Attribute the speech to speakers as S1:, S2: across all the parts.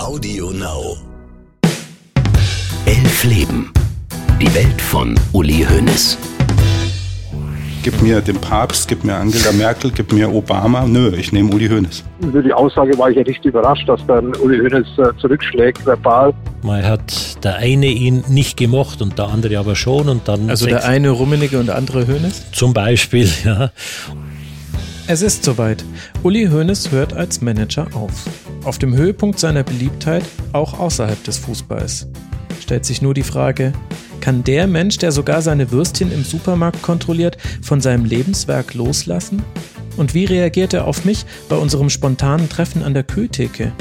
S1: Audio Now. Elf Leben. Die Welt von Uli Hoeneß.
S2: Gib mir den Papst, gib mir Angela Merkel, gib mir Obama. Nö, ich nehme Uli Hoeneß.
S3: Über die Aussage war ich ja nicht überrascht, dass dann Uli Hoeneß äh, zurückschlägt, verbal.
S4: Mal hat der eine ihn nicht gemocht und der andere aber schon und dann.
S5: Also der eine Rummenigge und der andere Hoeneß?
S4: Zum Beispiel, ja.
S5: Es ist soweit. Uli Hoeneß hört als Manager auf. Auf dem Höhepunkt seiner Beliebtheit, auch außerhalb des Fußballs. Stellt sich nur die Frage, kann der Mensch, der sogar seine Würstchen im Supermarkt kontrolliert, von seinem Lebenswerk loslassen? Und wie reagiert er auf mich bei unserem spontanen Treffen an der Kühltheke?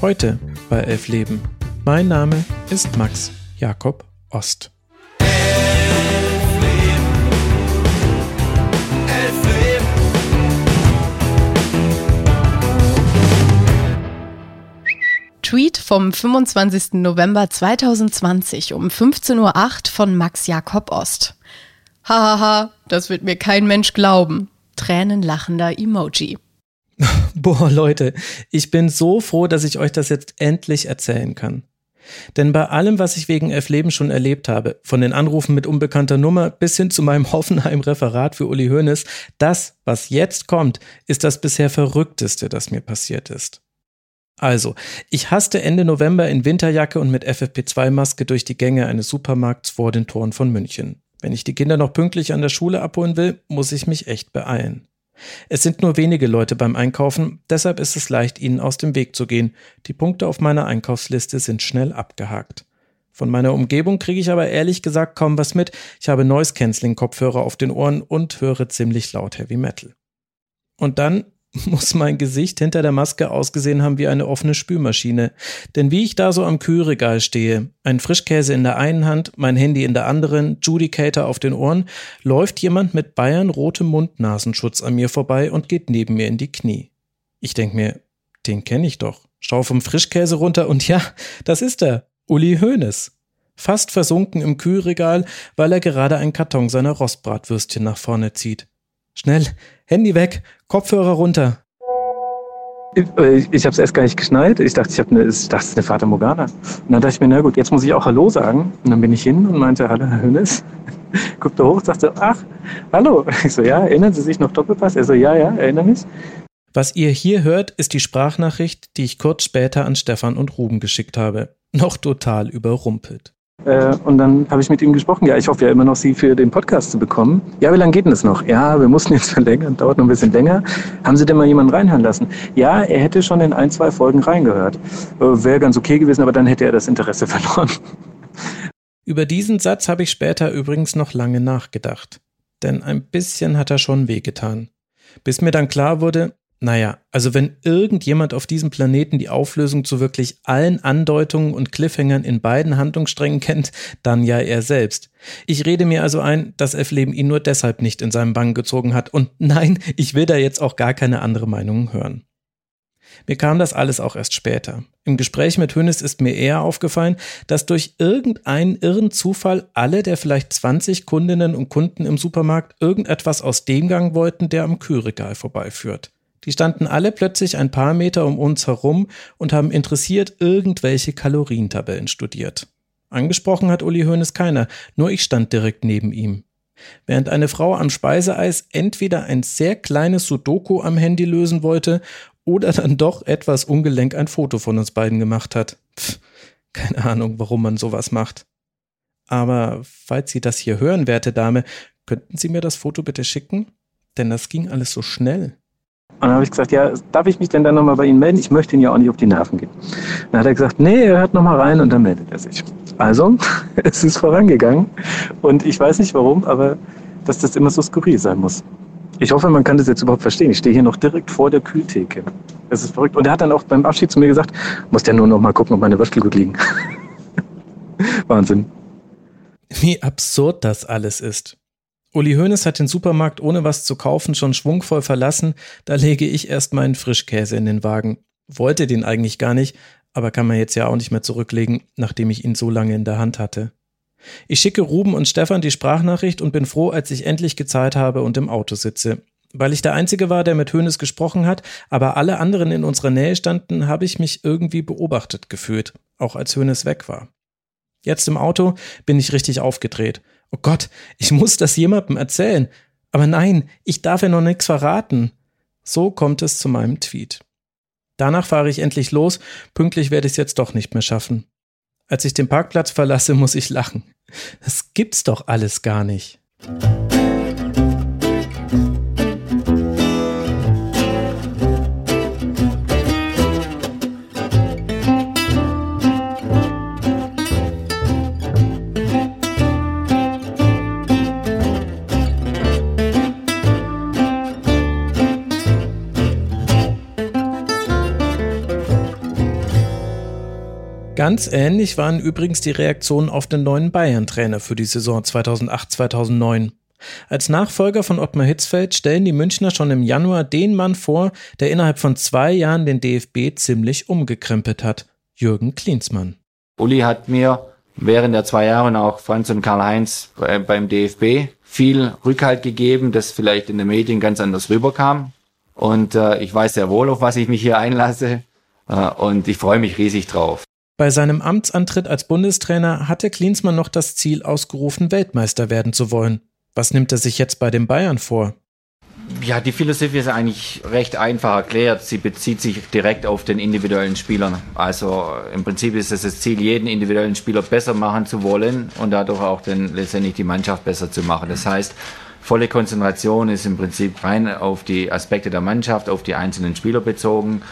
S5: Heute bei Elf Leben. Mein Name ist Max Jakob Ost.
S6: Tweet vom 25. November 2020 um 15.08 Uhr von Max Jakob Ost. Hahaha, das wird mir kein Mensch glauben. Tränenlachender Emoji.
S5: Boah, Leute, ich bin so froh, dass ich euch das jetzt endlich erzählen kann. Denn bei allem, was ich wegen Elf Leben schon erlebt habe, von den Anrufen mit unbekannter Nummer bis hin zu meinem Hoffenheim-Referat für Uli Hoeneß, das, was jetzt kommt, ist das bisher Verrückteste, das mir passiert ist. Also, ich hasste Ende November in Winterjacke und mit FFP2-Maske durch die Gänge eines Supermarkts vor den Toren von München. Wenn ich die Kinder noch pünktlich an der Schule abholen will, muss ich mich echt beeilen. Es sind nur wenige Leute beim Einkaufen, deshalb ist es leicht, ihnen aus dem Weg zu gehen. Die Punkte auf meiner Einkaufsliste sind schnell abgehakt. Von meiner Umgebung kriege ich aber ehrlich gesagt kaum was mit. Ich habe Noise-Canceling-Kopfhörer auf den Ohren und höre ziemlich laut Heavy Metal. Und dann muss mein Gesicht hinter der Maske ausgesehen haben wie eine offene Spülmaschine. Denn wie ich da so am Kühlregal stehe, ein Frischkäse in der einen Hand, mein Handy in der anderen, Judicator auf den Ohren, läuft jemand mit Bayern rotem Mund-Nasenschutz an mir vorbei und geht neben mir in die Knie. Ich denk mir, den kenne ich doch. Schau vom Frischkäse runter und ja, das ist er. Uli Hoeneß. Fast versunken im Kühlregal, weil er gerade einen Karton seiner Rostbratwürstchen nach vorne zieht. Schnell, Handy weg, Kopfhörer runter.
S7: Ich, ich habe es erst gar nicht geschnallt. Ich dachte, ich habe eine, ich dachte, es ist eine Fata Morgana. Und dann dachte ich mir, na gut, jetzt muss ich auch Hallo sagen. Und dann bin ich hin und meinte, hallo, Herr Hönes. Guckte hoch, sagte, ach, hallo. Ich so, ja, erinnern Sie sich noch Doppelpass? Er so, ja, ja, erinnere mich.
S5: Was ihr hier hört, ist die Sprachnachricht, die ich kurz später an Stefan und Ruben geschickt habe. Noch total überrumpelt.
S7: Äh, und dann habe ich mit ihm gesprochen. Ja, ich hoffe ja immer noch, Sie für den Podcast zu bekommen. Ja, wie lange geht denn das noch? Ja, wir mussten jetzt verlängern, dauert noch ein bisschen länger. Haben Sie denn mal jemanden reinhören lassen? Ja, er hätte schon in ein, zwei Folgen reingehört. Äh, Wäre ganz okay gewesen, aber dann hätte er das Interesse verloren.
S5: Über diesen Satz habe ich später übrigens noch lange nachgedacht. Denn ein bisschen hat er schon wehgetan. Bis mir dann klar wurde, naja, also wenn irgendjemand auf diesem Planeten die Auflösung zu wirklich allen Andeutungen und Cliffhängern in beiden Handlungssträngen kennt, dann ja er selbst. Ich rede mir also ein, dass F-Leben ihn nur deshalb nicht in seinem Bann gezogen hat. Und nein, ich will da jetzt auch gar keine andere Meinung hören. Mir kam das alles auch erst später. Im Gespräch mit Hönes ist mir eher aufgefallen, dass durch irgendeinen irren Zufall alle der vielleicht 20 Kundinnen und Kunden im Supermarkt irgendetwas aus dem Gang wollten, der am Kühlregal vorbeiführt. Die standen alle plötzlich ein paar Meter um uns herum und haben interessiert irgendwelche Kalorientabellen studiert. Angesprochen hat Uli Hoeneß keiner, nur ich stand direkt neben ihm. Während eine Frau am Speiseeis entweder ein sehr kleines Sudoku am Handy lösen wollte oder dann doch etwas ungelenk ein Foto von uns beiden gemacht hat. Pff, keine Ahnung, warum man sowas macht. Aber falls Sie das hier hören, werte Dame, könnten Sie mir das Foto bitte schicken? Denn das ging alles so schnell.
S7: Und dann habe ich gesagt, ja, darf ich mich denn dann nochmal bei Ihnen melden? Ich möchte Ihnen ja auch nicht auf die Nerven gehen. Dann hat er gesagt, nee, er hört nochmal rein und dann meldet er sich. Also, es ist vorangegangen und ich weiß nicht warum, aber dass das immer so skurril sein muss. Ich hoffe, man kann das jetzt überhaupt verstehen. Ich stehe hier noch direkt vor der Kühltheke. Das ist verrückt. Und er hat dann auch beim Abschied zu mir gesagt, muss ja nur noch mal gucken, ob meine Würstel gut liegen. Wahnsinn.
S5: Wie absurd das alles ist. Uli Hoeneß hat den Supermarkt ohne was zu kaufen schon schwungvoll verlassen, da lege ich erst meinen Frischkäse in den Wagen. Wollte den eigentlich gar nicht, aber kann man jetzt ja auch nicht mehr zurücklegen, nachdem ich ihn so lange in der Hand hatte. Ich schicke Ruben und Stefan die Sprachnachricht und bin froh, als ich endlich gezahlt habe und im Auto sitze. Weil ich der Einzige war, der mit Hoeneß gesprochen hat, aber alle anderen in unserer Nähe standen, habe ich mich irgendwie beobachtet gefühlt, auch als Hoeneß weg war. Jetzt im Auto bin ich richtig aufgedreht. Oh Gott, ich muss das jemandem erzählen. Aber nein, ich darf ja noch nichts verraten. So kommt es zu meinem Tweet. Danach fahre ich endlich los, pünktlich werde ich es jetzt doch nicht mehr schaffen. Als ich den Parkplatz verlasse, muss ich lachen. Das gibt's doch alles gar nicht. Ganz ähnlich waren übrigens die Reaktionen auf den neuen Bayern-Trainer für die Saison 2008-2009. Als Nachfolger von Ottmar Hitzfeld stellen die Münchner schon im Januar den Mann vor, der innerhalb von zwei Jahren den DFB ziemlich umgekrempelt hat. Jürgen Klinsmann.
S8: Uli hat mir während der zwei Jahre auch Franz und Karl-Heinz beim DFB viel Rückhalt gegeben, das vielleicht in den Medien ganz anders rüberkam. Und äh, ich weiß sehr wohl, auf was ich mich hier einlasse. Äh, und ich freue mich riesig drauf.
S5: Bei seinem Amtsantritt als Bundestrainer hatte Klinsmann noch das Ziel ausgerufen, Weltmeister werden zu wollen. Was nimmt er sich jetzt bei den Bayern vor?
S8: Ja, die Philosophie ist eigentlich recht einfach erklärt. Sie bezieht sich direkt auf den individuellen Spieler. Also im Prinzip ist es das Ziel, jeden individuellen Spieler besser machen zu wollen und dadurch auch dann letztendlich die Mannschaft besser zu machen. Das heißt, volle Konzentration ist im Prinzip rein auf die Aspekte der Mannschaft, auf die einzelnen Spieler bezogen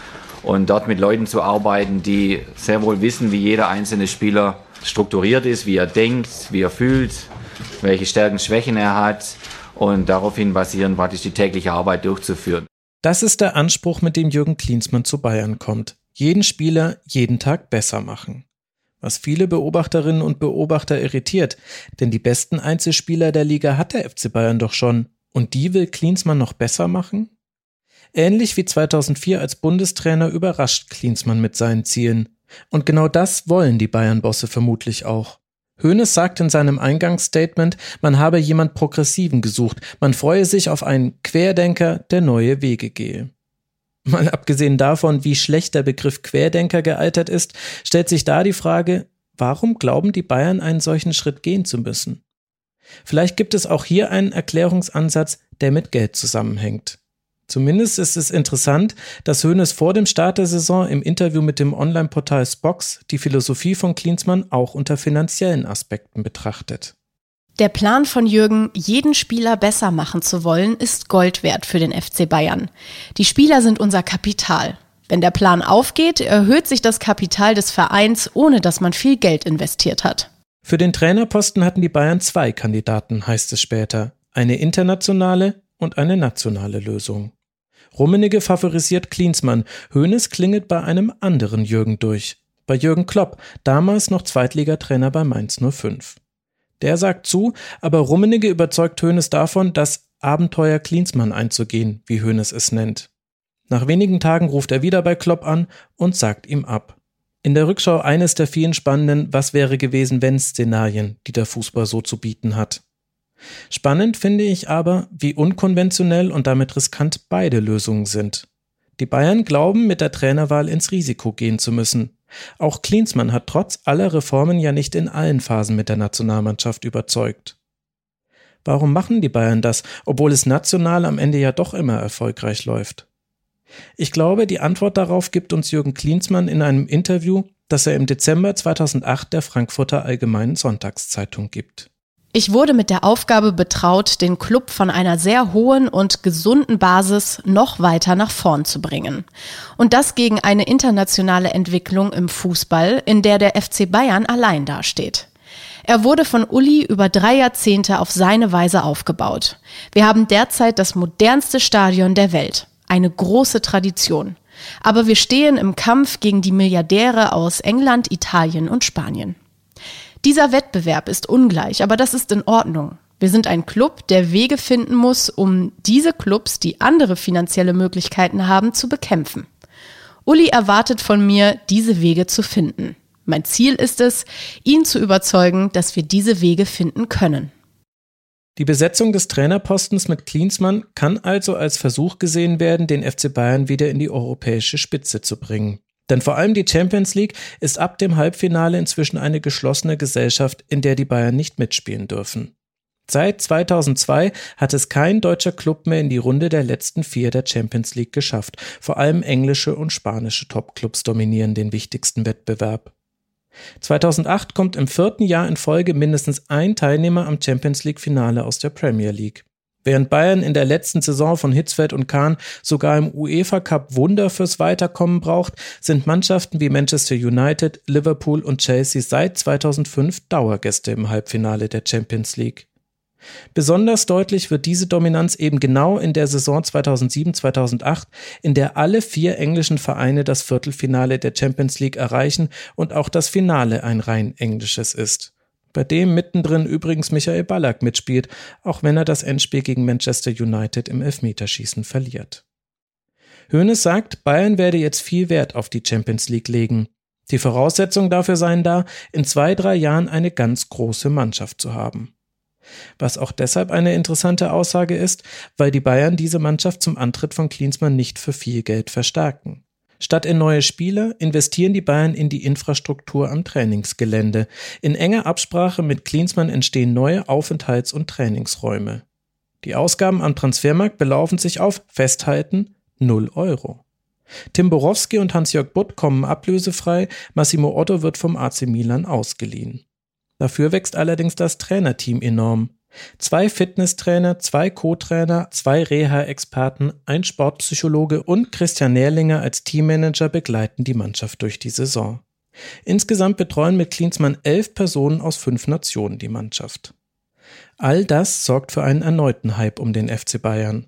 S8: und dort mit Leuten zu arbeiten, die sehr wohl wissen, wie jeder einzelne Spieler strukturiert ist, wie er denkt, wie er fühlt, welche Stärken, Schwächen er hat und daraufhin basieren praktisch die tägliche Arbeit durchzuführen.
S5: Das ist der Anspruch, mit dem Jürgen Klinsmann zu Bayern kommt. Jeden Spieler jeden Tag besser machen. Was viele Beobachterinnen und Beobachter irritiert, denn die besten Einzelspieler der Liga hat der FC Bayern doch schon. Und die will Klinsmann noch besser machen? Ähnlich wie 2004 als Bundestrainer überrascht Klinsmann mit seinen Zielen. Und genau das wollen die Bayern-Bosse vermutlich auch. Hoeneß sagt in seinem Eingangsstatement, man habe jemand Progressiven gesucht, man freue sich auf einen Querdenker, der neue Wege gehe. Mal abgesehen davon, wie schlecht der Begriff Querdenker gealtert ist, stellt sich da die Frage, warum glauben die Bayern einen solchen Schritt gehen zu müssen? Vielleicht gibt es auch hier einen Erklärungsansatz, der mit Geld zusammenhängt. Zumindest ist es interessant, dass Hoeneß vor dem Start der Saison im Interview mit dem Online-Portal Spox die Philosophie von Klinsmann auch unter finanziellen Aspekten betrachtet.
S6: Der Plan von Jürgen, jeden Spieler besser machen zu wollen, ist Gold wert für den FC Bayern. Die Spieler sind unser Kapital. Wenn der Plan aufgeht, erhöht sich das Kapital des Vereins, ohne dass man viel Geld investiert hat.
S5: Für den Trainerposten hatten die Bayern zwei Kandidaten, heißt es später. Eine internationale und eine nationale Lösung. Rummenigge favorisiert Klinsmann, Hoeneß klingelt bei einem anderen Jürgen durch, bei Jürgen Klopp, damals noch Zweitligatrainer bei Mainz 05. Der sagt zu, aber Rummenigge überzeugt Hoeneß davon, das Abenteuer Klinsmann einzugehen, wie Hoeneß es nennt. Nach wenigen Tagen ruft er wieder bei Klopp an und sagt ihm ab. In der Rückschau eines der vielen spannenden Was wäre gewesen wenn Szenarien, die der Fußball so zu bieten hat. Spannend finde ich aber, wie unkonventionell und damit riskant beide Lösungen sind. Die Bayern glauben, mit der Trainerwahl ins Risiko gehen zu müssen. Auch Klinsmann hat trotz aller Reformen ja nicht in allen Phasen mit der Nationalmannschaft überzeugt. Warum machen die Bayern das, obwohl es national am Ende ja doch immer erfolgreich läuft? Ich glaube, die Antwort darauf gibt uns Jürgen Klinsmann in einem Interview, das er im Dezember 2008 der Frankfurter Allgemeinen Sonntagszeitung gibt.
S6: Ich wurde mit der Aufgabe betraut, den Club von einer sehr hohen und gesunden Basis noch weiter nach vorn zu bringen. Und das gegen eine internationale Entwicklung im Fußball, in der der FC Bayern allein dasteht. Er wurde von Uli über drei Jahrzehnte auf seine Weise aufgebaut. Wir haben derzeit das modernste Stadion der Welt. Eine große Tradition. Aber wir stehen im Kampf gegen die Milliardäre aus England, Italien und Spanien. Dieser Wettbewerb ist ungleich, aber das ist in Ordnung. Wir sind ein Club, der Wege finden muss, um diese Clubs, die andere finanzielle Möglichkeiten haben, zu bekämpfen. Uli erwartet von mir, diese Wege zu finden. Mein Ziel ist es, ihn zu überzeugen, dass wir diese Wege finden können.
S5: Die Besetzung des Trainerpostens mit Klinsmann kann also als Versuch gesehen werden, den FC Bayern wieder in die europäische Spitze zu bringen. Denn vor allem die Champions League ist ab dem Halbfinale inzwischen eine geschlossene Gesellschaft, in der die Bayern nicht mitspielen dürfen. Seit 2002 hat es kein deutscher Club mehr in die Runde der letzten vier der Champions League geschafft. Vor allem englische und spanische Topclubs dominieren den wichtigsten Wettbewerb. 2008 kommt im vierten Jahr in Folge mindestens ein Teilnehmer am Champions League Finale aus der Premier League. Während Bayern in der letzten Saison von Hitzfeld und Kahn sogar im UEFA Cup Wunder fürs Weiterkommen braucht, sind Mannschaften wie Manchester United, Liverpool und Chelsea seit 2005 Dauergäste im Halbfinale der Champions League. Besonders deutlich wird diese Dominanz eben genau in der Saison 2007-2008, in der alle vier englischen Vereine das Viertelfinale der Champions League erreichen und auch das Finale ein rein englisches ist. Bei dem mittendrin übrigens Michael Ballack mitspielt, auch wenn er das Endspiel gegen Manchester United im Elfmeterschießen verliert. Hoeneß sagt, Bayern werde jetzt viel Wert auf die Champions League legen. Die Voraussetzungen dafür seien da, in zwei, drei Jahren eine ganz große Mannschaft zu haben. Was auch deshalb eine interessante Aussage ist, weil die Bayern diese Mannschaft zum Antritt von Klinsmann nicht für viel Geld verstärken. Statt in neue Spieler investieren die Bayern in die Infrastruktur am Trainingsgelände. In enger Absprache mit Klinsmann entstehen neue Aufenthalts- und Trainingsräume. Die Ausgaben am Transfermarkt belaufen sich auf, festhalten, 0 Euro. Tim Borowski und Hans-Jörg Butt kommen ablösefrei, Massimo Otto wird vom AC Milan ausgeliehen. Dafür wächst allerdings das Trainerteam enorm. Zwei Fitnesstrainer, zwei Co-Trainer, zwei Reha-Experten, ein Sportpsychologe und Christian Nährlinger als Teammanager begleiten die Mannschaft durch die Saison. Insgesamt betreuen mit Klinsmann elf Personen aus fünf Nationen die Mannschaft. All das sorgt für einen erneuten Hype um den FC Bayern.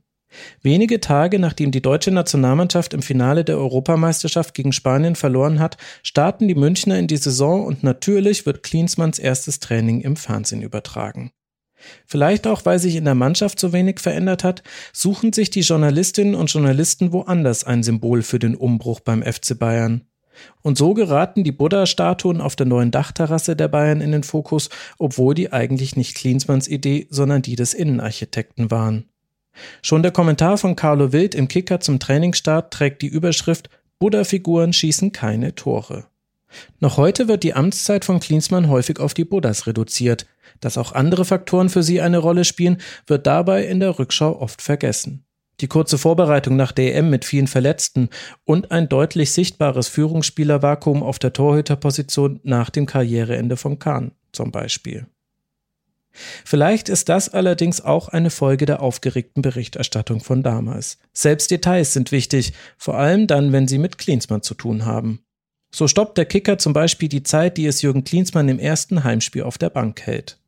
S5: Wenige Tage nachdem die deutsche Nationalmannschaft im Finale der Europameisterschaft gegen Spanien verloren hat, starten die Münchner in die Saison und natürlich wird Klinsmanns erstes Training im Fernsehen übertragen. Vielleicht auch, weil sich in der Mannschaft so wenig verändert hat, suchen sich die Journalistinnen und Journalisten woanders ein Symbol für den Umbruch beim FC Bayern. Und so geraten die Buddha-Statuen auf der neuen Dachterrasse der Bayern in den Fokus, obwohl die eigentlich nicht Klinsmanns Idee, sondern die des Innenarchitekten waren. Schon der Kommentar von Carlo Wild im Kicker zum Trainingsstart trägt die Überschrift Buddha-Figuren schießen keine Tore. Noch heute wird die Amtszeit von Klinsmann häufig auf die Buddhas reduziert. Dass auch andere Faktoren für sie eine Rolle spielen, wird dabei in der Rückschau oft vergessen. Die kurze Vorbereitung nach der mit vielen Verletzten und ein deutlich sichtbares Führungsspielervakuum auf der Torhüterposition nach dem Karriereende von Kahn zum Beispiel. Vielleicht ist das allerdings auch eine Folge der aufgeregten Berichterstattung von damals. Selbst Details sind wichtig, vor allem dann, wenn sie mit Klinsmann zu tun haben. So stoppt der Kicker zum Beispiel die Zeit, die es Jürgen Klinsmann im ersten Heimspiel auf der Bank hält.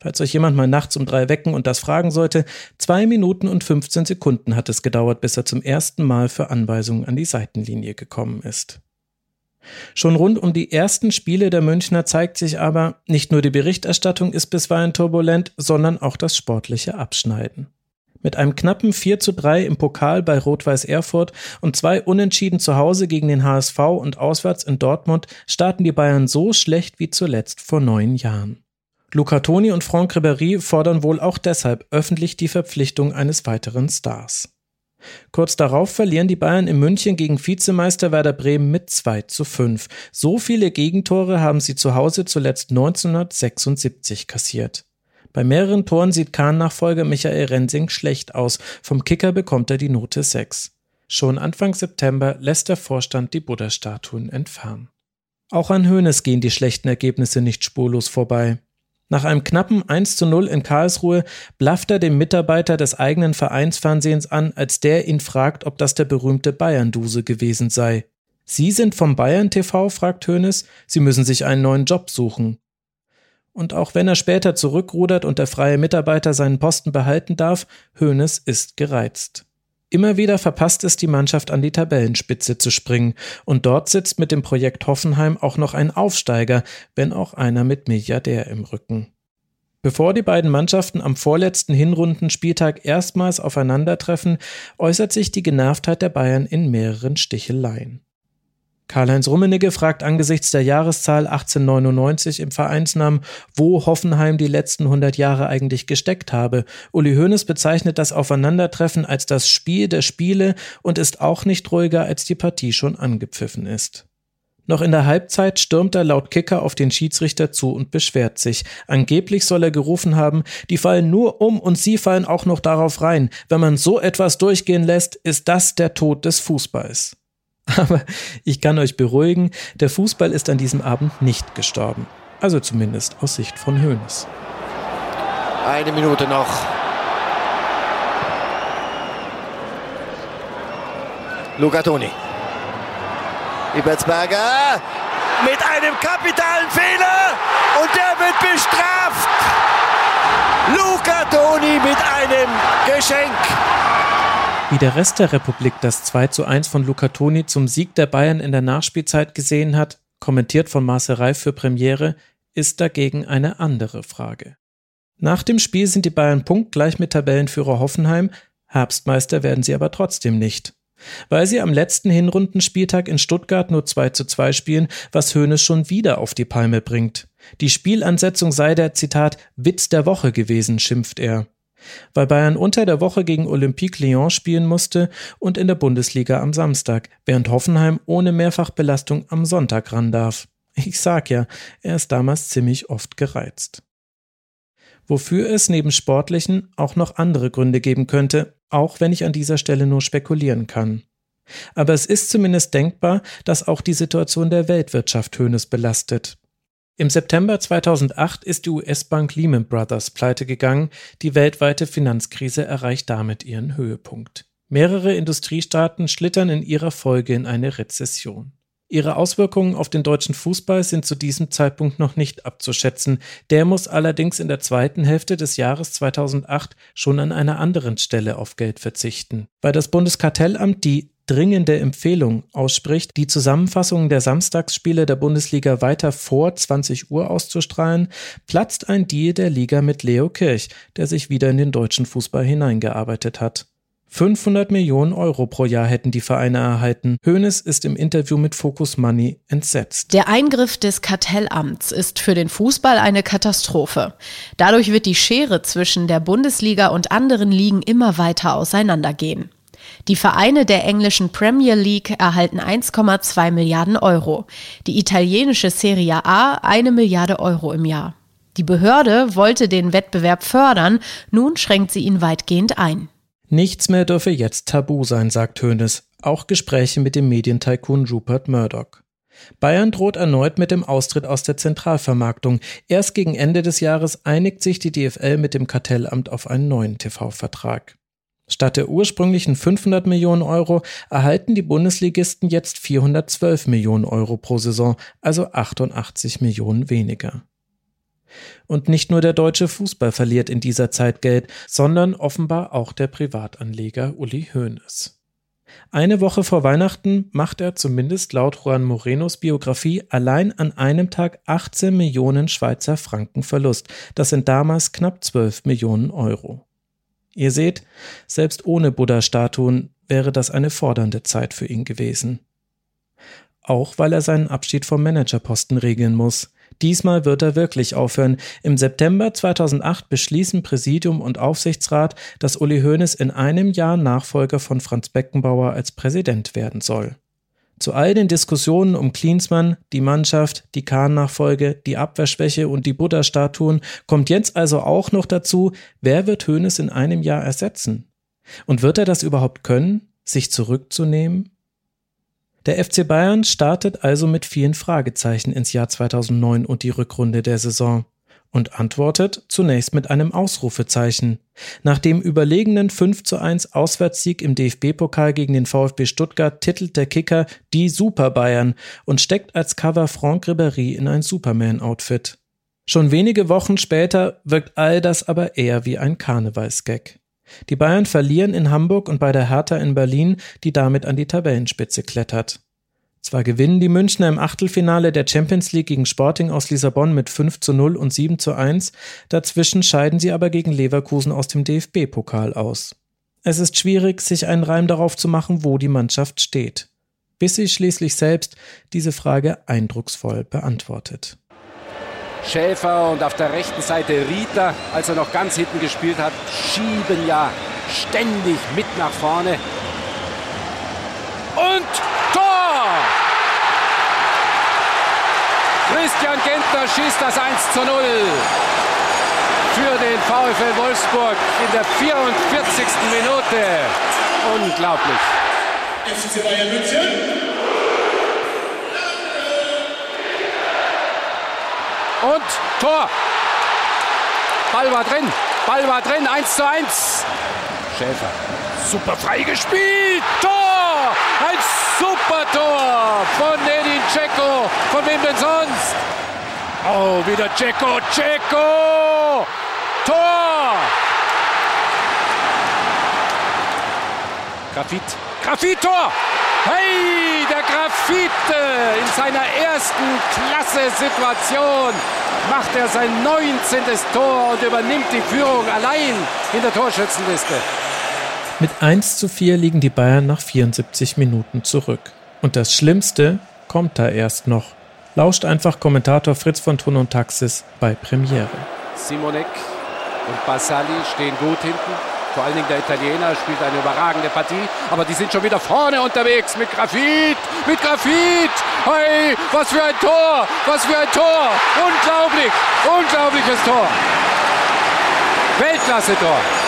S5: Falls euch jemand mal nachts um drei wecken und das fragen sollte, zwei Minuten und 15 Sekunden hat es gedauert, bis er zum ersten Mal für Anweisungen an die Seitenlinie gekommen ist. Schon rund um die ersten Spiele der Münchner zeigt sich aber, nicht nur die Berichterstattung ist bisweilen turbulent, sondern auch das sportliche Abschneiden. Mit einem knappen 4 zu 3 im Pokal bei Rot-Weiß Erfurt und zwei Unentschieden zu Hause gegen den HSV und auswärts in Dortmund starten die Bayern so schlecht wie zuletzt vor neun Jahren. Luca Toni und Franck Ribéry fordern wohl auch deshalb öffentlich die Verpflichtung eines weiteren Stars. Kurz darauf verlieren die Bayern in München gegen Vizemeister Werder Bremen mit 2 zu 5. So viele Gegentore haben sie zu Hause zuletzt 1976 kassiert. Bei mehreren Toren sieht Kahn-Nachfolger Michael Rensing schlecht aus. Vom Kicker bekommt er die Note 6. Schon Anfang September lässt der Vorstand die Buddha-Statuen entfernen. Auch an Hoeneß gehen die schlechten Ergebnisse nicht spurlos vorbei. Nach einem knappen 1 zu 0 in Karlsruhe blafft er dem Mitarbeiter des eigenen Vereinsfernsehens an, als der ihn fragt, ob das der berühmte Bayern-Duse gewesen sei. Sie sind vom Bayern TV, fragt Hoeneß, Sie müssen sich einen neuen Job suchen. Und auch wenn er später zurückrudert und der freie Mitarbeiter seinen Posten behalten darf, Hoeneß ist gereizt. Immer wieder verpasst es die Mannschaft an die Tabellenspitze zu springen, und dort sitzt mit dem Projekt Hoffenheim auch noch ein Aufsteiger, wenn auch einer mit Milliardär im Rücken. Bevor die beiden Mannschaften am vorletzten Hinrundenspieltag erstmals aufeinandertreffen, äußert sich die Genervtheit der Bayern in mehreren Sticheleien. Karl-Heinz Rummenigge fragt angesichts der Jahreszahl 1899 im Vereinsnamen, wo Hoffenheim die letzten 100 Jahre eigentlich gesteckt habe. Uli Hoeneß bezeichnet das Aufeinandertreffen als das Spiel der Spiele und ist auch nicht ruhiger, als die Partie schon angepfiffen ist. Noch in der Halbzeit stürmt er laut Kicker auf den Schiedsrichter zu und beschwert sich. Angeblich soll er gerufen haben, die fallen nur um und sie fallen auch noch darauf rein. Wenn man so etwas durchgehen lässt, ist das der Tod des Fußballs. Aber ich kann euch beruhigen, der Fußball ist an diesem Abend nicht gestorben. Also zumindest aus Sicht von Hoeneß.
S9: Eine Minute noch. Luca Toni. Ebertsberger mit einem kapitalen Fehler und der wird bestraft. Luca Toni mit einem Geschenk.
S5: Wie der Rest der Republik das 2 zu 1 von Luca Toni zum Sieg der Bayern in der Nachspielzeit gesehen hat, kommentiert von Marcel Reif für Premiere, ist dagegen eine andere Frage. Nach dem Spiel sind die Bayern punktgleich mit Tabellenführer Hoffenheim, Herbstmeister werden sie aber trotzdem nicht. Weil sie am letzten Hinrundenspieltag in Stuttgart nur 2 zu 2 spielen, was Hoeneß schon wieder auf die Palme bringt. Die Spielansetzung sei der, Zitat, Witz der Woche gewesen, schimpft er. Weil Bayern unter der Woche gegen Olympique Lyon spielen musste und in der Bundesliga am Samstag, während Hoffenheim ohne Mehrfachbelastung am Sonntag ran darf. Ich sag ja, er ist damals ziemlich oft gereizt. Wofür es neben sportlichen auch noch andere Gründe geben könnte, auch wenn ich an dieser Stelle nur spekulieren kann. Aber es ist zumindest denkbar, dass auch die Situation der Weltwirtschaft Hönes belastet. Im September 2008 ist die US-Bank Lehman Brothers pleite gegangen, die weltweite Finanzkrise erreicht damit ihren Höhepunkt. Mehrere Industriestaaten schlittern in ihrer Folge in eine Rezession. Ihre Auswirkungen auf den deutschen Fußball sind zu diesem Zeitpunkt noch nicht abzuschätzen. Der muss allerdings in der zweiten Hälfte des Jahres 2008 schon an einer anderen Stelle auf Geld verzichten. Weil das Bundeskartellamt die dringende Empfehlung ausspricht, die Zusammenfassung der Samstagsspiele der Bundesliga weiter vor 20 Uhr auszustrahlen, platzt ein Deal der Liga mit Leo Kirch, der sich wieder in den deutschen Fußball hineingearbeitet hat. 500 Millionen Euro pro Jahr hätten die Vereine erhalten. Hoeneß ist im Interview mit Focus Money entsetzt.
S6: Der Eingriff des Kartellamts ist für den Fußball eine Katastrophe. Dadurch wird die Schere zwischen der Bundesliga und anderen Ligen immer weiter auseinandergehen. Die Vereine der englischen Premier League erhalten 1,2 Milliarden Euro, die italienische Serie A eine Milliarde Euro im Jahr. Die Behörde wollte den Wettbewerb fördern, nun schränkt sie ihn weitgehend ein.
S5: Nichts mehr dürfe jetzt tabu sein, sagt Hoeneß. Auch Gespräche mit dem Medientycoon Rupert Murdoch. Bayern droht erneut mit dem Austritt aus der Zentralvermarktung. Erst gegen Ende des Jahres einigt sich die DFL mit dem Kartellamt auf einen neuen TV-Vertrag. Statt der ursprünglichen 500 Millionen Euro erhalten die Bundesligisten jetzt 412 Millionen Euro pro Saison, also 88 Millionen weniger. Und nicht nur der deutsche Fußball verliert in dieser Zeit Geld, sondern offenbar auch der Privatanleger Uli Hoeneß. Eine Woche vor Weihnachten macht er zumindest laut Juan Morenos Biografie allein an einem Tag 18 Millionen Schweizer Franken Verlust. Das sind damals knapp 12 Millionen Euro. Ihr seht, selbst ohne Buddha-Statuen wäre das eine fordernde Zeit für ihn gewesen. Auch weil er seinen Abschied vom Managerposten regeln muss. Diesmal wird er wirklich aufhören. Im September 2008 beschließen Präsidium und Aufsichtsrat, dass Uli Hoeneß in einem Jahr Nachfolger von Franz Beckenbauer als Präsident werden soll. Zu all den Diskussionen um Klinsmann, die Mannschaft, die Kahn-Nachfolge, die Abwehrschwäche und die Buddha-Statuen kommt jetzt also auch noch dazu, wer wird Hoeneß in einem Jahr ersetzen? Und wird er das überhaupt können, sich zurückzunehmen? Der FC Bayern startet also mit vielen Fragezeichen ins Jahr 2009 und die Rückrunde der Saison und antwortet zunächst mit einem Ausrufezeichen. Nach dem überlegenen 5 zu 1 Auswärtssieg im DFB-Pokal gegen den VfB Stuttgart titelt der Kicker die Super Bayern und steckt als Cover Franck Ribéry in ein Superman-Outfit. Schon wenige Wochen später wirkt all das aber eher wie ein Karnevalsgag. Die Bayern verlieren in Hamburg und bei der Hertha in Berlin, die damit an die Tabellenspitze klettert. Zwar gewinnen die Münchner im Achtelfinale der Champions League gegen Sporting aus Lissabon mit 5 zu 0 und 7 zu 1, dazwischen scheiden sie aber gegen Leverkusen aus dem DFB-Pokal aus. Es ist schwierig, sich einen Reim darauf zu machen, wo die Mannschaft steht. bis sie schließlich selbst diese Frage eindrucksvoll beantwortet.
S10: Schäfer und auf der rechten Seite Rita, als er noch ganz hinten gespielt hat, schieben ja ständig mit nach vorne. Und Tor! Christian Gentner schießt das 1 zu 0 für den VfL Wolfsburg in der 44. Minute. Unglaublich. FC Bayern München. Und Tor. Ball war drin. Ball war drin. 1 zu 1. Schäfer. Super freigespielt. Tor. Ein super Tor von Edin Dzeko. Von wem denn sonst? Oh, wieder Dzeko. Dzeko. Tor. Grafit. Grafit, Tor. Hey, der Graffite in seiner ersten Klasse-Situation macht er sein 19. Tor und übernimmt die Führung allein in der Torschützenliste.
S5: Mit 1 zu 4 liegen die Bayern nach 74 Minuten zurück. Und das Schlimmste kommt da erst noch. Lauscht einfach Kommentator Fritz von Thun und Taxis bei Premiere.
S10: Simonek und Basali stehen gut hinten. Vor allen Dingen der Italiener spielt eine überragende Partie, aber die sind schon wieder vorne unterwegs mit Grafit, mit Grafit. Hey, was für ein Tor, was für ein Tor. Unglaublich, unglaubliches Tor. Weltklasse-Tor.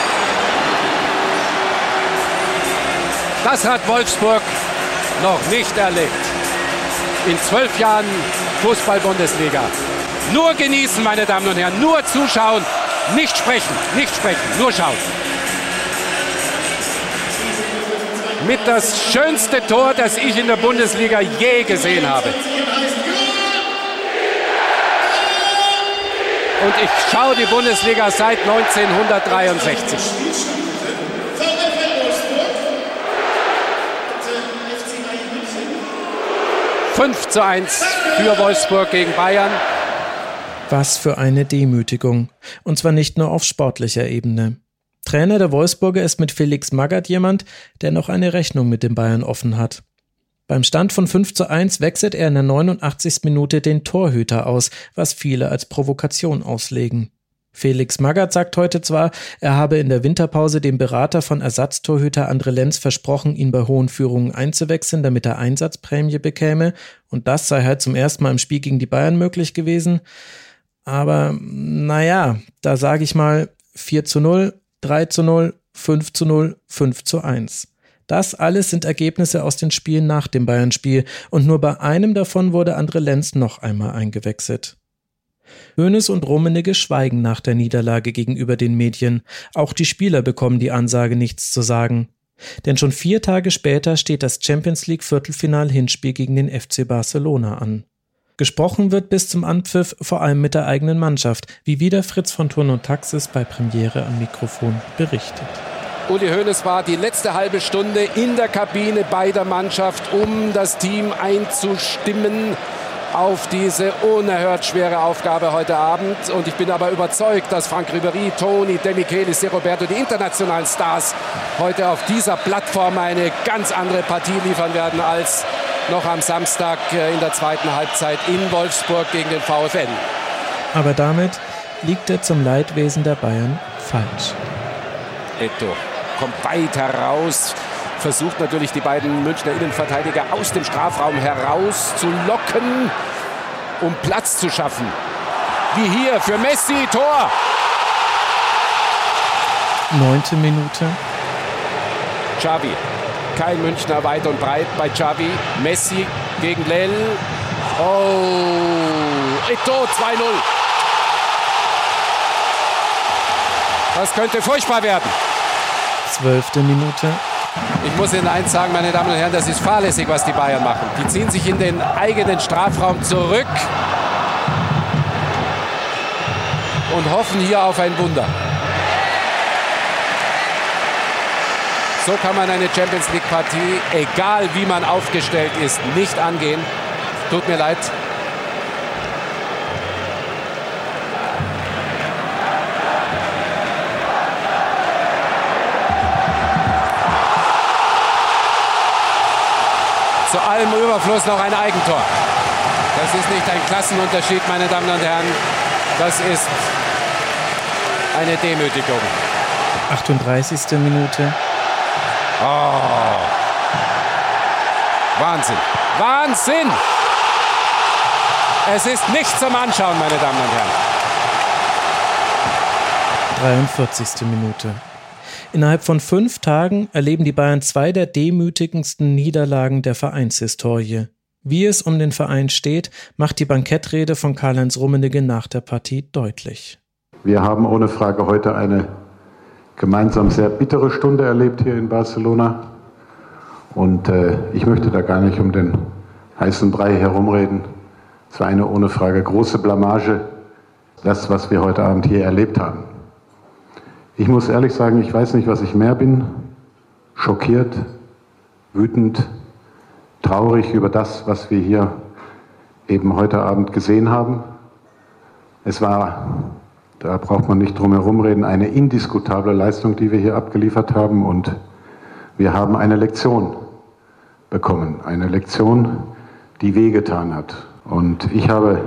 S10: Das hat Wolfsburg noch nicht erlebt. In zwölf Jahren Fußball-Bundesliga. Nur genießen, meine Damen und Herren, nur zuschauen, nicht sprechen, nicht sprechen, nur schauen. mit das schönste Tor, das ich in der Bundesliga je gesehen habe. Und ich schaue die Bundesliga seit 1963. Fünf zu eins für Wolfsburg gegen Bayern.
S5: Was für eine Demütigung. Und zwar nicht nur auf sportlicher Ebene. Trainer der Wolfsburger ist mit Felix Magath jemand, der noch eine Rechnung mit den Bayern offen hat. Beim Stand von 5 zu 1 wechselt er in der 89. Minute den Torhüter aus, was viele als Provokation auslegen. Felix Magath sagt heute zwar, er habe in der Winterpause dem Berater von Ersatztorhüter Andre Lenz versprochen, ihn bei hohen Führungen einzuwechseln, damit er Einsatzprämie bekäme, und das sei halt zum ersten Mal im Spiel gegen die Bayern möglich gewesen. Aber naja, da sage ich mal 4 zu 0, 3 zu 0, 5 zu 0, 5 zu 1. Das alles sind Ergebnisse aus den Spielen nach dem Bayern-Spiel und nur bei einem davon wurde Andre Lenz noch einmal eingewechselt. Hoeneß und Rummenigge schweigen nach der Niederlage gegenüber den Medien. Auch die Spieler bekommen die Ansage, nichts zu sagen. Denn schon vier Tage später steht das Champions League Viertelfinal-Hinspiel gegen den FC Barcelona an. Gesprochen wird bis zum Anpfiff vor allem mit der eigenen Mannschaft, wie wieder Fritz von Turn und Taxis bei Premiere am Mikrofon berichtet.
S10: Uli Hoeneß war die letzte halbe Stunde in der Kabine bei der Mannschaft, um das Team einzustimmen auf diese unerhört schwere Aufgabe heute Abend. Und ich bin aber überzeugt, dass Frank Ribery, Toni, Demichelis, De Roberto, die internationalen Stars heute auf dieser Plattform eine ganz andere Partie liefern werden als noch am Samstag äh, in der zweiten Halbzeit in Wolfsburg gegen den VfL.
S5: Aber damit liegt er zum Leidwesen der Bayern falsch.
S10: Eto kommt weit heraus, versucht natürlich die beiden Münchner Innenverteidiger aus dem Strafraum herauszulocken, um Platz zu schaffen. Wie hier für Messi, Tor.
S5: Neunte Minute.
S10: Xavi kein Münchner weit und breit bei Xavi. Messi gegen Lell. Oh, Eto 2-0. Das könnte furchtbar werden.
S5: Zwölfte Minute.
S10: Ich muss Ihnen eins sagen, meine Damen und Herren, das ist fahrlässig, was die Bayern machen. Die ziehen sich in den eigenen Strafraum zurück und hoffen hier auf ein Wunder. So kann man eine Champions League Partie, egal wie man aufgestellt ist, nicht angehen. Tut mir leid. Allem Überfluss noch ein Eigentor. Das ist nicht ein Klassenunterschied, meine Damen und Herren. Das ist eine Demütigung.
S5: 38. Minute.
S10: Oh. Wahnsinn. Wahnsinn! Es ist nicht zum Anschauen, meine Damen und Herren.
S5: 43. Minute. Innerhalb von fünf Tagen erleben die Bayern zwei der demütigendsten Niederlagen der Vereinshistorie. Wie es um den Verein steht, macht die Bankettrede von Karl-Heinz Rummenigge nach der Partie deutlich.
S11: Wir haben ohne Frage heute eine gemeinsam sehr bittere Stunde erlebt hier in Barcelona. Und äh, ich möchte da gar nicht um den heißen Brei herumreden. Es war eine ohne Frage große Blamage, das, was wir heute Abend hier erlebt haben. Ich muss ehrlich sagen, ich weiß nicht, was ich mehr bin. Schockiert, wütend, traurig über das, was wir hier eben heute Abend gesehen haben. Es war, da braucht man nicht drum herum reden, eine indiskutable Leistung, die wir hier abgeliefert haben. Und wir haben eine Lektion bekommen. Eine Lektion, die wehgetan hat. Und ich habe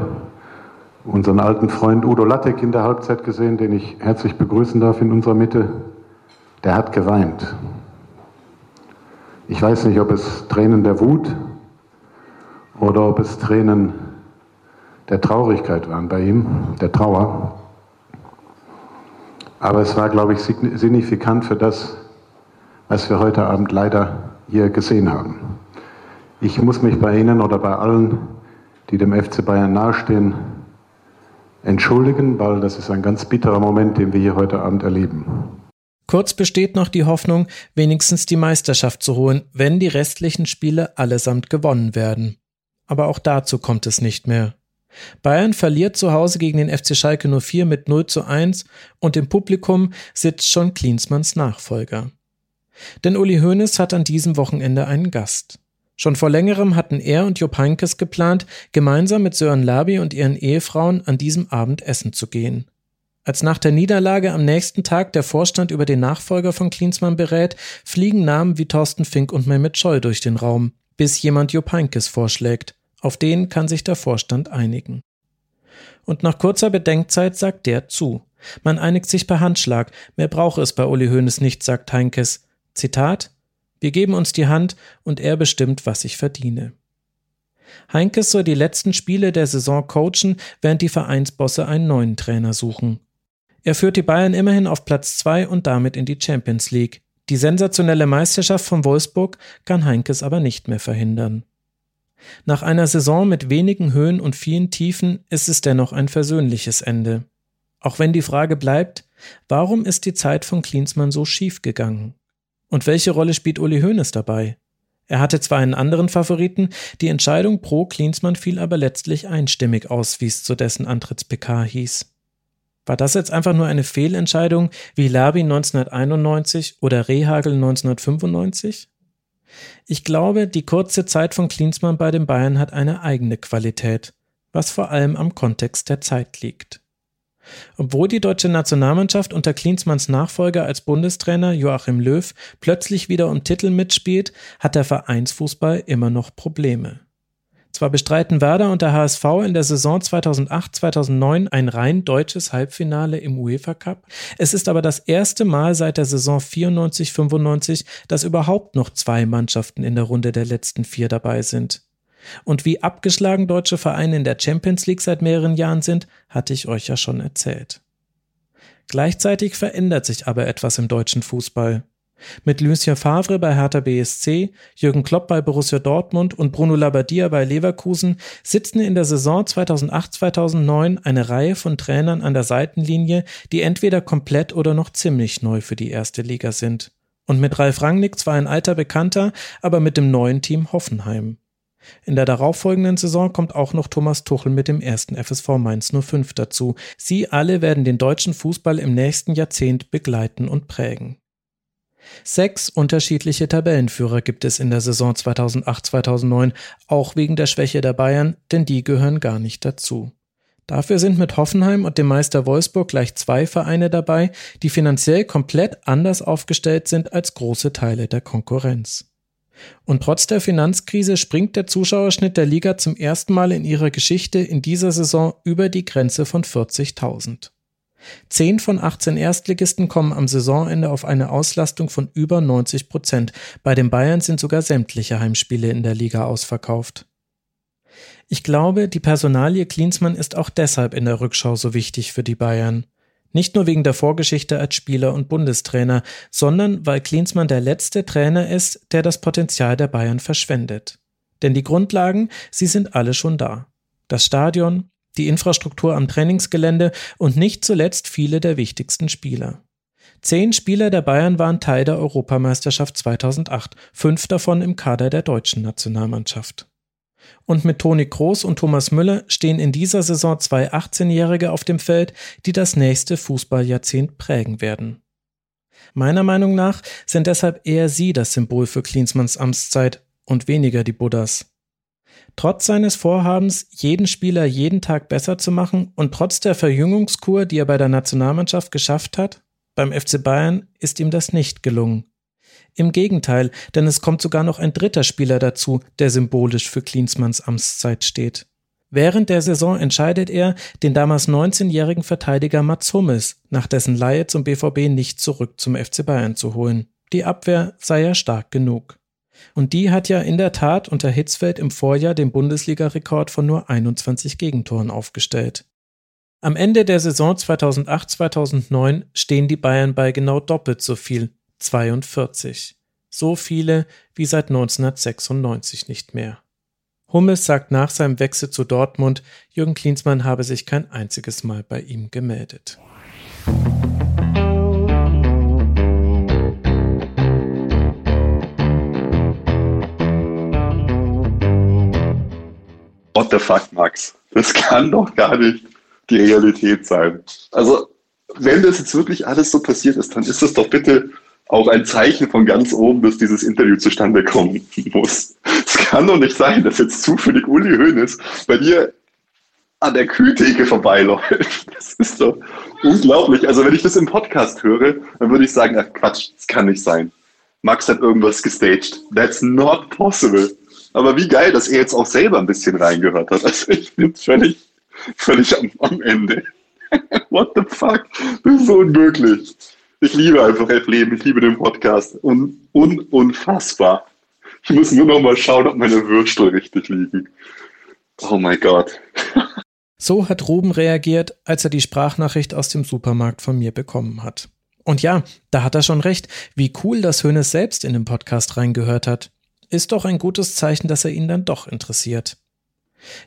S11: unseren alten Freund Udo Lattek in der Halbzeit gesehen, den ich herzlich begrüßen darf in unserer Mitte. Der hat geweint. Ich weiß nicht, ob es Tränen der Wut oder ob es Tränen der Traurigkeit waren bei ihm, der Trauer. Aber es war, glaube ich, signifikant für das, was wir heute Abend leider hier gesehen haben. Ich muss mich bei Ihnen oder bei allen, die dem FC Bayern nahestehen, entschuldigen, weil das ist ein ganz bitterer Moment, den wir hier heute Abend erleben.
S5: Kurz besteht noch die Hoffnung, wenigstens die Meisterschaft zu holen, wenn die restlichen Spiele allesamt gewonnen werden. Aber auch dazu kommt es nicht mehr. Bayern verliert zu Hause gegen den FC Schalke 04 mit 0 zu 1 und im Publikum sitzt schon Klinsmanns Nachfolger. Denn Uli Hoeneß hat an diesem Wochenende einen Gast. Schon vor längerem hatten er und Jupp Heynckes geplant, gemeinsam mit Sören Labi und ihren Ehefrauen an diesem Abend essen zu gehen. Als nach der Niederlage am nächsten Tag der Vorstand über den Nachfolger von Klinsmann berät, fliegen Namen wie Thorsten Fink und Mehmet Scholl durch den Raum, bis jemand Jupp Heynckes vorschlägt. Auf den kann sich der Vorstand einigen. Und nach kurzer Bedenkzeit sagt der zu. Man einigt sich per Handschlag, mehr brauche es bei Uli Hoeneß nicht, sagt Heinkes. Zitat Wir geben uns die Hand und er bestimmt, was ich verdiene. Heinkes soll die letzten Spiele der Saison coachen, während die Vereinsbosse einen neuen Trainer suchen. Er führt die Bayern immerhin auf Platz zwei und damit in die Champions League. Die sensationelle Meisterschaft von Wolfsburg kann Heinkes aber nicht mehr verhindern. Nach einer Saison mit wenigen Höhen und vielen Tiefen ist es dennoch ein versöhnliches Ende. Auch wenn die Frage bleibt, warum ist die Zeit von Klinsmann so schief gegangen? Und welche Rolle spielt Uli Hoeneß dabei? Er hatte zwar einen anderen Favoriten, die Entscheidung pro Klinsmann fiel aber letztlich einstimmig aus, wie es zu dessen Antritts-PK hieß. War das jetzt einfach nur eine Fehlentscheidung wie Labi 1991 oder Rehagel 1995? Ich glaube, die kurze Zeit von Klinsmann bei den Bayern hat eine eigene Qualität, was vor allem am Kontext der Zeit liegt. Obwohl die deutsche Nationalmannschaft unter Klinsmanns Nachfolger als Bundestrainer Joachim Löw plötzlich wieder um Titel mitspielt, hat der Vereinsfußball immer noch Probleme. Zwar bestreiten Werder und der HSV in der Saison 2008-2009 ein rein deutsches Halbfinale im UEFA Cup. Es ist aber das erste Mal seit der Saison 94-95, dass überhaupt noch zwei Mannschaften in der Runde der letzten vier dabei sind. Und wie abgeschlagen deutsche Vereine in der Champions League seit mehreren Jahren sind, hatte ich euch ja schon erzählt. Gleichzeitig verändert sich aber etwas im deutschen Fußball. Mit Lucien Favre bei Hertha BSC, Jürgen Klopp bei Borussia Dortmund und Bruno Labbadia bei Leverkusen sitzen in der Saison 2008-2009 eine Reihe von Trainern an der Seitenlinie, die entweder komplett oder noch ziemlich neu für die erste Liga sind. Und mit Ralf Rangnick zwar ein alter Bekannter, aber mit dem neuen Team Hoffenheim. In der darauffolgenden Saison kommt auch noch Thomas Tuchel mit dem ersten FSV Mainz 05 dazu. Sie alle werden den deutschen Fußball im nächsten Jahrzehnt begleiten und prägen. Sechs unterschiedliche Tabellenführer gibt es in der Saison 2008-2009, auch wegen der Schwäche der Bayern, denn die gehören gar nicht dazu. Dafür sind mit Hoffenheim und dem Meister Wolfsburg gleich zwei Vereine dabei, die finanziell komplett anders aufgestellt sind als große Teile der Konkurrenz. Und trotz der Finanzkrise springt der Zuschauerschnitt der Liga zum ersten Mal in ihrer Geschichte in dieser Saison über die Grenze von 40.000. Zehn von 18 Erstligisten kommen am Saisonende auf eine Auslastung von über 90 Prozent. Bei den Bayern sind sogar sämtliche Heimspiele in der Liga ausverkauft. Ich glaube, die Personalie Klinsmann ist auch deshalb in der Rückschau so wichtig für die Bayern. Nicht nur wegen der Vorgeschichte als Spieler und Bundestrainer, sondern weil Klinsmann der letzte Trainer ist, der das Potenzial der Bayern verschwendet. Denn die Grundlagen, sie sind alle schon da. Das Stadion, die Infrastruktur am Trainingsgelände und nicht zuletzt viele der wichtigsten Spieler. Zehn Spieler der Bayern waren Teil der Europameisterschaft 2008, fünf davon im Kader der deutschen Nationalmannschaft. Und mit Toni Kroos und Thomas Müller stehen in dieser Saison zwei 18-Jährige auf dem Feld, die das nächste Fußballjahrzehnt prägen werden. Meiner Meinung nach sind deshalb eher sie das Symbol für Klinsmanns Amtszeit und weniger die Buddhas. Trotz seines Vorhabens, jeden Spieler jeden Tag besser zu machen und trotz der Verjüngungskur, die er bei der Nationalmannschaft geschafft hat, beim FC Bayern ist ihm das nicht gelungen. Im Gegenteil, denn es kommt sogar noch ein dritter Spieler dazu, der symbolisch für Klinsmanns Amtszeit steht. Während der Saison entscheidet er, den damals 19-jährigen Verteidiger Mats Hummels nach dessen Leihe zum BVB nicht zurück zum FC Bayern zu holen. Die Abwehr sei ja stark genug. Und die hat ja in der Tat unter Hitzfeld im Vorjahr den Bundesliga-Rekord von nur 21 Gegentoren aufgestellt. Am Ende der Saison 2008-2009 stehen die Bayern bei genau doppelt so viel, 42. So viele wie seit 1996 nicht mehr. Hummels sagt nach seinem Wechsel zu Dortmund, Jürgen Klinsmann habe sich kein einziges Mal bei ihm gemeldet.
S12: What the fuck, Max? Das kann doch gar nicht die Realität sein. Also, wenn das jetzt wirklich alles so passiert ist, dann ist das doch bitte auch ein Zeichen von ganz oben, dass dieses Interview zustande kommen muss. Es kann doch nicht sein, dass jetzt zufällig Uli Hoeneß bei dir an der Kühltheke vorbeiläuft. Das ist doch unglaublich. Also wenn ich das im Podcast höre, dann würde ich sagen, ach Quatsch, das kann nicht sein. Max hat irgendwas gestaged. That's not possible. Aber wie geil, dass er jetzt auch selber ein bisschen reingehört hat. Also ich bin völlig, völlig am, am Ende. What the fuck? Das ist so unmöglich. Ich liebe einfach F-Leben, ich liebe den Podcast. Un un unfassbar. Ich muss nur noch mal schauen, ob meine Würstel richtig liegen. Oh mein Gott.
S5: So hat Ruben reagiert, als er die Sprachnachricht aus dem Supermarkt von mir bekommen hat. Und ja, da hat er schon recht. Wie cool, dass Hönes selbst in den Podcast reingehört hat. Ist doch ein gutes Zeichen, dass er ihn dann doch interessiert.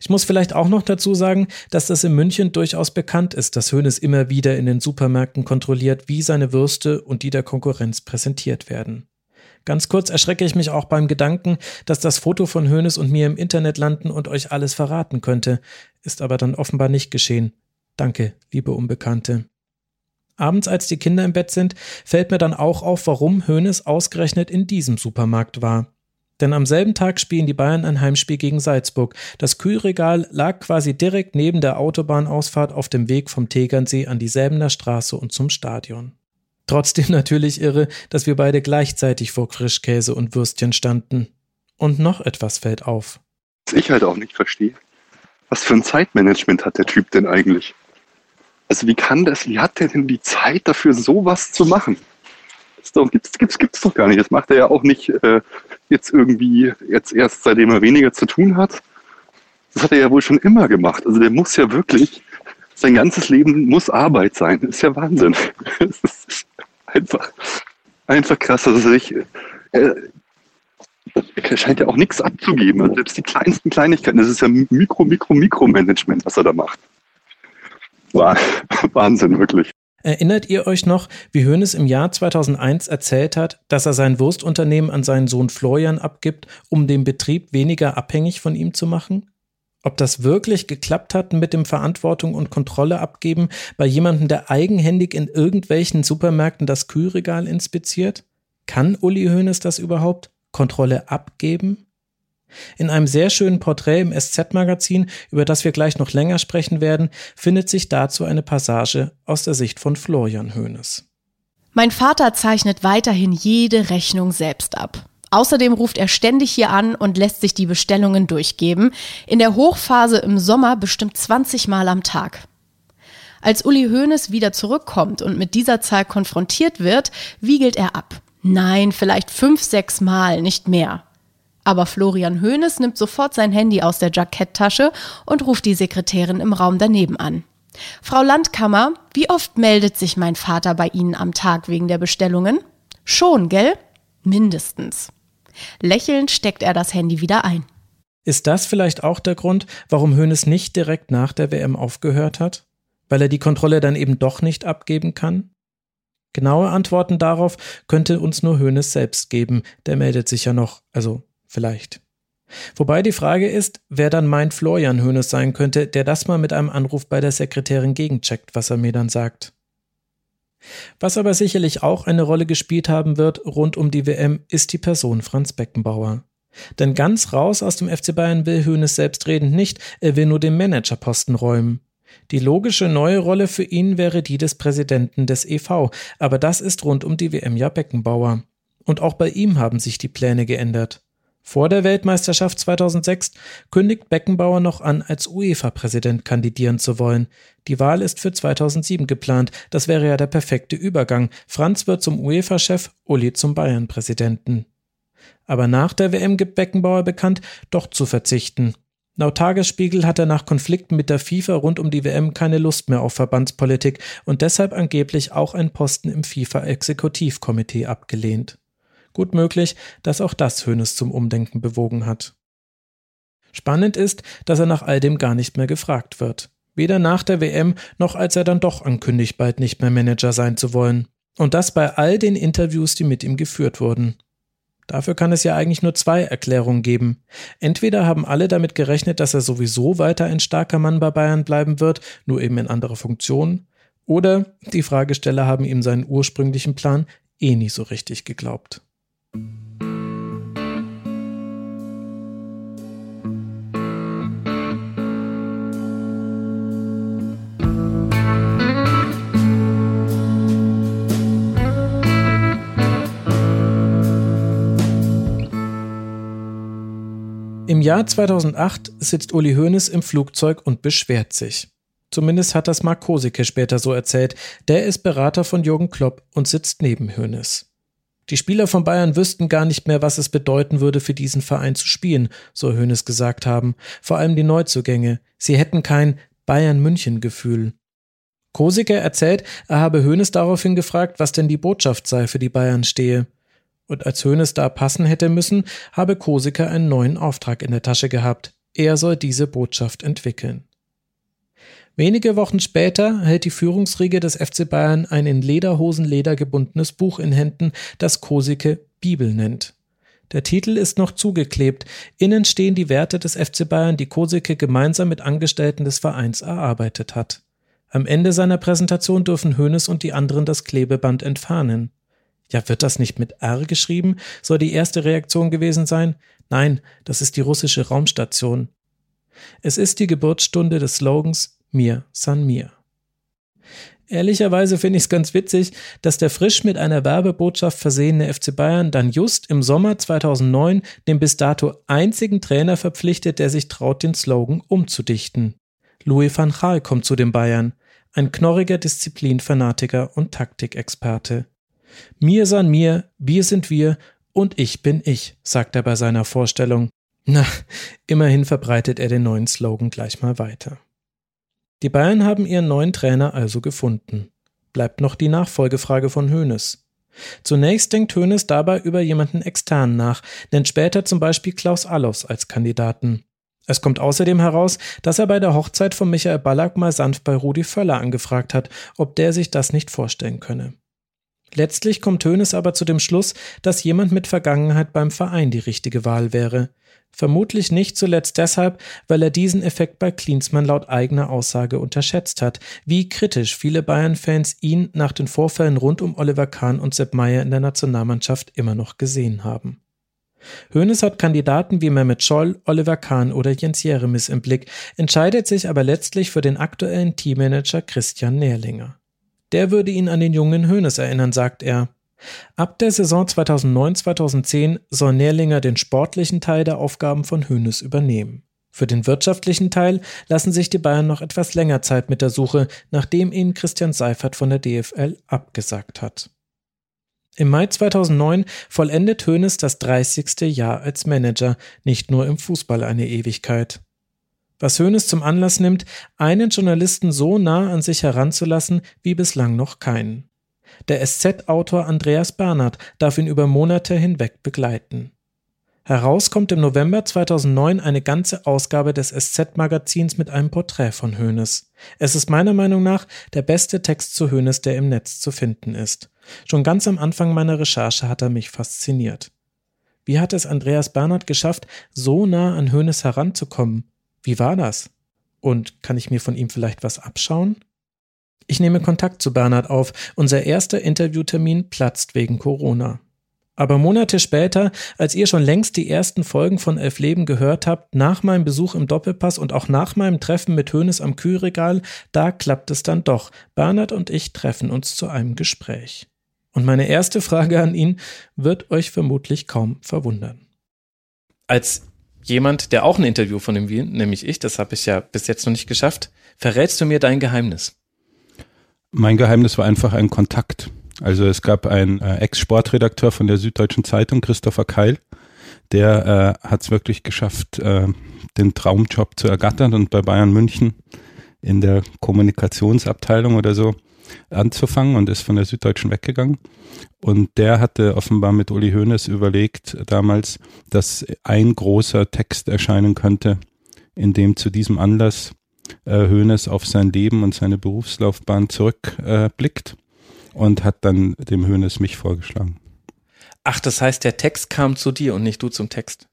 S5: Ich muss vielleicht auch noch dazu sagen, dass das in München durchaus bekannt ist, dass Hönes immer wieder in den Supermärkten kontrolliert, wie seine Würste und die der Konkurrenz präsentiert werden. Ganz kurz erschrecke ich mich auch beim Gedanken, dass das Foto von Hönes und mir im Internet landen und euch alles verraten könnte, ist aber dann offenbar nicht geschehen. Danke, liebe Unbekannte. Abends, als die Kinder im Bett sind, fällt mir dann auch auf, warum Hönes ausgerechnet in diesem Supermarkt war. Denn am selben Tag spielen die Bayern ein Heimspiel gegen Salzburg. Das Kühlregal lag quasi direkt neben der Autobahnausfahrt auf dem Weg vom Tegernsee an die Säbener Straße und zum Stadion. Trotzdem natürlich irre, dass wir beide gleichzeitig vor Frischkäse und Würstchen standen. Und noch etwas fällt auf.
S12: Was ich halt auch nicht verstehe. Was für ein Zeitmanagement hat der Typ denn eigentlich? Also wie kann das, wie hat der denn die Zeit dafür, sowas zu machen? Das gibt's, gibt's, gibt's doch gar nicht. Das macht er ja auch nicht äh, jetzt irgendwie, jetzt erst seitdem er weniger zu tun hat. Das hat er ja wohl schon immer gemacht. Also der muss ja wirklich, sein ganzes Leben muss Arbeit sein. Das ist ja Wahnsinn. Das ist einfach, einfach krass. Also ich, er, er scheint ja auch nichts abzugeben. Also selbst die kleinsten Kleinigkeiten. Das ist ja Mikro, Mikro, Mikromanagement, was er da macht. Wahnsinn, wirklich.
S5: Erinnert ihr euch noch, wie Hoeneß im Jahr 2001 erzählt hat, dass er sein Wurstunternehmen an seinen Sohn Florian abgibt, um den Betrieb weniger abhängig von ihm zu machen? Ob das wirklich geklappt hat mit dem Verantwortung und Kontrolle abgeben bei jemandem, der eigenhändig in irgendwelchen Supermärkten das Kühlregal inspiziert? Kann Uli Hoeneß das überhaupt? Kontrolle abgeben? In einem sehr schönen Porträt im SZ-Magazin, über das wir gleich noch länger sprechen werden, findet sich dazu eine Passage aus der Sicht von Florian Hoeneß.
S6: Mein Vater zeichnet weiterhin jede Rechnung selbst ab. Außerdem ruft er ständig hier an und lässt sich die Bestellungen durchgeben. In der Hochphase im Sommer bestimmt 20 Mal am Tag. Als Uli Hoeneß wieder zurückkommt und mit dieser Zahl konfrontiert wird, wiegelt er ab. Nein, vielleicht fünf, sechs Mal, nicht mehr. Aber Florian Hoeneß nimmt sofort sein Handy aus der Jacketttasche und ruft die Sekretärin im Raum daneben an. Frau Landkammer, wie oft meldet sich mein Vater bei Ihnen am Tag wegen der Bestellungen? Schon, gell? Mindestens. Lächelnd steckt er das Handy wieder ein.
S5: Ist das vielleicht auch der Grund, warum Hoeneß nicht direkt nach der WM aufgehört hat? Weil er die Kontrolle dann eben doch nicht abgeben kann? Genaue Antworten darauf könnte uns nur Hoeneß selbst geben, der meldet sich ja noch, also vielleicht. Wobei die Frage ist, wer dann meint Florian Hoeneß sein könnte, der das mal mit einem Anruf bei der Sekretärin gegencheckt, was er mir dann sagt. Was aber sicherlich auch eine Rolle gespielt haben wird rund um die WM, ist die Person Franz Beckenbauer. Denn ganz raus aus dem FC Bayern will Hoeneß selbstredend nicht, er will nur den Managerposten räumen. Die logische neue Rolle für ihn wäre die des Präsidenten des EV, aber das ist rund um die WM ja Beckenbauer. Und auch bei ihm haben sich die Pläne geändert. Vor der Weltmeisterschaft 2006 kündigt Beckenbauer noch an, als UEFA-Präsident kandidieren zu wollen. Die Wahl ist für 2007 geplant. Das wäre ja der perfekte Übergang. Franz wird zum UEFA-Chef, Uli zum Bayern-Präsidenten. Aber nach der WM gibt Beckenbauer bekannt, doch zu verzichten. Laut Tagesspiegel hat er nach Konflikten mit der FIFA rund um die WM keine Lust mehr auf Verbandspolitik und deshalb angeblich auch einen Posten im FIFA-Exekutivkomitee abgelehnt. Gut möglich, dass auch das Hönes zum Umdenken bewogen hat. Spannend ist, dass er nach all dem gar nicht mehr gefragt wird. Weder nach der WM noch als er dann doch ankündigt, bald nicht mehr Manager sein zu wollen. Und das bei all den Interviews, die mit ihm geführt wurden. Dafür kann es ja eigentlich nur zwei Erklärungen geben. Entweder haben alle damit gerechnet, dass er sowieso weiter ein starker Mann bei Bayern bleiben wird, nur eben in anderer Funktion, oder die Fragesteller haben ihm seinen ursprünglichen Plan eh nie so richtig geglaubt. Im Jahr 2008 sitzt Uli Hoeneß im Flugzeug und beschwert sich. Zumindest hat das Mark Kosicke später so erzählt. Der ist Berater von Jürgen Klopp und sitzt neben Hoeneß. Die Spieler von Bayern wüssten gar nicht mehr, was es bedeuten würde, für diesen Verein zu spielen, soll Hoeneß gesagt haben. Vor allem die Neuzugänge. Sie hätten kein Bayern-München-Gefühl. Kosiker erzählt, er habe Hoeneß daraufhin gefragt, was denn die Botschaft sei, für die Bayern stehe. Und als Hoeneß da passen hätte müssen, habe Kosiker einen neuen Auftrag in der Tasche gehabt. Er soll diese Botschaft entwickeln. Wenige Wochen später hält die Führungsriege des FC Bayern ein in Lederhosenleder gebundenes Buch in Händen, das Kosike Bibel nennt. Der Titel ist noch zugeklebt. Innen stehen die Werte des FC Bayern, die Kosike gemeinsam mit Angestellten des Vereins erarbeitet hat. Am Ende seiner Präsentation dürfen Hoeneß und die anderen das Klebeband entfernen. Ja, wird das nicht mit R geschrieben? Soll die erste Reaktion gewesen sein? Nein, das ist die russische Raumstation. Es ist die Geburtsstunde des Slogans mir san mir. Ehrlicherweise finde ich es ganz witzig, dass der frisch mit einer Werbebotschaft versehene FC Bayern dann just im Sommer 2009 den bis dato einzigen Trainer verpflichtet, der sich traut, den Slogan umzudichten. Louis van Gaal kommt zu den Bayern, ein knorriger Disziplinfanatiker und Taktikexperte. Mir san mir, wir sind wir und ich bin ich, sagt er bei seiner Vorstellung. Na, immerhin verbreitet er den neuen Slogan gleich mal weiter. Die Bayern haben ihren neuen Trainer also gefunden. Bleibt noch die Nachfolgefrage von Hoeneß. Zunächst denkt Hoeneß dabei über jemanden extern nach, nennt später zum Beispiel Klaus Allofs als Kandidaten. Es kommt außerdem heraus, dass er bei der Hochzeit von Michael Ballack mal sanft bei Rudi Völler angefragt hat, ob der sich das nicht vorstellen könne. Letztlich kommt Hoeneß aber zu dem Schluss, dass jemand mit Vergangenheit beim Verein die richtige Wahl wäre. Vermutlich nicht zuletzt deshalb, weil er diesen Effekt bei Klinsmann laut eigener Aussage unterschätzt hat, wie kritisch viele Bayern-Fans ihn nach den Vorfällen rund um Oliver Kahn und Sepp Meyer in der Nationalmannschaft immer noch gesehen haben. Hoeneß hat Kandidaten wie Mehmet Scholl, Oliver Kahn oder Jens Jeremis im Blick, entscheidet sich aber letztlich für den aktuellen Teammanager Christian Nährlinger. Der würde ihn an den jungen Hoeneß erinnern, sagt er. Ab der Saison 2009-2010 soll Nährlinger den sportlichen Teil der Aufgaben von Hoeneß übernehmen. Für den wirtschaftlichen Teil lassen sich die Bayern noch etwas länger Zeit mit der Suche, nachdem ihnen Christian Seifert von der DFL abgesagt hat. Im Mai 2009 vollendet Hoeneß das 30. Jahr als Manager, nicht nur im Fußball eine Ewigkeit. Was Hoeneß zum Anlass nimmt, einen Journalisten so nah an sich heranzulassen wie bislang noch keinen. Der SZ-Autor Andreas Bernhard darf ihn über Monate hinweg begleiten. Heraus kommt im November 2009 eine ganze Ausgabe des SZ-Magazins mit einem Porträt von Hoeneß. Es ist meiner Meinung nach der beste Text zu Hoeneß, der im Netz zu finden ist. Schon ganz am Anfang meiner Recherche hat er mich fasziniert. Wie hat es Andreas Bernhard geschafft, so nah an Hoeneß heranzukommen? Wie war das? Und kann ich mir von ihm vielleicht was abschauen? Ich nehme Kontakt zu Bernhard auf. Unser erster Interviewtermin platzt wegen Corona. Aber Monate später, als ihr schon längst die ersten Folgen von Elf Leben gehört habt, nach meinem Besuch im Doppelpass und auch nach meinem Treffen mit Hönes am Kühlregal, da klappt es dann doch. Bernhard und ich treffen uns zu einem Gespräch. Und meine erste Frage an ihn wird euch vermutlich kaum verwundern. Als jemand, der auch ein Interview von ihm will, nämlich ich, das habe ich ja bis jetzt noch nicht geschafft, verrätst du mir dein Geheimnis?
S2: Mein Geheimnis war einfach ein Kontakt. Also es gab einen äh, Ex-Sportredakteur von der Süddeutschen Zeitung, Christopher Keil, der äh, hat es wirklich geschafft, äh, den Traumjob zu ergattern und bei Bayern München in der Kommunikationsabteilung oder so anzufangen und ist von der Süddeutschen weggegangen. Und der hatte offenbar mit Uli Hoeneß überlegt damals, dass ein großer Text erscheinen könnte, in dem zu diesem Anlass äh, Hoeneß auf sein Leben und seine Berufslaufbahn zurückblickt. Äh, und hat dann dem Hönes mich vorgeschlagen.
S5: Ach, das heißt, der Text kam zu dir und nicht du zum Text?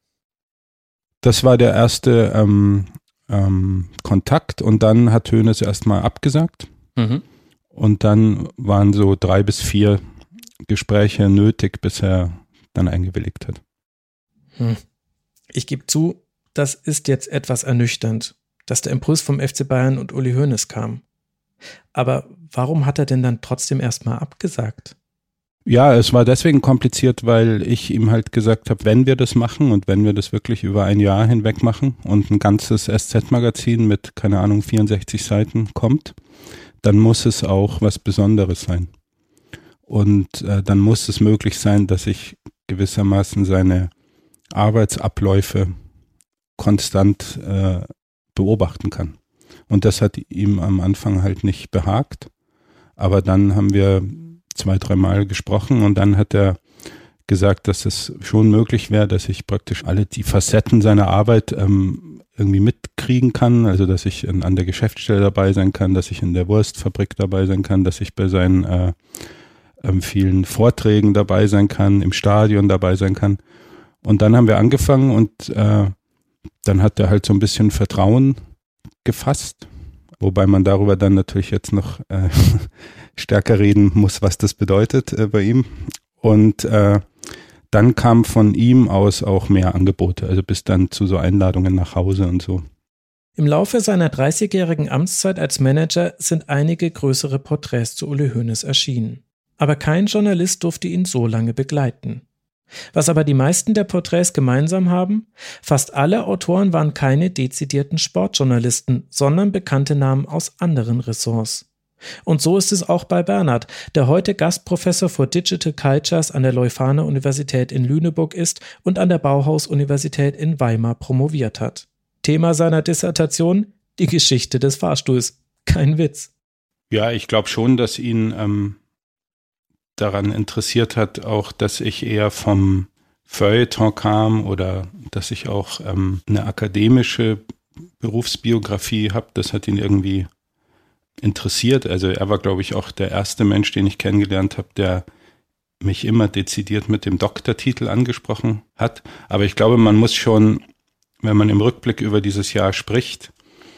S2: Das war der erste ähm, ähm, Kontakt und dann hat Hönes erstmal abgesagt. Mhm. Und dann waren so drei bis vier Gespräche nötig, bis er dann eingewilligt hat.
S5: Hm. Ich gebe zu, das ist jetzt etwas ernüchternd, dass der Impuls vom FC Bayern und Uli Hoeneß kam. Aber warum hat er denn dann trotzdem erstmal abgesagt?
S2: Ja, es war deswegen kompliziert, weil ich ihm halt gesagt habe, wenn wir das machen und wenn wir das wirklich über ein Jahr hinweg machen und ein ganzes SZ-Magazin mit, keine Ahnung, 64 Seiten kommt, dann muss es auch was Besonderes sein. Und äh, dann muss es möglich sein, dass ich gewissermaßen seine Arbeitsabläufe konstant äh, beobachten kann. Und das hat ihm am Anfang halt nicht behagt. Aber dann haben wir zwei, dreimal gesprochen und dann hat er gesagt, dass es schon möglich wäre, dass ich praktisch alle die Facetten seiner Arbeit ähm, irgendwie mitkriegen kann. Also dass ich in, an der Geschäftsstelle dabei sein kann, dass ich in der Wurstfabrik dabei sein kann, dass ich bei seinen äh, ähm, vielen Vorträgen dabei sein kann, im Stadion dabei sein kann. Und dann haben wir angefangen und äh, dann hat er halt so ein bisschen Vertrauen gefasst, wobei man darüber dann natürlich jetzt noch äh, stärker reden muss, was das bedeutet äh, bei ihm. Und äh, dann kam von ihm aus auch mehr Angebote, also bis dann zu so Einladungen nach Hause und so.
S5: Im Laufe seiner 30-jährigen Amtszeit als Manager sind einige größere Porträts zu Uli Hoeneß erschienen. Aber kein Journalist durfte ihn so lange begleiten. Was aber die meisten der Porträts gemeinsam haben? Fast alle Autoren waren keine dezidierten Sportjournalisten, sondern bekannte Namen aus anderen Ressorts. Und so ist es auch bei Bernhard, der heute Gastprofessor für Digital Cultures an der Leuphana Universität in Lüneburg ist und an der Bauhaus Universität in Weimar promoviert hat. Thema seiner Dissertation die Geschichte des Fahrstuhls. Kein Witz.
S2: Ja, ich glaube schon, dass ihn ähm, daran interessiert hat, auch, dass ich eher vom Feuilleton kam oder dass ich auch ähm, eine akademische Berufsbiografie habe. Das hat ihn irgendwie interessiert. Also er war, glaube ich, auch der erste Mensch, den ich kennengelernt habe, der mich immer dezidiert mit dem Doktortitel angesprochen hat. Aber ich glaube, man muss schon, wenn man im Rückblick über dieses Jahr spricht,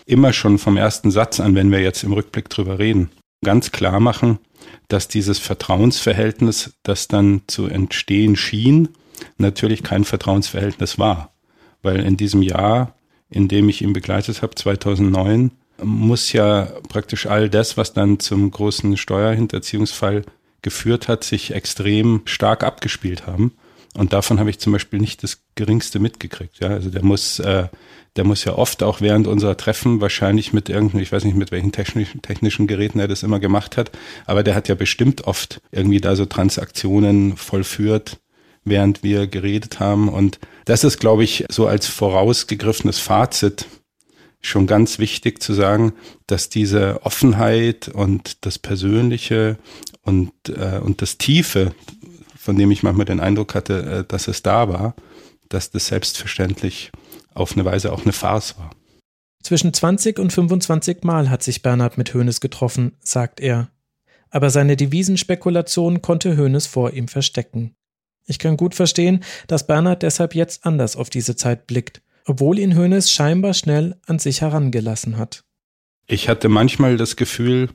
S2: immer schon vom ersten Satz an, wenn wir jetzt im Rückblick drüber reden, ganz klar machen, dass dieses Vertrauensverhältnis, das dann zu entstehen schien, natürlich kein Vertrauensverhältnis war. Weil in diesem Jahr, in dem ich ihn begleitet habe, 2009, muss ja praktisch all das, was dann zum großen Steuerhinterziehungsfall geführt hat, sich extrem stark abgespielt haben. Und davon habe ich zum Beispiel nicht das Geringste mitgekriegt. Ja, also der muss, äh, der muss ja oft auch während unserer Treffen wahrscheinlich mit irgendeinem, ich weiß nicht mit welchen technischen, technischen Geräten er das immer gemacht hat, aber der hat ja bestimmt oft irgendwie da so Transaktionen vollführt, während wir geredet haben. Und das ist, glaube ich, so als vorausgegriffenes Fazit schon ganz wichtig zu sagen, dass diese Offenheit und das Persönliche und, äh, und das Tiefe, von dem ich manchmal den Eindruck hatte, äh, dass es da war, dass das selbstverständlich auf eine Weise auch eine Farce war.
S5: Zwischen 20 und 25 Mal hat sich Bernhard mit Hoeneß getroffen, sagt er. Aber seine Devisenspekulation konnte Hoeneß vor ihm verstecken. Ich kann gut verstehen, dass Bernhard deshalb jetzt anders auf diese Zeit blickt, obwohl ihn Hoeneß scheinbar schnell an sich herangelassen hat.
S2: Ich hatte manchmal das Gefühl,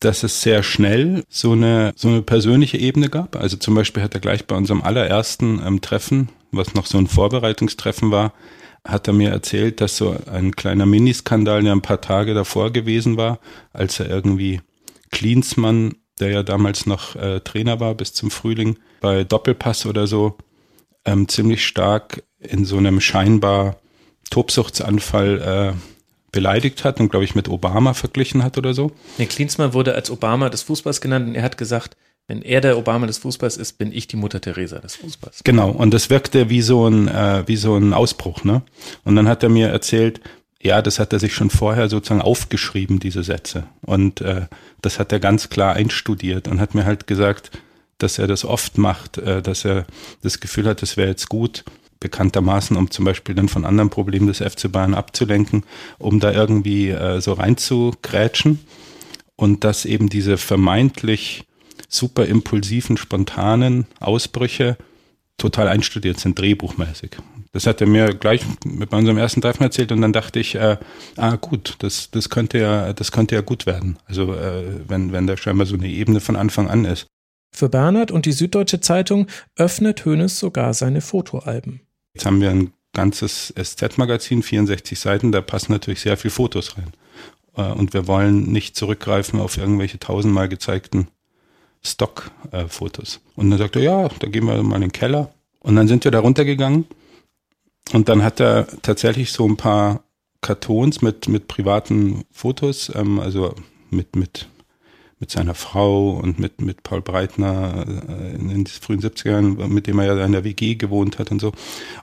S2: dass es sehr schnell so eine, so eine persönliche Ebene gab. Also zum Beispiel hat er gleich bei unserem allerersten ähm, Treffen, was noch so ein Vorbereitungstreffen war, hat er mir erzählt, dass so ein kleiner Miniskandal ja ein paar Tage davor gewesen war, als er irgendwie Klinsmann, der ja damals noch äh, Trainer war bis zum Frühling, bei Doppelpass oder so, ähm, ziemlich stark in so einem scheinbar Tobsuchtsanfall äh, beleidigt hat und glaube ich mit Obama verglichen hat oder so.
S5: Nee, Klinsmann wurde als Obama des Fußballs genannt und er hat gesagt, wenn er der Obama des Fußballs ist, bin ich die Mutter Teresa des Fußballs.
S2: Genau, und das wirkte wie so ein, äh, wie so ein Ausbruch, ne? Und dann hat er mir erzählt, ja, das hat er sich schon vorher sozusagen aufgeschrieben, diese Sätze. Und äh, das hat er ganz klar einstudiert und hat mir halt gesagt, dass er das oft macht, äh, dass er das Gefühl hat, es wäre jetzt gut, bekanntermaßen, um zum Beispiel dann von anderen Problemen des FC Bayern abzulenken, um da irgendwie äh, so reinzugrätschen. Und dass eben diese vermeintlich super impulsiven, spontanen Ausbrüche total einstudiert sind, drehbuchmäßig. Das hat er mir gleich mit unserem ersten Treffen erzählt und dann dachte ich, äh, ah gut, das, das könnte ja, das könnte ja gut werden. Also äh, wenn, wenn da scheinbar so eine Ebene von Anfang an ist.
S5: Für Bernhard und die Süddeutsche Zeitung öffnet Hoeneß sogar seine Fotoalben.
S2: Jetzt haben wir ein ganzes SZ-Magazin, 64 Seiten, da passen natürlich sehr viele Fotos rein. Äh, und wir wollen nicht zurückgreifen auf irgendwelche tausendmal gezeigten Stock-Fotos. Und dann sagt er, ja, da gehen wir mal in den Keller. Und dann sind wir da runtergegangen und dann hat er tatsächlich so ein paar Kartons mit, mit privaten Fotos, ähm, also mit, mit, mit seiner Frau und mit, mit Paul Breitner äh, in den frühen 70ern, mit dem er ja in der WG gewohnt hat und so.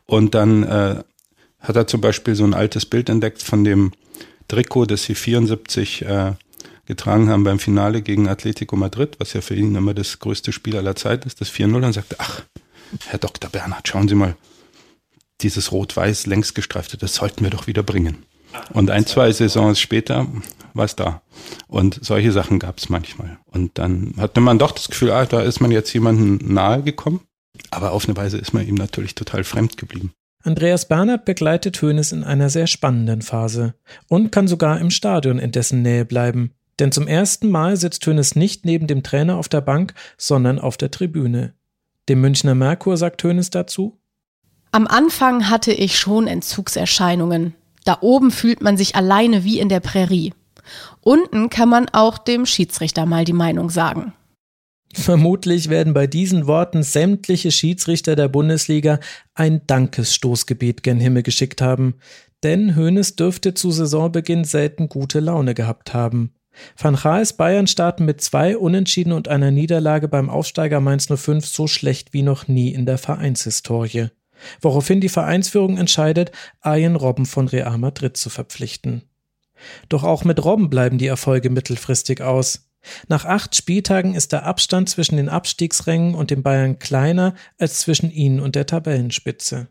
S2: Und dann äh, hat er zum Beispiel so ein altes Bild entdeckt von dem Trikot, das sie 74 äh, getragen haben beim Finale gegen Atletico Madrid, was ja für ihn immer das größte Spiel aller Zeit ist, das 4-0, und sagte, ach, Herr Dr. Bernhard, schauen Sie mal, dieses rot-weiß längsgestreifte, das sollten wir doch wieder bringen. Und ein, zwei Saisons später war es da. Und solche Sachen gab es manchmal. Und dann hatte man doch das Gefühl, ah, da ist man jetzt jemandem nahe gekommen. Aber auf eine Weise ist man ihm natürlich total fremd geblieben.
S5: Andreas Bernhard begleitet Hoeneß in einer sehr spannenden Phase und kann sogar im Stadion in dessen Nähe bleiben. Denn zum ersten Mal sitzt Hoeneß nicht neben dem Trainer auf der Bank, sondern auf der Tribüne. Dem Münchner Merkur sagt Hoeneß dazu:
S6: Am Anfang hatte ich schon Entzugserscheinungen. Da oben fühlt man sich alleine wie in der Prärie. Unten kann man auch dem Schiedsrichter mal die Meinung sagen.
S5: Vermutlich werden bei diesen Worten sämtliche Schiedsrichter der Bundesliga ein Dankesstoßgebet gen Himmel geschickt haben, denn Hoeneß dürfte zu Saisonbeginn selten gute Laune gehabt haben. Van Gaals Bayern starten mit zwei Unentschieden und einer Niederlage beim Aufsteiger Mainz 05 so schlecht wie noch nie in der Vereinshistorie. Woraufhin die Vereinsführung entscheidet, Arjen Robben von Real Madrid zu verpflichten. Doch auch mit Robben bleiben die Erfolge mittelfristig aus. Nach acht Spieltagen ist der Abstand zwischen den Abstiegsrängen und den Bayern kleiner als zwischen ihnen und der Tabellenspitze.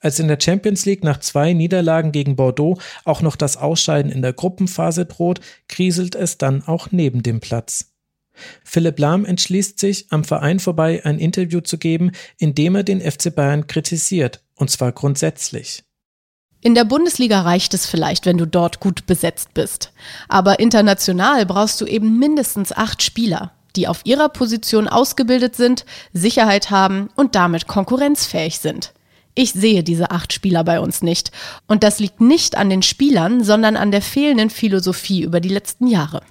S5: Als in der Champions League nach zwei Niederlagen gegen Bordeaux auch noch das Ausscheiden in der Gruppenphase droht, kriselt es dann auch neben dem Platz. Philipp Lahm entschließt sich, am Verein vorbei ein Interview zu geben, in dem er den FC Bayern kritisiert, und zwar grundsätzlich.
S6: In der Bundesliga reicht es vielleicht, wenn du dort gut besetzt bist. Aber international brauchst du eben mindestens acht Spieler, die auf ihrer Position ausgebildet sind, Sicherheit haben und damit konkurrenzfähig sind. Ich sehe diese acht Spieler bei uns nicht. Und das liegt nicht an den Spielern, sondern an der fehlenden Philosophie über die letzten Jahre.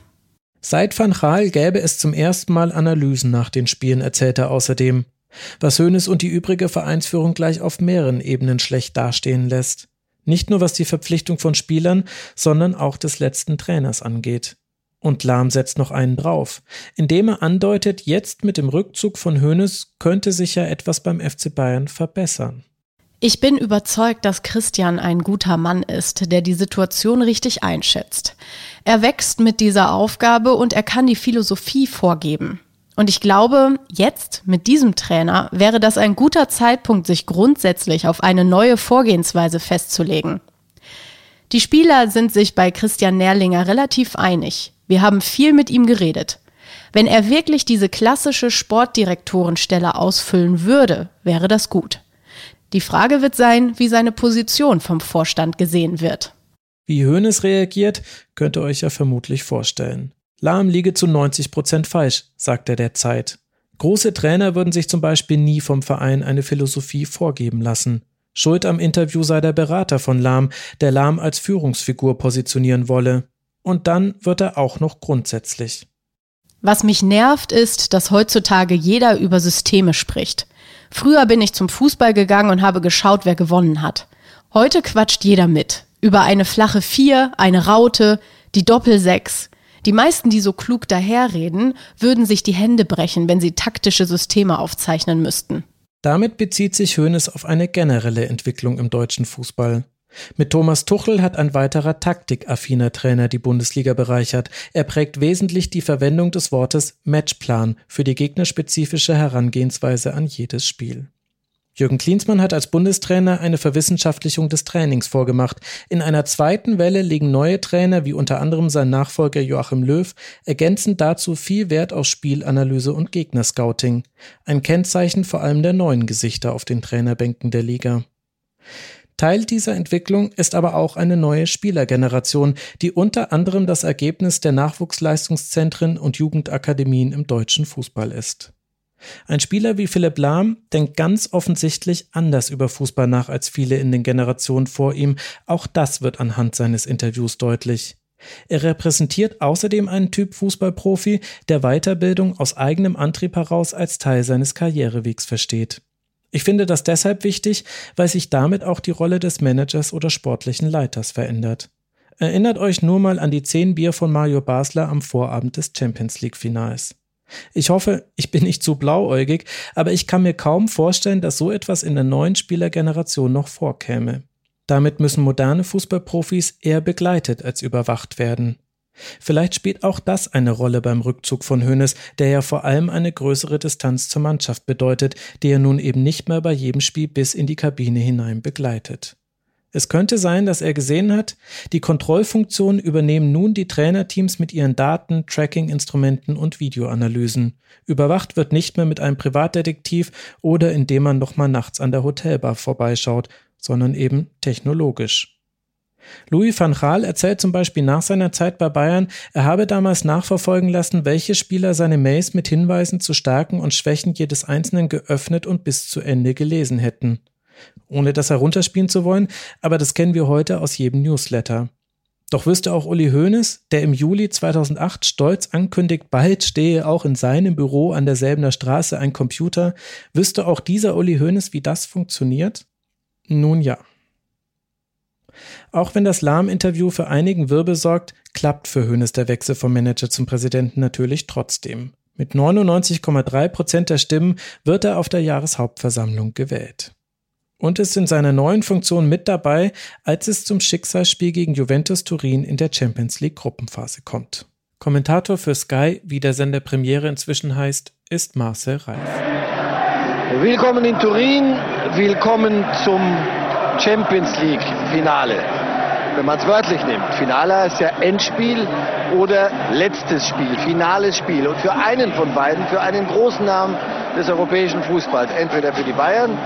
S5: Seit Van Gaal gäbe es zum ersten Mal Analysen nach den Spielen, erzählt er außerdem, was Hoeneß und die übrige Vereinsführung gleich auf mehreren Ebenen schlecht dastehen lässt. Nicht nur was die Verpflichtung von Spielern, sondern auch des letzten Trainers angeht. Und Lahm setzt noch einen drauf, indem er andeutet, jetzt mit dem Rückzug von Hoeneß könnte sich ja etwas beim FC Bayern verbessern.
S6: Ich bin überzeugt, dass Christian ein guter Mann ist, der die Situation richtig einschätzt. Er wächst mit dieser Aufgabe und er kann die Philosophie vorgeben. Und ich glaube, jetzt mit diesem Trainer wäre das ein guter Zeitpunkt, sich grundsätzlich auf eine neue Vorgehensweise festzulegen. Die Spieler sind sich bei Christian Nährlinger relativ einig. Wir haben viel mit ihm geredet. Wenn er wirklich diese klassische Sportdirektorenstelle ausfüllen würde, wäre das gut. Die Frage wird sein, wie seine Position vom Vorstand gesehen wird.
S5: Wie Hoeneß reagiert, könnt ihr euch ja vermutlich vorstellen. Lahm liege zu 90 Prozent falsch, sagt er der Zeit. Große Trainer würden sich zum Beispiel nie vom Verein eine Philosophie vorgeben lassen. Schuld am Interview sei der Berater von Lahm, der Lahm als Führungsfigur positionieren wolle. Und dann wird er auch noch grundsätzlich.
S6: Was mich nervt, ist, dass heutzutage jeder über Systeme spricht. Früher bin ich zum Fußball gegangen und habe geschaut, wer gewonnen hat. Heute quatscht jeder mit. Über eine flache Vier, eine Raute, die Doppelsechs. Die meisten, die so klug daherreden, würden sich die Hände brechen, wenn sie taktische Systeme aufzeichnen müssten.
S5: Damit bezieht sich Hoeneß auf eine generelle Entwicklung im deutschen Fußball. Mit Thomas Tuchel hat ein weiterer taktikaffiner Trainer die Bundesliga bereichert. Er prägt wesentlich die Verwendung des Wortes Matchplan für die gegnerspezifische Herangehensweise an jedes Spiel. Jürgen Klinsmann hat als Bundestrainer eine Verwissenschaftlichung des Trainings vorgemacht. In einer zweiten Welle legen neue Trainer, wie unter anderem sein Nachfolger Joachim Löw, ergänzend dazu viel Wert auf Spielanalyse und Gegnerscouting. Ein Kennzeichen vor allem der neuen Gesichter auf den Trainerbänken der Liga. Teil dieser Entwicklung ist aber auch eine neue Spielergeneration, die unter anderem das Ergebnis der Nachwuchsleistungszentren und Jugendakademien im deutschen Fußball ist. Ein Spieler wie Philipp Lahm denkt ganz offensichtlich anders über Fußball nach als viele in den Generationen vor ihm. Auch das wird anhand seines Interviews deutlich. Er repräsentiert außerdem einen Typ Fußballprofi, der Weiterbildung aus eigenem Antrieb heraus als Teil seines Karrierewegs versteht. Ich finde das deshalb wichtig, weil sich damit auch die Rolle des Managers oder sportlichen Leiters verändert. Erinnert euch nur mal an die zehn Bier von Mario Basler am Vorabend des Champions League Finals. Ich hoffe, ich bin nicht zu blauäugig, aber ich kann mir kaum vorstellen, dass so etwas in der neuen Spielergeneration noch vorkäme. Damit müssen moderne Fußballprofis eher begleitet als überwacht werden. Vielleicht spielt auch das eine Rolle beim Rückzug von Hoeneß, der ja vor allem eine größere Distanz zur Mannschaft bedeutet, die er nun eben nicht mehr bei jedem Spiel bis in die Kabine hinein begleitet. Es könnte sein, dass er gesehen hat, die Kontrollfunktionen übernehmen nun die Trainerteams mit ihren Daten, Tracking-Instrumenten und Videoanalysen. Überwacht wird nicht mehr mit einem Privatdetektiv oder indem man nochmal nachts an der Hotelbar vorbeischaut, sondern eben technologisch. Louis van Gaal erzählt zum Beispiel nach seiner Zeit bei Bayern, er habe damals nachverfolgen lassen, welche Spieler seine Mails mit Hinweisen zu Stärken und Schwächen jedes Einzelnen geöffnet und bis zu Ende gelesen hätten ohne das herunterspielen zu wollen, aber das kennen wir heute aus jedem Newsletter. Doch wüsste auch Uli Hoeneß, der im Juli 2008 stolz ankündigt, bald stehe auch in seinem Büro an derselbener Straße ein Computer, wüsste auch dieser Uli Hoeneß, wie das funktioniert? Nun ja. Auch wenn das Lahm-Interview für einigen Wirbel sorgt, klappt für Hoeneß der Wechsel vom Manager zum Präsidenten natürlich trotzdem. Mit 99,3 Prozent der Stimmen wird er auf der Jahreshauptversammlung gewählt und ist in seiner neuen Funktion mit dabei, als es zum Schicksalsspiel gegen Juventus Turin in der Champions League Gruppenphase kommt. Kommentator für Sky, wie der Sender Premiere inzwischen heißt, ist Marcel Reif.
S13: Willkommen in Turin, willkommen zum Champions League Finale. Wenn man es wörtlich nimmt, Finale heißt ja Endspiel oder letztes Spiel, finales Spiel. Und für einen von beiden, für einen großen Namen des europäischen Fußballs, entweder für die Bayern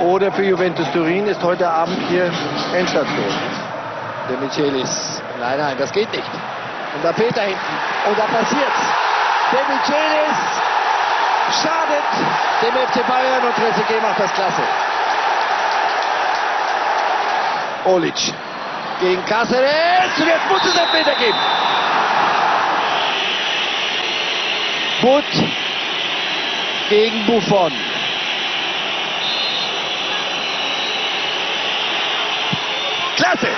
S13: oder für Juventus Turin ist heute Abend hier Endstation. Der Michelis. Nein, nein, das geht nicht. Und da Peter hinten. Und da passiert's. Der Michelis schadet dem FC Bayern und Trezeguet macht das klasse. Olic gegen Cáceres. Und jetzt muss es Elfmeter geben. Foot gegen Buffon. Klasse!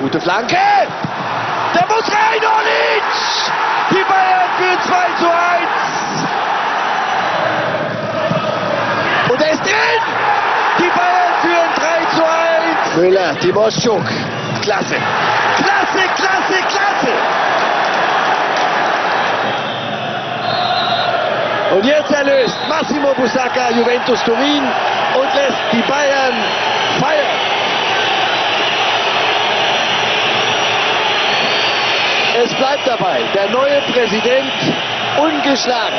S13: Gute Flanke! Der muss rein, Olic! Die Bayern führen 2 zu 1. Und er ist drin! Die Bayern führen 3 zu 1. Müller, Timoschuk. Klasse. Klasse, klasse, klasse. Und jetzt erlöst Massimo Busacca Juventus Turin und lässt die Bayern feiern. Es bleibt dabei, der neue Präsident ungeschlagen.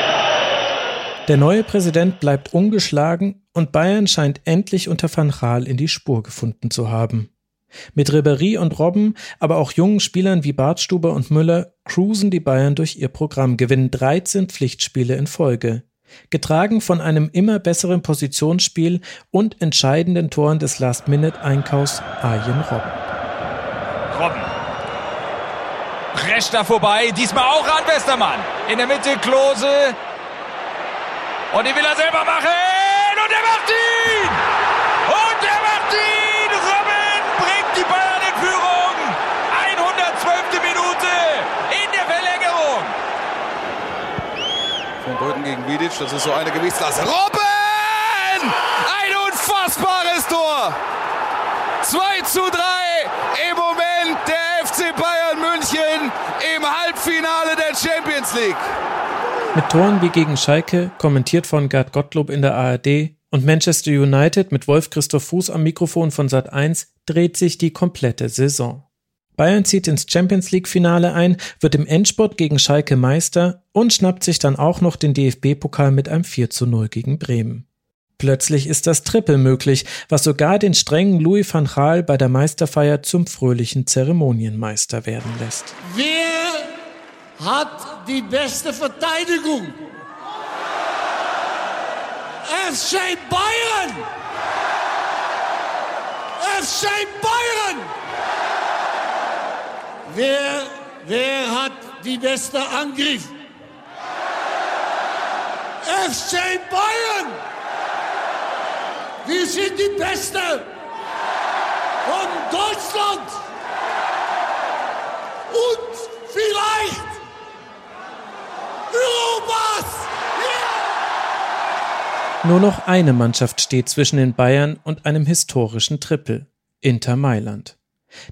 S5: Der neue Präsident bleibt ungeschlagen und Bayern scheint endlich unter Van Gaal in die Spur gefunden zu haben. Mit Ribéry und Robben, aber auch jungen Spielern wie Bartstuber und Müller cruisen die Bayern durch ihr Programm, gewinnen 13 Pflichtspiele in Folge. Getragen von einem immer besseren Positionsspiel und entscheidenden Toren des Last-Minute-Einkaufs Arjen. Robben.
S14: Prescht da vorbei, diesmal auch an Westermann. In der Mitte Klose. Und die will er selber machen. Und er macht ihn! Und er macht ihn! Robben bringt die Bayern in Führung. 112. Minute in der Verlängerung.
S15: Von Brücken gegen Vidic, das ist so eine Gewichtsklasse. Robben! Ein unfassbares Tor! 2 zu 3 im Moment FC Bayern München im Halbfinale der Champions League.
S5: Mit Toren wie gegen Schalke, kommentiert von Gerd Gottlob in der ARD, und Manchester United mit Wolf Christoph Fuß am Mikrofon von Sat 1 dreht sich die komplette Saison. Bayern zieht ins Champions League Finale ein, wird im Endspurt gegen Schalke Meister und schnappt sich dann auch noch den DFB-Pokal mit einem 4 zu 0 gegen Bremen. Plötzlich ist das Triple möglich, was sogar den strengen Louis van Gaal bei der Meisterfeier zum fröhlichen Zeremonienmeister werden lässt.
S16: Wer hat die beste Verteidigung? FC Bayern! FC Bayern! Wer, wer hat die beste Angriff? FC Bayern! Wir sind die Beste von Deutschland! Und vielleicht Europas!
S5: Nur noch eine Mannschaft steht zwischen den Bayern und einem historischen Triple, Inter Mailand.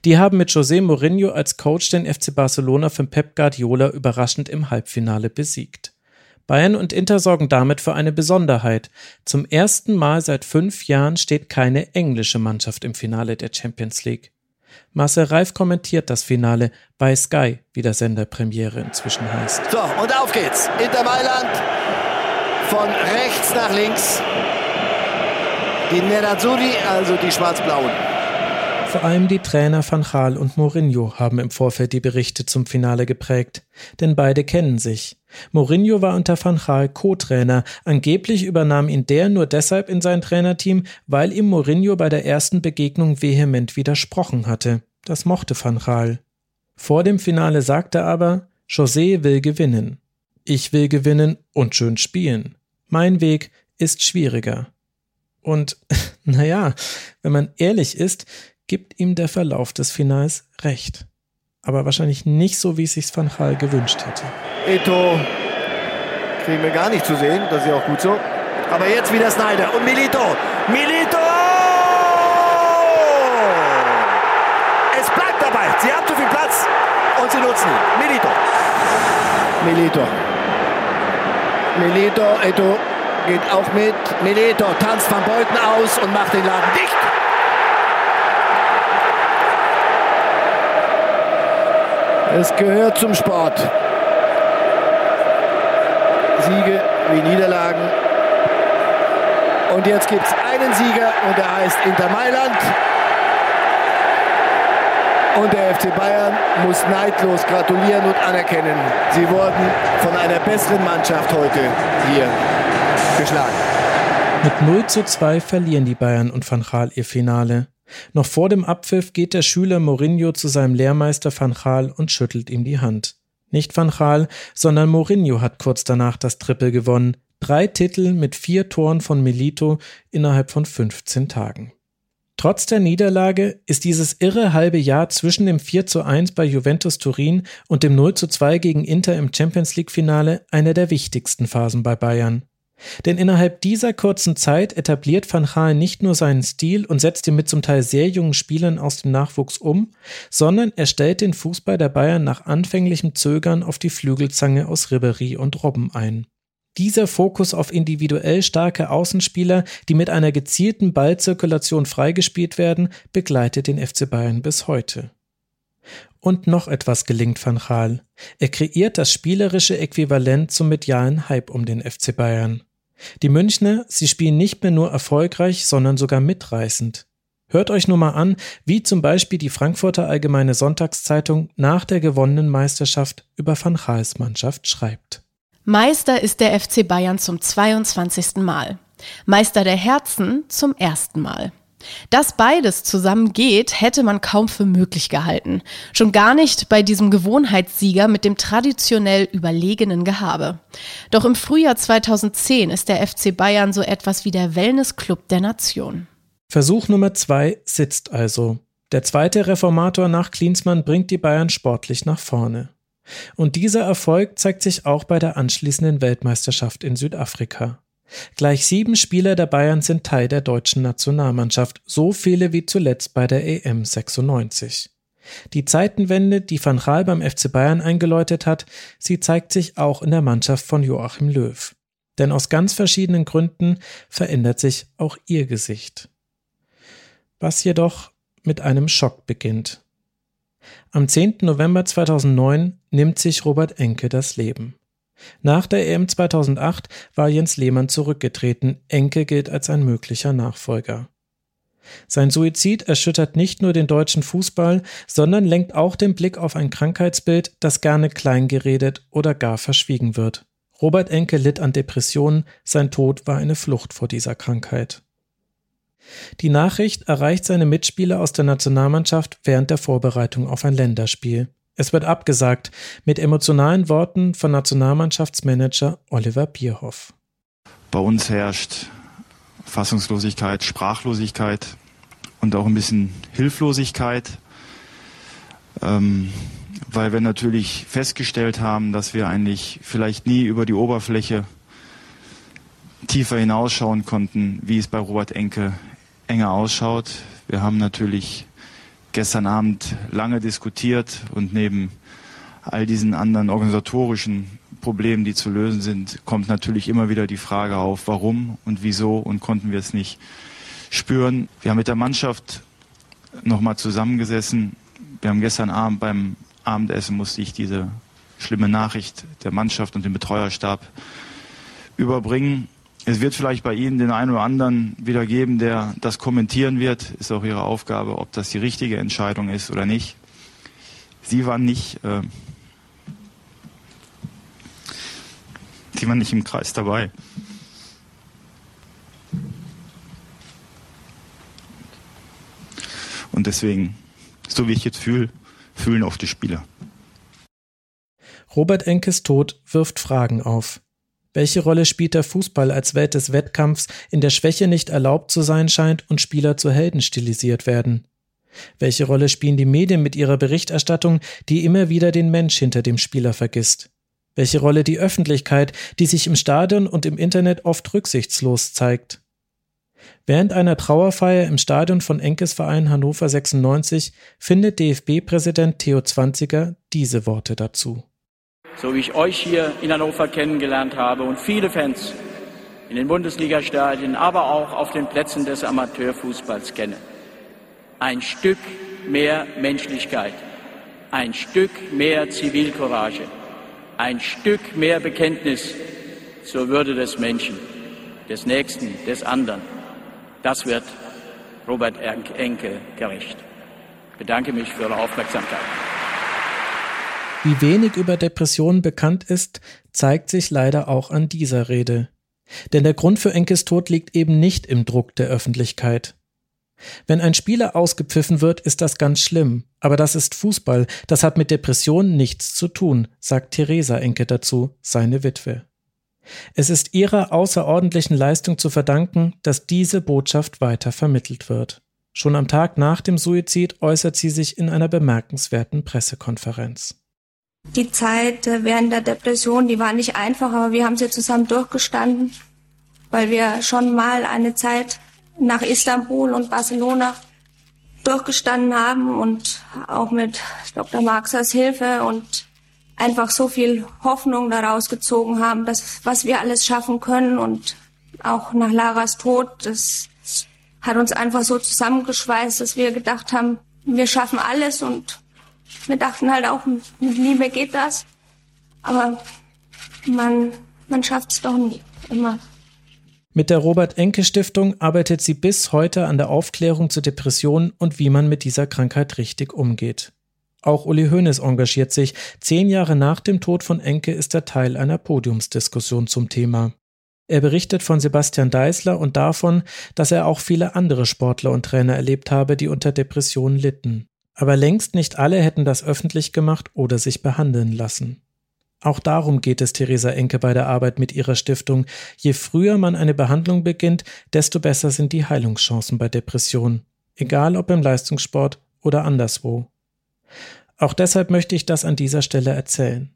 S5: Die haben mit José Mourinho als Coach den FC Barcelona von Pep Guardiola überraschend im Halbfinale besiegt. Bayern und Inter sorgen damit für eine Besonderheit. Zum ersten Mal seit fünf Jahren steht keine englische Mannschaft im Finale der Champions League. Marcel Reif kommentiert das Finale bei Sky, wie der Sender Premiere inzwischen heißt.
S13: So, und auf geht's. Inter Mailand von rechts nach links. Die Nerazzurri, also die Schwarz-Blauen.
S5: Vor allem die Trainer Van Gaal und Mourinho haben im Vorfeld die Berichte zum Finale geprägt, denn beide kennen sich. Mourinho war unter Van Gaal Co-Trainer, angeblich übernahm ihn der nur deshalb in sein Trainerteam, weil ihm Mourinho bei der ersten Begegnung vehement widersprochen hatte. Das mochte Van Gaal. Vor dem Finale sagte aber, José will gewinnen. Ich will gewinnen und schön spielen. Mein Weg ist schwieriger. Und, naja, wenn man ehrlich ist, gibt ihm der Verlauf des Finals recht. Aber wahrscheinlich nicht so, wie es sich Van Gaal gewünscht hätte.
S13: Eto kriegen wir gar nicht zu sehen, das ist ja auch gut so. Aber jetzt wieder Snyder und Milito. Milito! Es bleibt dabei. Sie haben zu viel Platz und sie nutzen ihn. Milito. Milito. Milito, Eto geht auch mit. Milito tanzt Van Beuten aus und macht den Laden dicht. Es gehört zum Sport. Siege wie Niederlagen. Und jetzt gibt es einen Sieger und der heißt Inter Mailand. Und der FC Bayern muss neidlos gratulieren und anerkennen. Sie wurden von einer besseren Mannschaft heute hier geschlagen.
S5: Mit 0 zu 2 verlieren die Bayern und Van Gaal ihr Finale. Noch vor dem Abpfiff geht der Schüler Mourinho zu seinem Lehrmeister Van Gaal und schüttelt ihm die Hand. Nicht Van Gaal, sondern Mourinho hat kurz danach das Triple gewonnen. Drei Titel mit vier Toren von Melito innerhalb von 15 Tagen. Trotz der Niederlage ist dieses irre halbe Jahr zwischen dem 4 zu 1 bei Juventus Turin und dem 0 zu 2 gegen Inter im Champions League Finale eine der wichtigsten Phasen bei Bayern. Denn innerhalb dieser kurzen Zeit etabliert Van Gaal nicht nur seinen Stil und setzt ihn mit zum Teil sehr jungen Spielern aus dem Nachwuchs um, sondern er stellt den Fußball der Bayern nach anfänglichem Zögern auf die Flügelzange aus Ribéry und Robben ein. Dieser Fokus auf individuell starke Außenspieler, die mit einer gezielten Ballzirkulation freigespielt werden, begleitet den FC Bayern bis heute. Und noch etwas gelingt Van Gaal. Er kreiert das spielerische Äquivalent zum medialen Hype um den FC Bayern. Die Münchner, sie spielen nicht mehr nur erfolgreich, sondern sogar mitreißend. Hört euch nur mal an, wie zum Beispiel die Frankfurter Allgemeine Sonntagszeitung nach der gewonnenen Meisterschaft über Van Gaals Mannschaft schreibt.
S6: Meister ist der FC Bayern zum 22. Mal. Meister der Herzen zum ersten Mal. Dass beides zusammen geht, hätte man kaum für möglich gehalten. Schon gar nicht bei diesem Gewohnheitssieger mit dem traditionell überlegenen Gehabe. Doch im Frühjahr 2010 ist der FC Bayern so etwas wie der Wellnessclub der Nation.
S5: Versuch Nummer zwei sitzt also. Der zweite Reformator nach Klinsmann bringt die Bayern sportlich nach vorne. Und dieser Erfolg zeigt sich auch bei der anschließenden Weltmeisterschaft in Südafrika. Gleich sieben Spieler der Bayern sind Teil der deutschen Nationalmannschaft, so viele wie zuletzt bei der EM 96. Die Zeitenwende, die Van Gaal beim FC Bayern eingeläutet hat, sie zeigt sich auch in der Mannschaft von Joachim Löw. Denn aus ganz verschiedenen Gründen verändert sich auch ihr Gesicht. Was jedoch mit einem Schock beginnt. Am 10. November 2009 nimmt sich Robert Enke das Leben. Nach der EM 2008 war Jens Lehmann zurückgetreten, Enke gilt als ein möglicher Nachfolger. Sein Suizid erschüttert nicht nur den deutschen Fußball, sondern lenkt auch den Blick auf ein Krankheitsbild, das gerne kleingeredet oder gar verschwiegen wird. Robert Enke litt an Depressionen, sein Tod war eine Flucht vor dieser Krankheit. Die Nachricht erreicht seine Mitspieler aus der Nationalmannschaft während der Vorbereitung auf ein Länderspiel. Es wird abgesagt mit emotionalen Worten von Nationalmannschaftsmanager Oliver Bierhoff.
S17: Bei uns herrscht Fassungslosigkeit, Sprachlosigkeit und auch ein bisschen Hilflosigkeit, ähm, weil wir natürlich festgestellt haben, dass wir eigentlich vielleicht nie über die Oberfläche tiefer hinausschauen konnten, wie es bei Robert Enke enger ausschaut. Wir haben natürlich gestern Abend lange diskutiert und neben all diesen anderen organisatorischen Problemen, die zu lösen sind, kommt natürlich immer wieder die Frage auf, warum und wieso und konnten wir es nicht spüren. Wir haben mit der Mannschaft nochmal zusammengesessen. Wir haben gestern Abend beim Abendessen musste ich diese schlimme Nachricht der Mannschaft und dem Betreuerstab überbringen. Es wird vielleicht bei Ihnen den einen oder anderen wieder geben, der das kommentieren wird. Ist auch Ihre Aufgabe, ob das die richtige Entscheidung ist oder nicht. Sie waren nicht, äh, Sie waren nicht im Kreis dabei. Und deswegen, so wie ich jetzt fühle, fühlen auch die Spieler.
S5: Robert Enkes Tod wirft Fragen auf. Welche Rolle spielt der Fußball als Welt des Wettkampfs, in der Schwäche nicht erlaubt zu sein scheint und Spieler zu Helden stilisiert werden? Welche Rolle spielen die Medien mit ihrer Berichterstattung, die immer wieder den Mensch hinter dem Spieler vergisst? Welche Rolle die Öffentlichkeit, die sich im Stadion und im Internet oft rücksichtslos zeigt? Während einer Trauerfeier im Stadion von Enkes Verein Hannover 96 findet DFB-Präsident Theo Zwanziger diese Worte dazu
S18: so wie ich euch hier in Hannover kennengelernt habe und viele Fans in den Bundesligastadien, aber auch auf den Plätzen des Amateurfußballs kenne. Ein Stück mehr Menschlichkeit, ein Stück mehr Zivilcourage, ein Stück mehr Bekenntnis zur Würde des Menschen, des Nächsten, des anderen. Das wird Robert Enke gerecht. Ich bedanke mich für Ihre Aufmerksamkeit.
S5: Wie wenig über Depressionen bekannt ist, zeigt sich leider auch an dieser Rede. Denn der Grund für Enkes Tod liegt eben nicht im Druck der Öffentlichkeit. Wenn ein Spieler ausgepfiffen wird, ist das ganz schlimm. Aber das ist Fußball. Das hat mit Depressionen nichts zu tun, sagt Theresa Enke dazu, seine Witwe. Es ist ihrer außerordentlichen Leistung zu verdanken, dass diese Botschaft weiter vermittelt wird. Schon am Tag nach dem Suizid äußert sie sich in einer bemerkenswerten Pressekonferenz.
S19: Die Zeit äh, während der Depression, die war nicht einfach, aber wir haben sie zusammen durchgestanden, weil wir schon mal eine Zeit nach Istanbul und Barcelona durchgestanden haben und auch mit Dr. Marxers Hilfe und einfach so viel Hoffnung daraus gezogen haben, dass was wir alles schaffen können und auch nach Laras Tod, das hat uns einfach so zusammengeschweißt, dass wir gedacht haben, wir schaffen alles und wir dachten halt auch, mit Liebe geht das, aber man, man schafft es doch nie, immer.
S5: Mit der Robert Enke Stiftung arbeitet sie bis heute an der Aufklärung zu Depressionen und wie man mit dieser Krankheit richtig umgeht. Auch Uli Hoeneß engagiert sich. Zehn Jahre nach dem Tod von Enke ist er Teil einer Podiumsdiskussion zum Thema. Er berichtet von Sebastian Deißler und davon, dass er auch viele andere Sportler und Trainer erlebt habe, die unter Depressionen litten. Aber längst nicht alle hätten das öffentlich gemacht oder sich behandeln lassen. Auch darum geht es Theresa Enke bei der Arbeit mit ihrer Stiftung. Je früher man eine Behandlung beginnt, desto besser sind die Heilungschancen bei Depressionen. Egal ob im Leistungssport oder anderswo. Auch deshalb möchte ich das an dieser Stelle erzählen.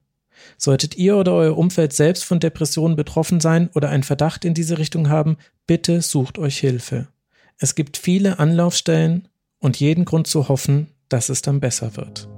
S5: Solltet ihr oder euer Umfeld selbst von Depressionen betroffen sein oder einen Verdacht in diese Richtung haben, bitte sucht euch Hilfe. Es gibt viele Anlaufstellen und jeden Grund zu hoffen, dass es dann besser wird.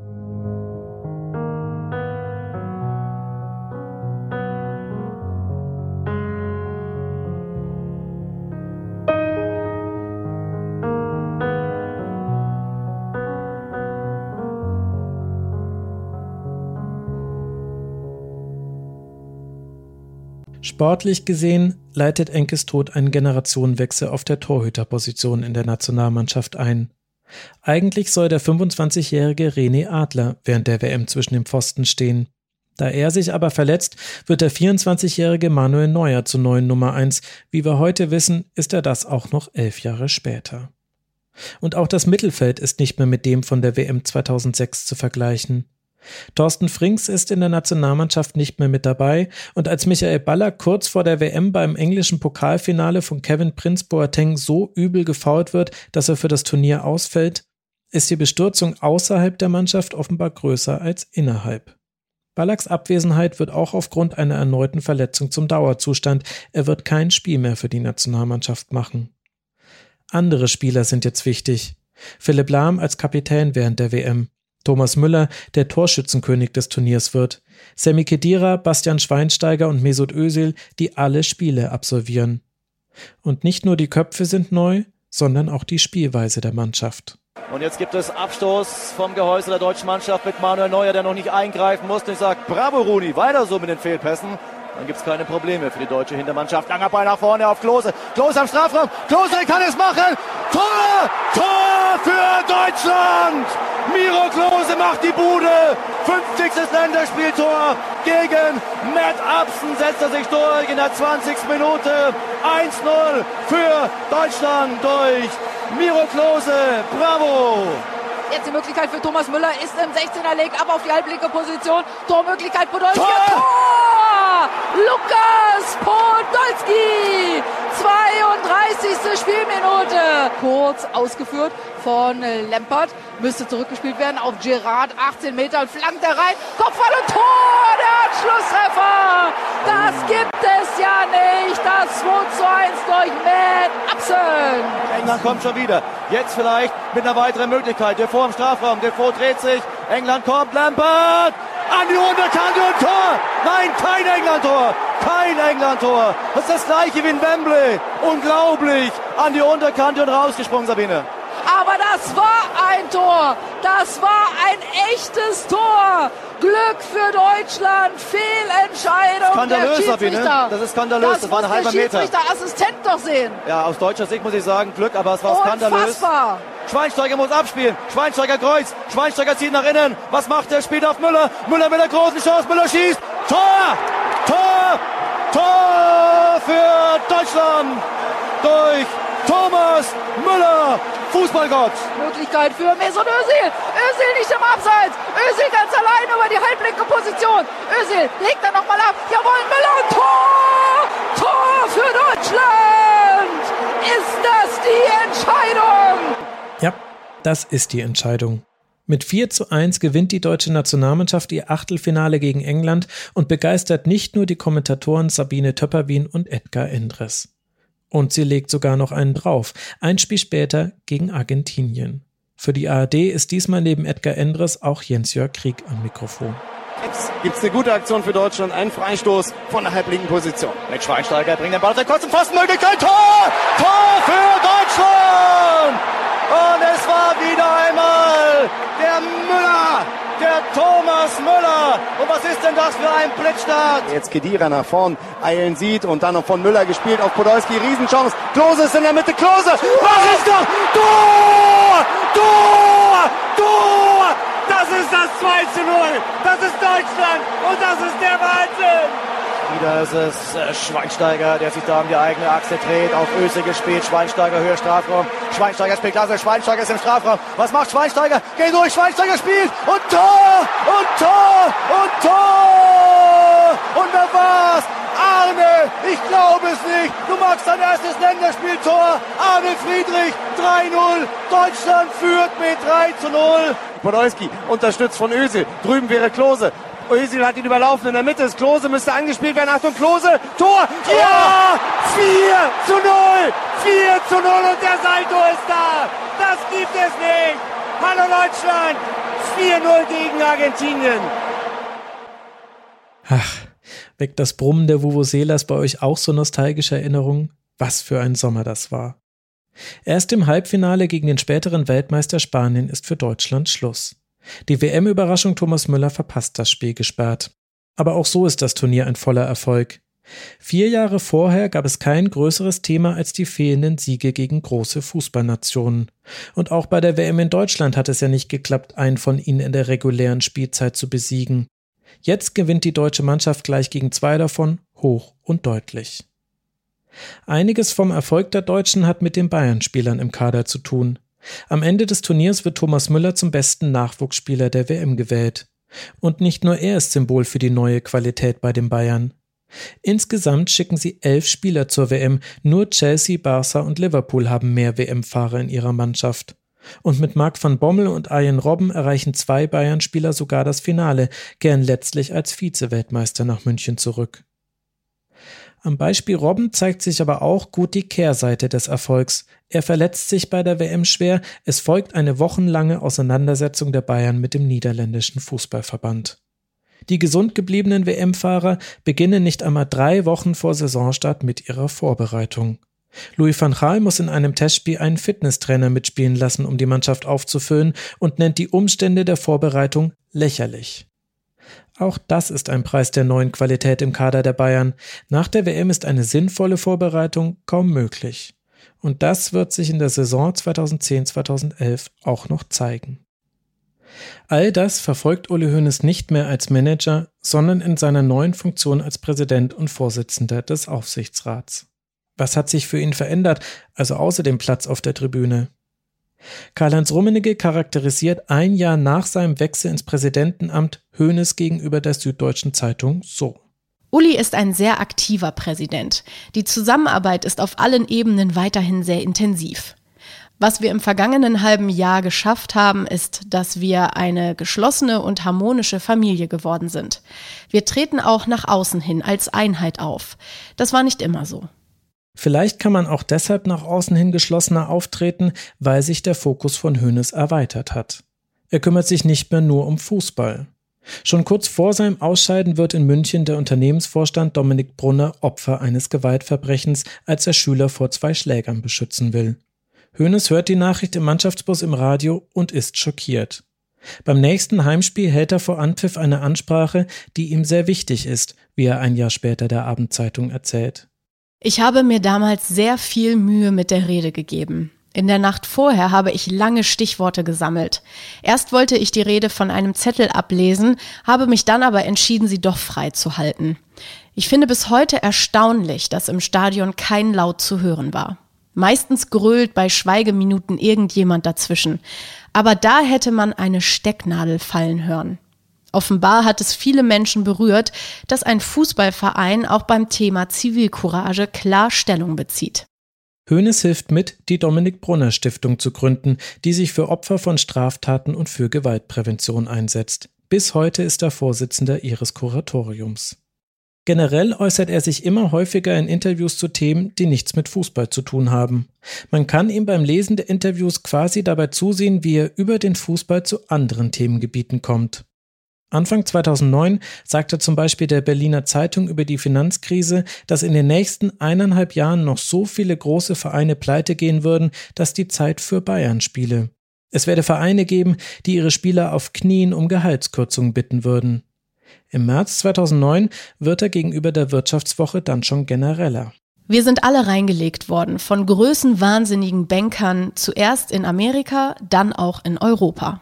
S5: Sportlich gesehen leitet Enkes Tod einen Generationenwechsel auf der Torhüterposition in der Nationalmannschaft ein. Eigentlich soll der 25-jährige René Adler während der WM zwischen den Pfosten stehen. Da er sich aber verletzt, wird der 24-jährige Manuel Neuer zur neuen Nummer 1. Wie wir heute wissen, ist er das auch noch elf Jahre später. Und auch das Mittelfeld ist nicht mehr mit dem von der WM 2006 zu vergleichen. Thorsten Frings ist in der Nationalmannschaft nicht mehr mit dabei und als Michael Baller kurz vor der WM beim englischen Pokalfinale von Kevin Prince Boateng so übel gefault wird, dass er für das Turnier ausfällt, ist die Bestürzung außerhalb der Mannschaft offenbar größer als innerhalb. Ballacks Abwesenheit wird auch aufgrund einer erneuten Verletzung zum Dauerzustand. Er wird kein Spiel mehr für die Nationalmannschaft machen. Andere Spieler sind jetzt wichtig. Philipp Lahm als Kapitän während der WM. Thomas Müller der Torschützenkönig des Turniers wird, Sammy Kedira, Bastian Schweinsteiger und Mesut Özil, die alle Spiele absolvieren. Und nicht nur die Köpfe sind neu, sondern auch die Spielweise der Mannschaft.
S20: Und jetzt gibt es Abstoß vom Gehäuse der deutschen Mannschaft mit Manuel Neuer, der noch nicht eingreifen musste. Ich sage, bravo Runi, weiter so mit den Fehlpässen. Dann gibt es keine Probleme für die deutsche Hintermannschaft. Langer Ball nach vorne auf Klose. Klose am Strafraum. Klose kann es machen. Tor! Tor für Deutschland! Miro Klose macht die Bude. 50. Länderspieltor gegen Matt Absen setzt er sich durch in der 20. Minute. 1-0 für Deutschland durch Miro Klose. Bravo!
S21: Jetzt die Möglichkeit für Thomas Müller ist im 16er Leg ab auf die halblinke Position. Tormöglichkeit Podolski. Tor! Tor! Lukas Podolski! 32. Spielminute. Kurz ausgeführt von Lempert. Müsste zurückgespielt werden auf Gerard. 18 Meter flankt er rein. Kopfball und Tor! Der Anschlusstreffer! Das gibt es ja nicht. Das 2 zu 1 durch.
S20: England kommt schon wieder. Jetzt vielleicht mit einer weiteren Möglichkeit. Defoe im Strafraum. Defoe dreht sich. England kommt. Lampert! An die Unterkante und Tor! Nein, kein England-Tor! Kein England-Tor! Das ist das gleiche wie in Wembley. Unglaublich! An die Unterkante und rausgesprungen, Sabine.
S21: Aber das war ein Tor. Das war ein echtes Tor. Glück für Deutschland. Fehlentscheidung
S20: Skandalös,
S21: der
S20: Sabine. Das ist skandalös. Das,
S21: Das
S20: war ein
S21: muss
S20: halber
S21: der
S20: Meter.
S21: Schiedsrichterassistent doch sehen.
S20: Ja, aus deutscher Sicht muss ich sagen, Glück, aber es war skandalös.
S21: Unfassbar.
S20: Schweinsteiger muss abspielen. Schweinsteiger kreuzt. Schweinsteiger zieht nach innen. Was macht er? Spielt auf Müller. Müller mit der großen Chance. Müller schießt. Tor! Tor! Tor für Deutschland! Durch Thomas Müller, Fußballgott.
S21: Möglichkeit für Mesut Özil. Özil nicht im Abseits. Özil ganz allein über die halblinke Position. Özil legt er nochmal ab. Jawohl, Müller und Tor! Tor für Deutschland! Ist das die Entscheidung?
S5: Ja, das ist die Entscheidung. Mit 4 zu 1 gewinnt die deutsche Nationalmannschaft ihr Achtelfinale gegen England und begeistert nicht nur die Kommentatoren Sabine Töpperwien und Edgar Endres. Und sie legt sogar noch einen drauf, ein Spiel später gegen Argentinien. Für die ARD ist diesmal neben Edgar Endres auch Jens-Jörg Krieg am Mikrofon.
S20: Jetzt gibt es eine gute Aktion für Deutschland, einen Freistoß von der halblinken Position. Mit Schweinsteiger bringt den Ball der kurzen Pfostenmöglichkeit. Tor! Tor für Deutschland! Und es war wieder einmal der Müller, der Thomas Müller. Und was ist denn das für ein Blitzstart? Jetzt Kedira nach vorn eilen sieht und dann noch von Müller gespielt auf Podolski. Riesenchance. Klose ist in der Mitte. Klose. Was ist das? Tor! Tor! Tor! Das ist das 2 zu 0. Das ist Deutschland. Und das ist der Wahnsinn. Wieder ist es äh, Schweinsteiger, der sich da um die eigene Achse dreht, auf Öse gespielt, Schweinsteiger, Höhe Strafraum, Schweinsteiger spielt klasse, Schweinsteiger ist im Strafraum. Was macht Schweinsteiger? Geht durch, Schweinsteiger spielt und Tor! Und Tor! Und Tor! Und da war's! Arne, ich glaube es nicht. Du machst dein erstes Länderspieltor. Arne Friedrich, 3-0. Deutschland führt mit 3 zu 0. Podolski unterstützt von Özil. Drüben wäre Klose. Özil hat ihn überlaufen. In der Mitte ist Klose, müsste angespielt werden. Achtung, Klose, Tor! Ja! 4 zu 0! 4 zu 0 und der Salto ist da! Das gibt es nicht! Hallo Deutschland! 4-0 gegen Argentinien.
S5: Ach, weckt das Brummen der Vuvuzelas bei euch auch so nostalgische Erinnerungen? Was für ein Sommer das war. Erst im Halbfinale gegen den späteren Weltmeister Spanien ist für Deutschland Schluss. Die WM-Überraschung Thomas Müller verpasst das Spiel gesperrt. Aber auch so ist das Turnier ein voller Erfolg. Vier Jahre vorher gab es kein größeres Thema als die fehlenden Siege gegen große Fußballnationen. Und auch bei der WM in Deutschland hat es ja nicht geklappt, einen von ihnen in der regulären Spielzeit zu besiegen. Jetzt gewinnt die deutsche Mannschaft gleich gegen zwei davon, hoch und deutlich. Einiges vom Erfolg der Deutschen hat mit den Bayern-Spielern im Kader zu tun. Am Ende des Turniers wird Thomas Müller zum besten Nachwuchsspieler der WM gewählt. Und nicht nur er ist Symbol für die neue Qualität bei den Bayern. Insgesamt schicken sie elf Spieler zur WM, nur Chelsea, Barca und Liverpool haben mehr WM-Fahrer in ihrer Mannschaft. Und mit Marc van Bommel und Arjen Robben erreichen zwei Bayern-Spieler sogar das Finale, gern letztlich als Vize-Weltmeister nach München zurück. Am Beispiel Robben zeigt sich aber auch gut die Kehrseite des Erfolgs. Er verletzt sich bei der WM schwer, es folgt eine wochenlange Auseinandersetzung der Bayern mit dem niederländischen Fußballverband. Die gesund gebliebenen WM-Fahrer beginnen nicht einmal drei Wochen vor Saisonstart mit ihrer Vorbereitung. Louis van Gaal muss in einem Testspiel einen Fitnesstrainer mitspielen lassen, um die Mannschaft aufzufüllen und nennt die Umstände der Vorbereitung lächerlich. Auch das ist ein Preis der neuen Qualität im Kader der Bayern. Nach der WM ist eine sinnvolle Vorbereitung kaum möglich. Und das wird sich in der Saison 2010-2011 auch noch zeigen. All das verfolgt Uli Hoeneß nicht mehr als Manager, sondern in seiner neuen Funktion als Präsident und Vorsitzender des Aufsichtsrats. Was hat sich für ihn verändert, also außer dem Platz auf der Tribüne? Karl-Heinz Rummenigge charakterisiert ein Jahr nach seinem Wechsel ins Präsidentenamt Hoeneß gegenüber der Süddeutschen Zeitung so.
S6: Uli ist ein sehr aktiver Präsident. Die Zusammenarbeit ist auf allen Ebenen weiterhin sehr intensiv. Was wir im vergangenen halben Jahr geschafft haben, ist, dass wir eine geschlossene und harmonische Familie geworden sind. Wir treten auch nach außen hin als Einheit auf. Das war nicht immer so.
S5: Vielleicht kann man auch deshalb nach außen hin geschlossener auftreten, weil sich der Fokus von Hoeneß erweitert hat. Er kümmert sich nicht mehr nur um Fußball. Schon kurz vor seinem Ausscheiden wird in München der Unternehmensvorstand Dominik Brunner Opfer eines Gewaltverbrechens, als er Schüler vor zwei Schlägern beschützen will. Hoeneß hört die Nachricht im Mannschaftsbus im Radio und ist schockiert. Beim nächsten Heimspiel hält er vor Anpfiff eine Ansprache, die ihm sehr wichtig ist, wie er ein Jahr später der Abendzeitung erzählt.
S6: Ich habe mir damals sehr viel Mühe mit der Rede gegeben. In der Nacht vorher habe ich lange Stichworte gesammelt. Erst wollte ich die Rede von einem Zettel ablesen, habe mich dann aber entschieden, sie doch frei zu halten. Ich finde bis heute erstaunlich, dass im Stadion kein Laut zu hören war. Meistens grölt bei Schweigeminuten irgendjemand dazwischen. Aber da hätte man eine Stecknadel fallen hören. Offenbar hat es viele Menschen berührt, dass ein Fußballverein auch beim Thema Zivilcourage klar Stellung bezieht.
S5: Hoeneß hilft mit, die Dominik Brunner Stiftung zu gründen, die sich für Opfer von Straftaten und für Gewaltprävention einsetzt. Bis heute ist er Vorsitzender ihres Kuratoriums. Generell äußert er sich immer häufiger in Interviews zu Themen, die nichts mit Fußball zu tun haben. Man kann ihm beim Lesen der Interviews quasi dabei zusehen, wie er über den Fußball zu anderen Themengebieten kommt. Anfang 2009 sagte zum Beispiel der Berliner Zeitung über die Finanzkrise, dass in den nächsten eineinhalb Jahren noch so viele große Vereine pleite gehen würden, dass die Zeit für Bayern spiele. Es werde Vereine geben, die ihre Spieler auf Knien um Gehaltskürzungen bitten würden. Im März 2009 wird er gegenüber der Wirtschaftswoche dann schon genereller.
S6: Wir sind alle reingelegt worden von größenwahnsinnigen Bankern, zuerst in Amerika, dann auch in Europa.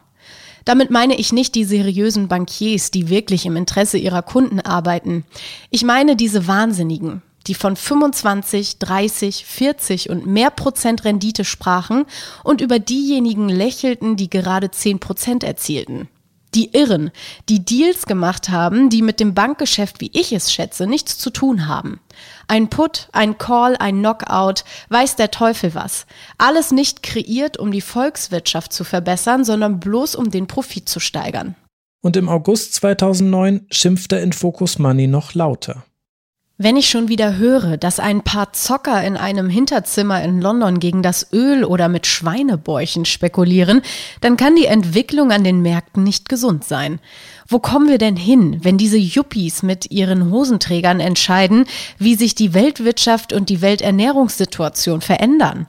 S6: Damit meine ich nicht die seriösen Bankiers, die wirklich im Interesse ihrer Kunden arbeiten. Ich meine diese Wahnsinnigen, die von 25, 30, 40 und mehr Prozent Rendite sprachen und über diejenigen lächelten, die gerade 10 Prozent erzielten. Die Irren, die Deals gemacht haben, die mit dem Bankgeschäft, wie ich es schätze, nichts zu tun haben. Ein Put, ein Call, ein Knockout, weiß der Teufel was. Alles nicht kreiert, um die Volkswirtschaft zu verbessern, sondern bloß um den Profit zu steigern.
S5: Und im August 2009 schimpft er in Focus Money noch lauter.
S6: Wenn ich schon wieder höre, dass ein paar Zocker in einem Hinterzimmer in London gegen das Öl oder mit Schweinebäuchen spekulieren, dann kann die Entwicklung an den Märkten nicht gesund sein. Wo kommen wir denn hin, wenn diese Yuppies mit ihren Hosenträgern entscheiden, wie sich die Weltwirtschaft und die Welternährungssituation verändern?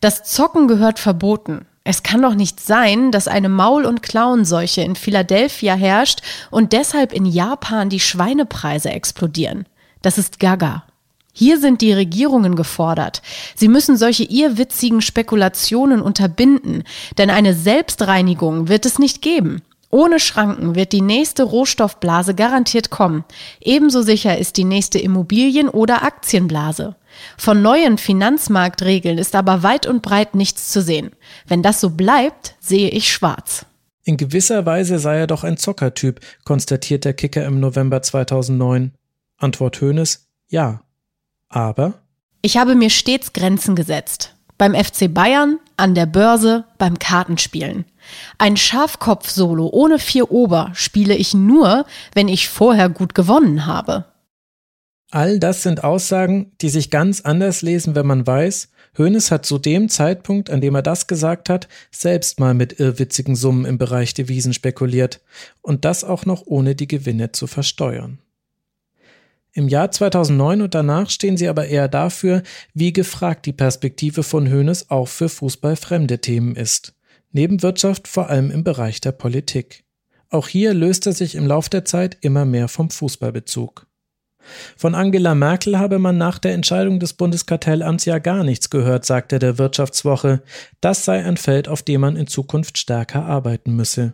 S6: Das Zocken gehört verboten. Es kann doch nicht sein, dass eine Maul- und Klauenseuche in Philadelphia herrscht und deshalb in Japan die Schweinepreise explodieren. Das ist Gaga. Hier sind die Regierungen gefordert. Sie müssen solche irrwitzigen Spekulationen unterbinden, denn eine Selbstreinigung wird es nicht geben. Ohne Schranken wird die nächste Rohstoffblase garantiert kommen. Ebenso sicher ist die nächste Immobilien- oder Aktienblase. Von neuen Finanzmarktregeln ist aber weit und breit nichts zu sehen. Wenn das so bleibt, sehe ich schwarz.
S5: In gewisser Weise sei er doch ein Zockertyp, konstatiert der Kicker im November 2009. Antwort Hönes, ja. Aber?
S6: Ich habe mir stets Grenzen gesetzt. Beim FC Bayern, an der Börse, beim Kartenspielen. Ein Schafkopf-Solo ohne vier Ober spiele ich nur, wenn ich vorher gut gewonnen habe.
S5: All das sind Aussagen, die sich ganz anders lesen, wenn man weiß, Hoeneß hat zu dem Zeitpunkt, an dem er das gesagt hat, selbst mal mit irrwitzigen Summen im Bereich Devisen spekuliert und das auch noch ohne die Gewinne zu versteuern. Im Jahr 2009 und danach stehen sie aber eher dafür, wie gefragt die Perspektive von Hoeneß auch für fußballfremde Themen ist. Neben Wirtschaft vor allem im Bereich der Politik. Auch hier löst er sich im Lauf der Zeit immer mehr vom Fußballbezug. Von Angela Merkel habe man nach der Entscheidung des Bundeskartellamts ja gar nichts gehört, sagte der Wirtschaftswoche. Das sei ein Feld, auf dem man in Zukunft stärker arbeiten müsse.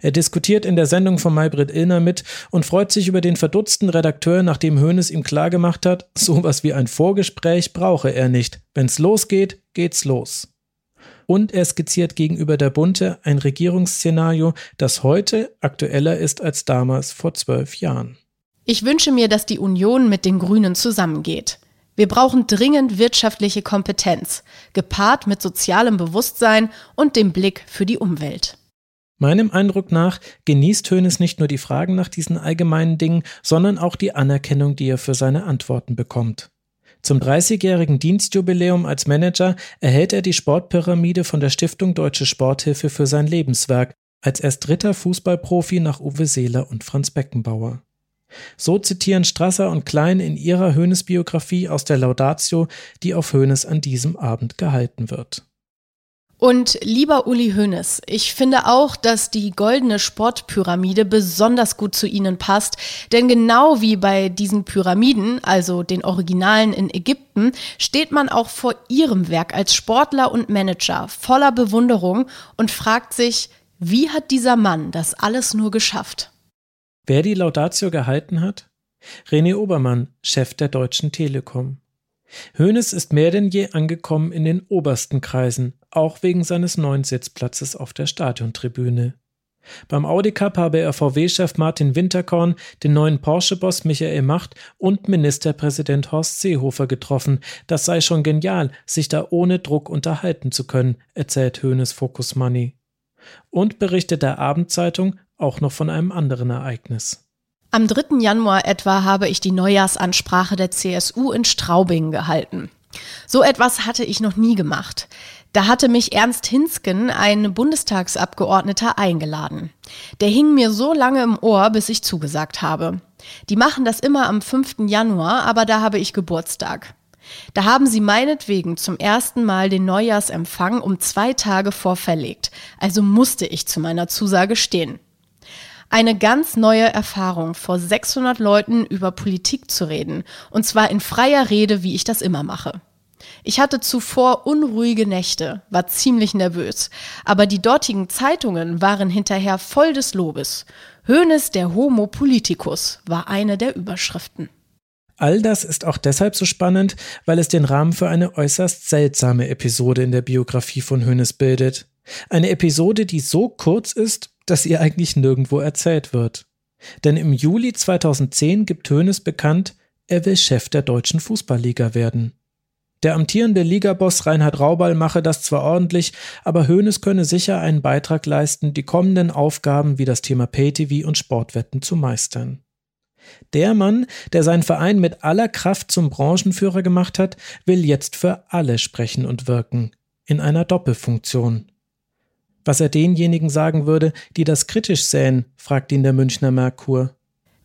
S5: Er diskutiert in der Sendung von Maybrit Illner mit und freut sich über den verdutzten Redakteur, nachdem Hoeneß ihm klargemacht hat, sowas wie ein Vorgespräch brauche er nicht. Wenn's losgeht, geht's los. Und er skizziert gegenüber der Bunte ein Regierungsszenario, das heute aktueller ist als damals vor zwölf Jahren.
S6: Ich wünsche mir, dass die Union mit den Grünen zusammengeht. Wir brauchen dringend wirtschaftliche Kompetenz, gepaart mit sozialem Bewusstsein und dem Blick für die Umwelt.
S5: Meinem Eindruck nach genießt Hoeneß nicht nur die Fragen nach diesen allgemeinen Dingen, sondern auch die Anerkennung, die er für seine Antworten bekommt. Zum 30-jährigen Dienstjubiläum als Manager erhält er die Sportpyramide von der Stiftung Deutsche Sporthilfe für sein Lebenswerk, als erst dritter Fußballprofi nach Uwe Seeler und Franz Beckenbauer. So zitieren Strasser und Klein in ihrer Hoeneß-Biografie aus der Laudatio, die auf Hoeneß an diesem Abend gehalten wird.
S6: Und lieber Uli Hoeneß, ich finde auch, dass die goldene Sportpyramide besonders gut zu Ihnen passt, denn genau wie bei diesen Pyramiden, also den Originalen in Ägypten, steht man auch vor Ihrem Werk als Sportler und Manager voller Bewunderung und fragt sich, wie hat dieser Mann das alles nur geschafft?
S5: Wer die Laudatio gehalten hat? René Obermann, Chef der Deutschen Telekom. Hoeneß ist mehr denn je angekommen in den obersten Kreisen, auch wegen seines neuen Sitzplatzes auf der Stadiontribüne. Beim Audi Cup habe er VW-Chef Martin Winterkorn, den neuen Porsche-Boss Michael Macht und Ministerpräsident Horst Seehofer getroffen. Das sei schon genial, sich da ohne Druck unterhalten zu können, erzählt Hoeneß Focus Money. Und berichtet der Abendzeitung auch noch von einem anderen Ereignis.
S6: Am 3. Januar etwa habe ich die Neujahrsansprache der CSU in Straubing gehalten. So etwas hatte ich noch nie gemacht. Da hatte mich Ernst Hinsken, ein Bundestagsabgeordneter, eingeladen. Der hing mir so lange im Ohr, bis ich zugesagt habe. Die machen das immer am 5. Januar, aber da habe ich Geburtstag. Da haben sie meinetwegen zum ersten Mal den Neujahrsempfang um zwei Tage vorverlegt, also musste ich zu meiner Zusage stehen. Eine ganz neue Erfahrung, vor 600 Leuten über Politik zu reden, und zwar in freier Rede, wie ich das immer mache. Ich hatte zuvor unruhige Nächte, war ziemlich nervös, aber die dortigen Zeitungen waren hinterher voll des Lobes. Hönes der Homo Politicus war eine der Überschriften.
S5: All das ist auch deshalb so spannend, weil es den Rahmen für eine äußerst seltsame Episode in der Biografie von Hönes bildet. Eine Episode, die so kurz ist, dass ihr eigentlich nirgendwo erzählt wird. Denn im Juli 2010 gibt Hönes bekannt, er will Chef der deutschen Fußballliga werden. Der amtierende Ligaboss Reinhard Raubal mache das zwar ordentlich, aber Hoeneß könne sicher einen Beitrag leisten, die kommenden Aufgaben wie das Thema Pay-TV und Sportwetten zu meistern. Der Mann, der seinen Verein mit aller Kraft zum Branchenführer gemacht hat, will jetzt für alle sprechen und wirken, in einer Doppelfunktion. Was er denjenigen sagen würde, die das kritisch sähen, fragt ihn der Münchner Merkur.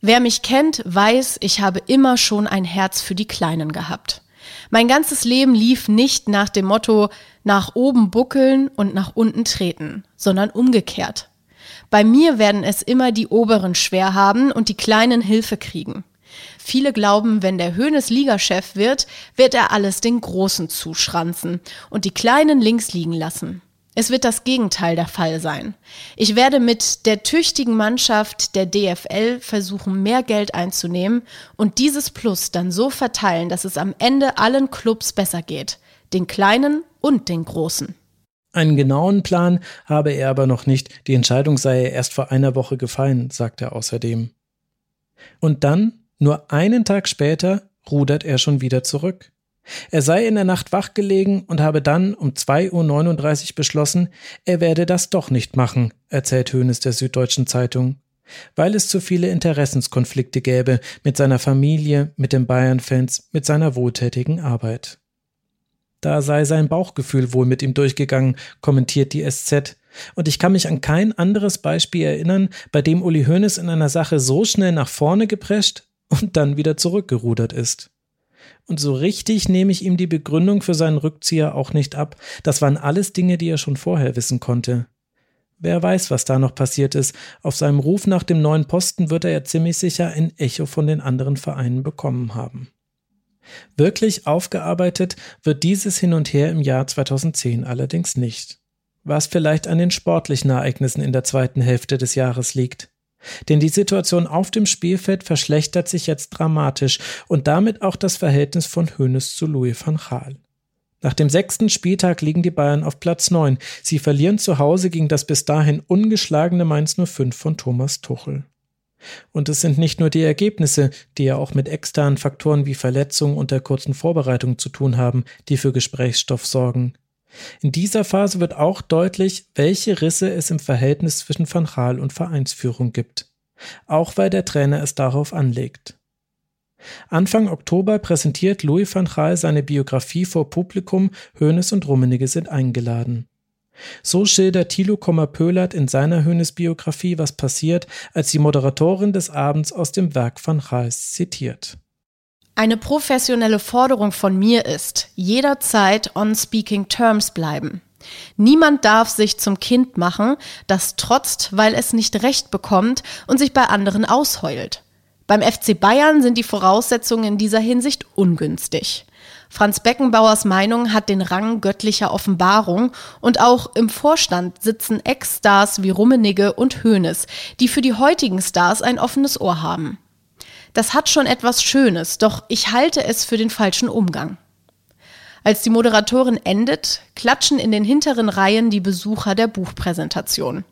S6: Wer mich kennt, weiß, ich habe immer schon ein Herz für die Kleinen gehabt. Mein ganzes Leben lief nicht nach dem Motto nach oben buckeln und nach unten treten, sondern umgekehrt. Bei mir werden es immer die Oberen schwer haben und die Kleinen Hilfe kriegen. Viele glauben, wenn der Höhnes Ligachef wird, wird er alles den Großen zuschranzen und die Kleinen links liegen lassen. Es wird das Gegenteil der Fall sein. Ich werde mit der tüchtigen Mannschaft der DFL versuchen, mehr Geld einzunehmen und dieses Plus dann so verteilen, dass es am Ende allen Clubs besser geht, den kleinen und den großen.
S5: Einen genauen Plan habe er aber noch nicht, die Entscheidung sei erst vor einer Woche gefallen, sagt er außerdem. Und dann, nur einen Tag später, rudert er schon wieder zurück. Er sei in der Nacht wach gelegen und habe dann um 2.39 Uhr beschlossen, er werde das doch nicht machen, erzählt Hönes der Süddeutschen Zeitung, weil es zu viele Interessenskonflikte gäbe mit seiner Familie, mit den Bayern-Fans, mit seiner wohltätigen Arbeit. Da sei sein Bauchgefühl wohl mit ihm durchgegangen, kommentiert die SZ. Und ich kann mich an kein anderes Beispiel erinnern, bei dem Uli Hoeneß in einer Sache so schnell nach vorne geprescht und dann wieder zurückgerudert ist. Und so richtig nehme ich ihm die Begründung für seinen Rückzieher auch nicht ab. Das waren alles Dinge, die er schon vorher wissen konnte. Wer weiß, was da noch passiert ist. Auf seinem Ruf nach dem neuen Posten wird er ja ziemlich sicher ein Echo von den anderen Vereinen bekommen haben. Wirklich aufgearbeitet wird dieses Hin und Her im Jahr 2010 allerdings nicht. Was vielleicht an den sportlichen Ereignissen in der zweiten Hälfte des Jahres liegt. Denn die Situation auf dem Spielfeld verschlechtert sich jetzt dramatisch und damit auch das Verhältnis von Hoeneß zu Louis van Gaal. Nach dem sechsten Spieltag liegen die Bayern auf Platz 9. Sie verlieren zu Hause gegen das bis dahin ungeschlagene Mainz 05 von Thomas Tuchel. Und es sind nicht nur die Ergebnisse, die ja auch mit externen Faktoren wie Verletzungen und der kurzen Vorbereitung zu tun haben, die für Gesprächsstoff sorgen. In dieser Phase wird auch deutlich, welche Risse es im Verhältnis zwischen Van Gaal und Vereinsführung gibt. Auch weil der Trainer es darauf anlegt. Anfang Oktober präsentiert Louis van Gaal seine Biografie vor Publikum, Hoeneß und Rummenigge sind eingeladen. So schildert Thilo Kommer-Pöhlert in seiner Hoeneß-Biografie, was passiert, als die Moderatorin des Abends aus dem Werk van Gaals zitiert.
S6: Eine professionelle Forderung von mir ist, jederzeit on speaking terms bleiben. Niemand darf sich zum Kind machen, das trotzt, weil es nicht recht bekommt und sich bei anderen ausheult. Beim FC Bayern sind die Voraussetzungen in dieser Hinsicht ungünstig. Franz Beckenbauers Meinung hat den Rang göttlicher Offenbarung und auch im Vorstand sitzen Ex-Stars wie Rummenigge und Hoeneß, die für die heutigen Stars ein offenes Ohr haben. Das hat schon etwas Schönes, doch ich halte es für den falschen Umgang. Als die Moderatorin endet, klatschen in den hinteren Reihen die Besucher der Buchpräsentation.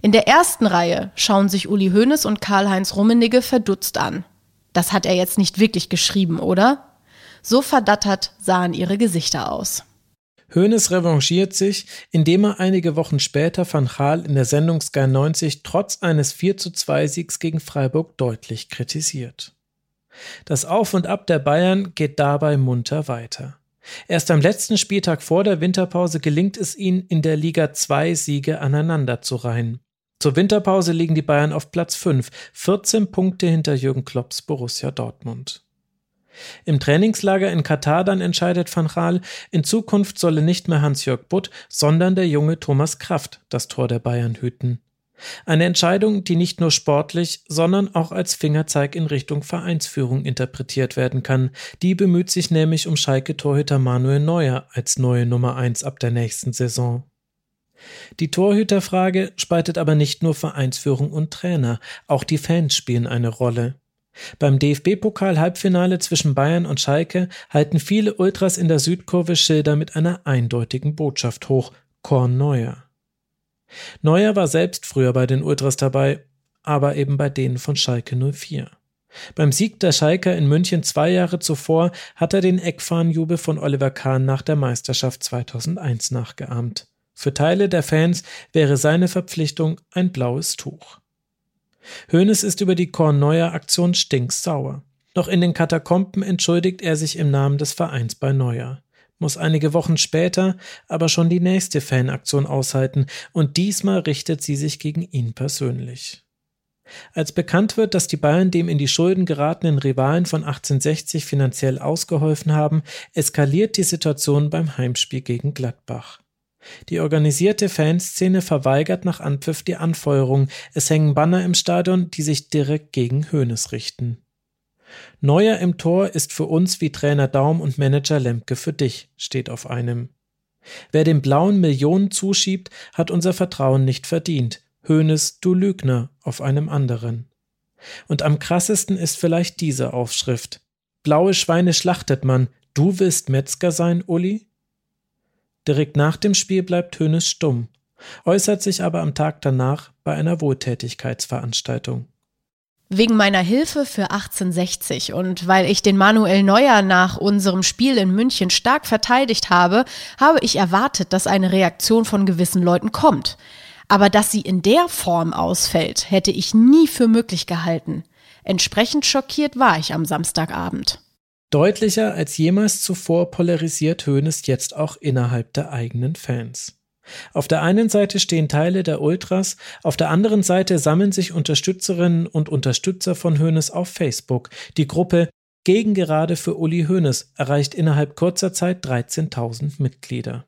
S6: In der ersten Reihe schauen sich Uli Hoeneß und Karl-Heinz Rummenigge verdutzt an. Das hat er jetzt nicht wirklich geschrieben, oder? So verdattert sahen ihre Gesichter aus.
S5: Hoeneß revanchiert sich, indem er einige Wochen später Van Gaal in der Sendung Sky 90 trotz eines 4 zu 2 Siegs gegen Freiburg deutlich kritisiert. Das Auf und Ab der Bayern geht dabei munter weiter. Erst am letzten Spieltag vor der Winterpause gelingt es ihnen, in der Liga zwei Siege aneinander zu reihen. Zur Winterpause liegen die Bayern auf Platz 5, 14 Punkte hinter Jürgen Klopps Borussia Dortmund. Im Trainingslager in Katar dann entscheidet Van Gaal, in Zukunft solle nicht mehr Hans-Jörg Butt, sondern der junge Thomas Kraft das Tor der Bayern hüten. Eine Entscheidung, die nicht nur sportlich, sondern auch als Fingerzeig in Richtung Vereinsführung interpretiert werden kann. Die bemüht sich nämlich um Schalke-Torhüter Manuel Neuer als neue Nummer 1 ab der nächsten Saison. Die Torhüterfrage spaltet aber nicht nur Vereinsführung und Trainer, auch die Fans spielen eine Rolle. Beim DFB-Pokal-Halbfinale zwischen Bayern und Schalke halten viele Ultras in der Südkurve Schilder mit einer eindeutigen Botschaft hoch: Korn Neuer. Neuer war selbst früher bei den Ultras dabei, aber eben bei denen von Schalke 04. Beim Sieg der Schalker in München zwei Jahre zuvor hat er den Eckfahnenjubel von Oliver Kahn nach der Meisterschaft 2001 nachgeahmt. Für Teile der Fans wäre seine Verpflichtung ein blaues Tuch. Hoeneß ist über die Korn-Neuer-Aktion stinksauer. Noch in den Katakomben entschuldigt er sich im Namen des Vereins bei Neuer muss einige Wochen später aber schon die nächste Fanaktion aushalten, und diesmal richtet sie sich gegen ihn persönlich. Als bekannt wird, dass die Bayern dem in die Schulden geratenen Rivalen von 1860 finanziell ausgeholfen haben, eskaliert die Situation beim Heimspiel gegen Gladbach. Die organisierte Fanszene verweigert nach Anpfiff die Anfeuerung, es hängen Banner im Stadion, die sich direkt gegen Hoeneß richten. Neuer im Tor ist für uns wie Trainer Daum und Manager Lemke für dich, steht auf einem. Wer dem Blauen Millionen zuschiebt, hat unser Vertrauen nicht verdient. Hönes, du Lügner, auf einem anderen. Und am krassesten ist vielleicht diese Aufschrift. Blaue Schweine schlachtet man. Du willst Metzger sein, Uli? Direkt nach dem Spiel bleibt Hönes stumm, äußert sich aber am Tag danach bei einer Wohltätigkeitsveranstaltung.
S6: Wegen meiner Hilfe für 1860 und weil ich den Manuel Neuer nach unserem Spiel in München stark verteidigt habe, habe ich erwartet, dass eine Reaktion von gewissen Leuten kommt. Aber dass sie in der Form ausfällt, hätte ich nie für möglich gehalten. Entsprechend schockiert war ich am Samstagabend.
S5: Deutlicher als jemals zuvor polarisiert Hoeneß jetzt auch innerhalb der eigenen Fans. Auf der einen Seite stehen Teile der Ultras, auf der anderen Seite sammeln sich Unterstützerinnen und Unterstützer von Hoeneß auf Facebook. Die Gruppe Gegen gerade für Uli Hoeneß erreicht innerhalb kurzer Zeit 13.000 Mitglieder.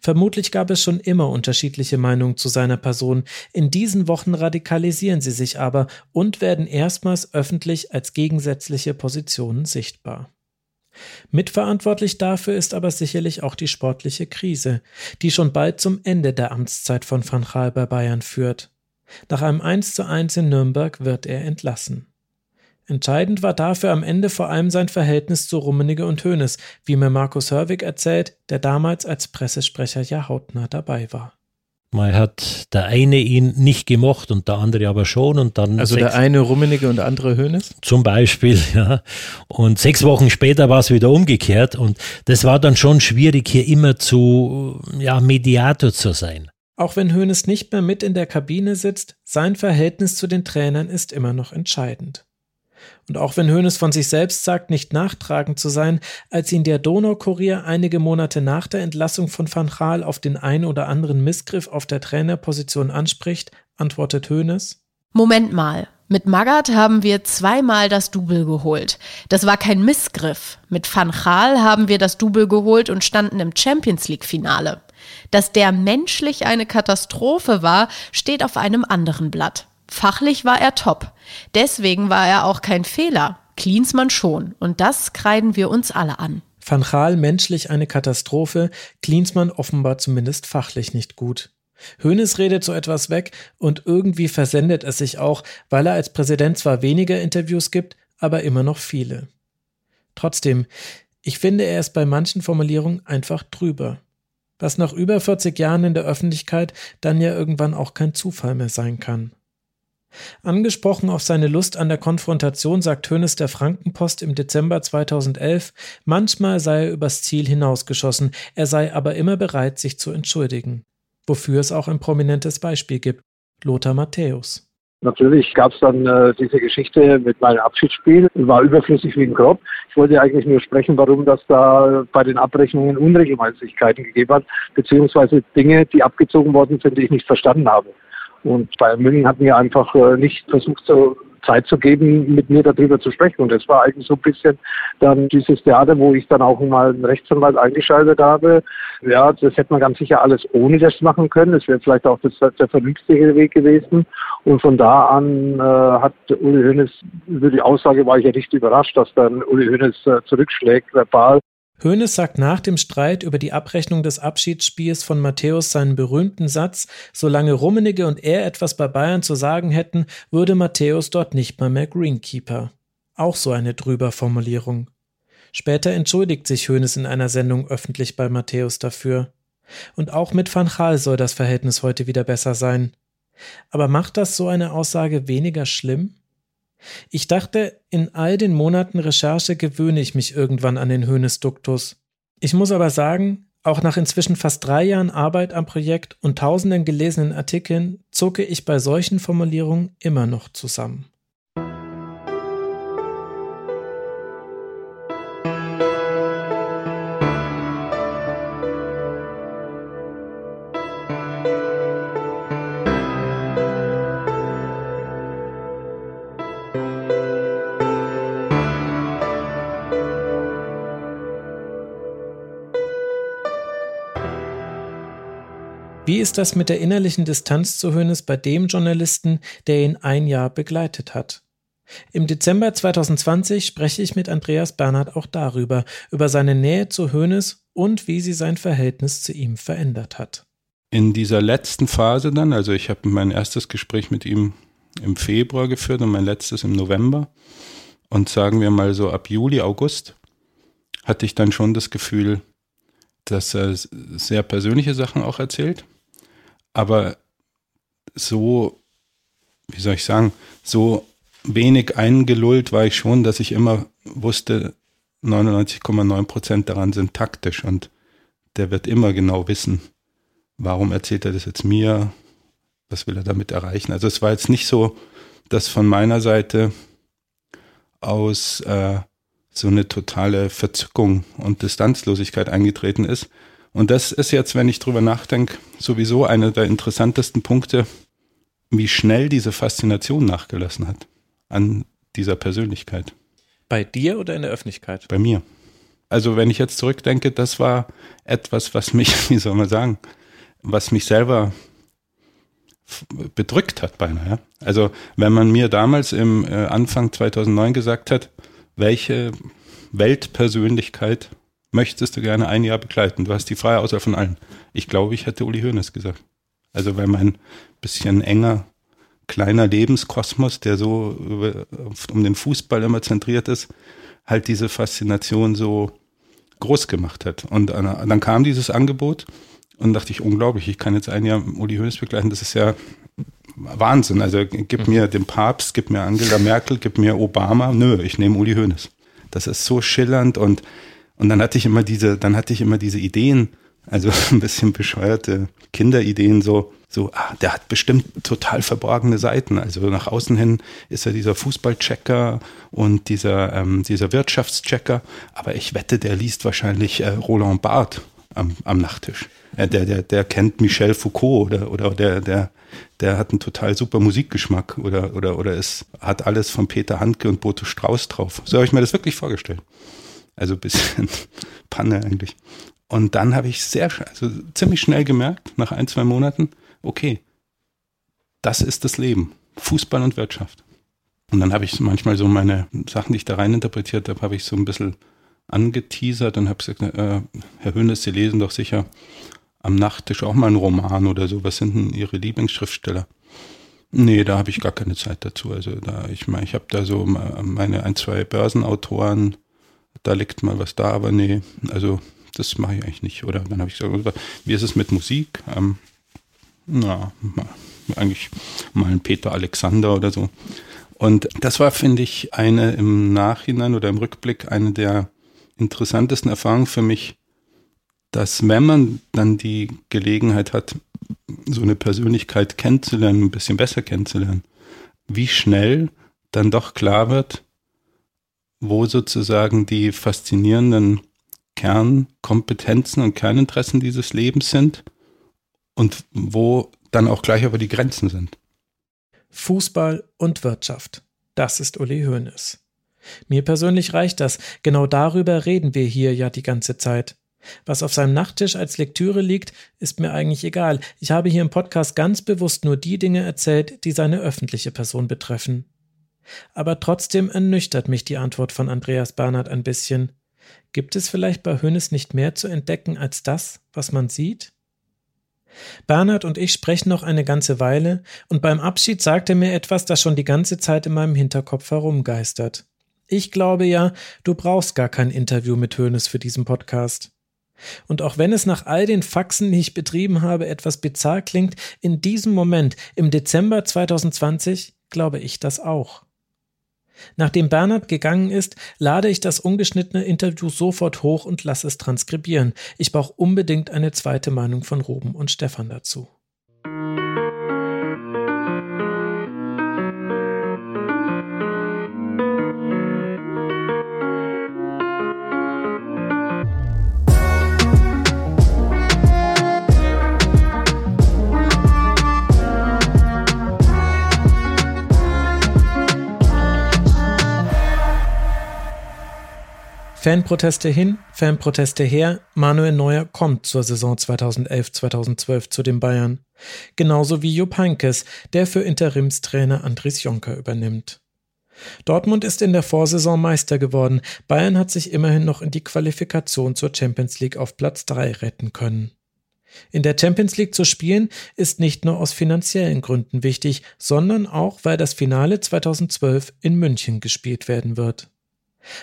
S5: Vermutlich gab es schon immer unterschiedliche Meinungen zu seiner Person. In diesen Wochen radikalisieren sie sich aber und werden erstmals öffentlich als gegensätzliche Positionen sichtbar. Mitverantwortlich dafür ist aber sicherlich auch die sportliche Krise, die schon bald zum Ende der Amtszeit von Van Gaal bei Bayern führt. Nach einem 1 zu 1 in Nürnberg wird er entlassen. Entscheidend war dafür am Ende vor allem sein Verhältnis zu Rummenigge und Hoeneß, wie mir Markus Hörwig erzählt, der damals als Pressesprecher ja hautnah dabei war.
S4: Mal hat der eine ihn nicht gemocht und der andere aber schon und dann.
S5: Also der eine Rummenigge und der andere Hönes?
S4: Zum Beispiel, ja. Und sechs Wochen später war es wieder umgekehrt und das war dann schon schwierig, hier immer zu, ja, Mediator zu sein.
S5: Auch wenn Hönes nicht mehr mit in der Kabine sitzt, sein Verhältnis zu den Trainern ist immer noch entscheidend. Und auch wenn Hoeneß von sich selbst sagt, nicht nachtragend zu sein, als ihn der Donaukurier einige Monate nach der Entlassung von Van Gaal auf den ein oder anderen Missgriff auf der Trainerposition anspricht, antwortet Hoeneß:
S6: Moment mal. Mit Magath haben wir zweimal das Double geholt. Das war kein Missgriff. Mit Van Gaal haben wir das Double geholt und standen im Champions League Finale. Dass der menschlich eine Katastrophe war, steht auf einem anderen Blatt. Fachlich war er top. Deswegen war er auch kein Fehler. Klinsmann schon. Und das kreiden wir uns alle an.
S5: Van Gaal menschlich eine Katastrophe, Klinsmann offenbar zumindest fachlich nicht gut. Hoeneß redet so etwas weg und irgendwie versendet es sich auch, weil er als Präsident zwar weniger Interviews gibt, aber immer noch viele. Trotzdem, Ich finde, er ist bei manchen Formulierungen einfach drüber. Was nach über 40 Jahren in der Öffentlichkeit dann ja irgendwann auch kein Zufall mehr sein kann. Angesprochen auf seine Lust an der Konfrontation sagt Hönes der Frankenpost im Dezember 2011, manchmal sei er übers Ziel hinausgeschossen, er sei aber immer bereit, sich zu entschuldigen. Wofür es auch ein prominentes Beispiel gibt. Lothar Matthäus.
S3: Natürlich gab es dann äh, diese Geschichte mit meinem Abschiedsspiel, war überflüssig wie ein Grab. Ich wollte eigentlich nur sprechen, warum das da bei den Abrechnungen Unregelmäßigkeiten gegeben hat, beziehungsweise Dinge, die abgezogen worden sind, die ich nicht verstanden habe. Und Bayern München hat mir einfach äh, nicht versucht, so Zeit zu geben, mit mir darüber zu sprechen. Und das war eigentlich so ein bisschen dann dieses Theater, wo ich dann auch mal einen Rechtsanwalt eingeschaltet habe. Ja, das hätte man ganz sicher alles ohne das machen können. Das wäre vielleicht auch das, der vernünftige Weg gewesen. Und von da an äh, hat Uli Hoeneß, über die Aussage war ich ja nicht überrascht, dass dann Uli Hoeneß äh, zurückschlägt, verbal.
S5: Hoeneß sagt nach dem Streit über die Abrechnung des Abschiedsspiels von Matthäus seinen berühmten Satz, solange Rummenigge und er etwas bei Bayern zu sagen hätten, würde Matthäus dort nicht mal mehr Greenkeeper. Auch so eine drüber Formulierung. Später entschuldigt sich Hoeneß in einer Sendung öffentlich bei Matthäus dafür. Und auch mit Van Gaal soll das Verhältnis heute wieder besser sein. Aber macht das so eine Aussage weniger schlimm? Ich dachte, in all den Monaten Recherche gewöhne ich mich irgendwann an den Höhnesduktus. Ich muss aber sagen, auch nach inzwischen fast drei Jahren Arbeit am Projekt und tausenden gelesenen Artikeln zucke ich bei solchen Formulierungen immer noch zusammen. Ist das mit der innerlichen Distanz zu Hoeneß bei dem Journalisten, der ihn ein Jahr begleitet hat? Im Dezember 2020 spreche ich mit Andreas Bernhard auch darüber, über seine Nähe zu Hoeneß und wie sie sein Verhältnis zu ihm verändert hat.
S2: In dieser letzten Phase dann, also ich habe mein erstes Gespräch mit ihm im Februar geführt und mein letztes im November. Und sagen wir mal so ab Juli, August hatte ich dann schon das Gefühl, dass er sehr persönliche Sachen auch erzählt aber so, wie soll ich sagen, so wenig eingelullt war ich schon, dass ich immer wusste, 99,9 Prozent daran sind taktisch und der wird immer genau wissen, warum erzählt er das jetzt mir, was will er damit erreichen. Also es war jetzt nicht so, dass von meiner Seite aus äh, so eine totale Verzückung und Distanzlosigkeit eingetreten ist, und das ist jetzt, wenn ich drüber nachdenke, sowieso einer der interessantesten Punkte, wie schnell diese Faszination nachgelassen hat an dieser Persönlichkeit.
S5: Bei dir oder in der Öffentlichkeit?
S2: Bei mir. Also wenn ich jetzt zurückdenke, das war etwas, was mich, wie soll man sagen, was mich selber bedrückt hat beinahe. Also wenn man mir damals im äh, Anfang 2009 gesagt hat, welche Weltpersönlichkeit möchtest du gerne ein Jahr begleiten? Du hast die freie Auswahl von allen. Ich glaube, ich hätte Uli Hoeneß gesagt. Also weil mein bisschen enger, kleiner Lebenskosmos, der so um den Fußball immer zentriert ist, halt diese Faszination so groß gemacht hat. Und dann kam dieses Angebot und dachte ich, unglaublich, ich kann jetzt ein Jahr Uli Hoeneß begleiten, das ist ja Wahnsinn. Also gib mir den Papst, gib mir Angela Merkel, gib mir Obama. Nö, ich nehme Uli Hoeneß. Das ist so schillernd und und dann hatte ich immer diese, dann hatte ich immer diese Ideen, also ein bisschen bescheuerte Kinderideen, so, so, ah, der hat bestimmt total verborgene Seiten. Also nach außen hin ist er dieser Fußballchecker und dieser, ähm, dieser Wirtschaftschecker, aber ich wette, der liest wahrscheinlich äh, Roland Barth am, am Nachttisch. Ja, der, der, der kennt Michel Foucault oder, oder der, der, der hat einen total super Musikgeschmack oder, oder, oder es hat alles von Peter Handke und Boto Strauß drauf. So habe ich mir das wirklich vorgestellt. Also ein bisschen Panne eigentlich. Und dann habe ich sehr, also ziemlich schnell gemerkt, nach ein, zwei Monaten, okay, das ist das Leben. Fußball und Wirtschaft. Und dann habe ich manchmal so meine Sachen, die ich da rein interpretiert habe, habe ich so ein bisschen angeteasert und habe gesagt, äh, Herr Hönes, Sie lesen doch sicher am Nachttisch auch mal einen Roman oder so. Was sind denn Ihre Lieblingsschriftsteller? Nee, da habe ich gar keine Zeit dazu. Also da, ich meine, ich habe da so meine ein, zwei Börsenautoren, da liegt mal was da, aber nee, also das mache ich eigentlich nicht. Oder dann habe ich gesagt, wie ist es mit Musik? Ähm, na, eigentlich mal ein Peter Alexander oder so. Und das war, finde ich, eine im Nachhinein oder im Rückblick eine der interessantesten Erfahrungen für mich, dass wenn man dann die Gelegenheit hat, so eine Persönlichkeit kennenzulernen, ein bisschen besser kennenzulernen, wie schnell dann doch klar wird, wo sozusagen die faszinierenden Kernkompetenzen und Kerninteressen dieses Lebens sind und wo dann auch gleich aber die Grenzen sind.
S5: Fußball und Wirtschaft. Das ist Uli Hoeneß. Mir persönlich reicht das. Genau darüber reden wir hier ja die ganze Zeit. Was auf seinem Nachttisch als Lektüre liegt, ist mir eigentlich egal. Ich habe hier im Podcast ganz bewusst nur die Dinge erzählt, die seine öffentliche Person betreffen. Aber trotzdem ernüchtert mich die Antwort von Andreas Bernhard ein bisschen. Gibt es vielleicht bei Hönes nicht mehr zu entdecken als das, was man sieht? Bernhard und ich sprechen noch eine ganze Weile, und beim Abschied sagt er mir etwas, das schon die ganze Zeit in meinem Hinterkopf herumgeistert. Ich glaube ja, du brauchst gar kein Interview mit Hönes für diesen Podcast. Und auch wenn es nach all den Faxen, die ich betrieben habe, etwas bizarr klingt, in diesem Moment, im Dezember 2020, glaube ich das auch. Nachdem Bernhard gegangen ist, lade ich das ungeschnittene Interview sofort hoch und lasse es transkribieren. Ich brauche unbedingt eine zweite Meinung von Ruben und Stefan dazu. Fanproteste hin, Fanproteste her, Manuel Neuer kommt zur Saison 2011-2012 zu den Bayern. Genauso wie Jupp Heynckes, der für Interimstrainer Andries Jonker übernimmt. Dortmund ist in der Vorsaison Meister geworden. Bayern hat sich immerhin noch in die Qualifikation zur Champions League auf Platz 3 retten können. In der Champions League zu spielen ist nicht nur aus finanziellen Gründen wichtig, sondern auch, weil das Finale 2012 in München gespielt werden wird.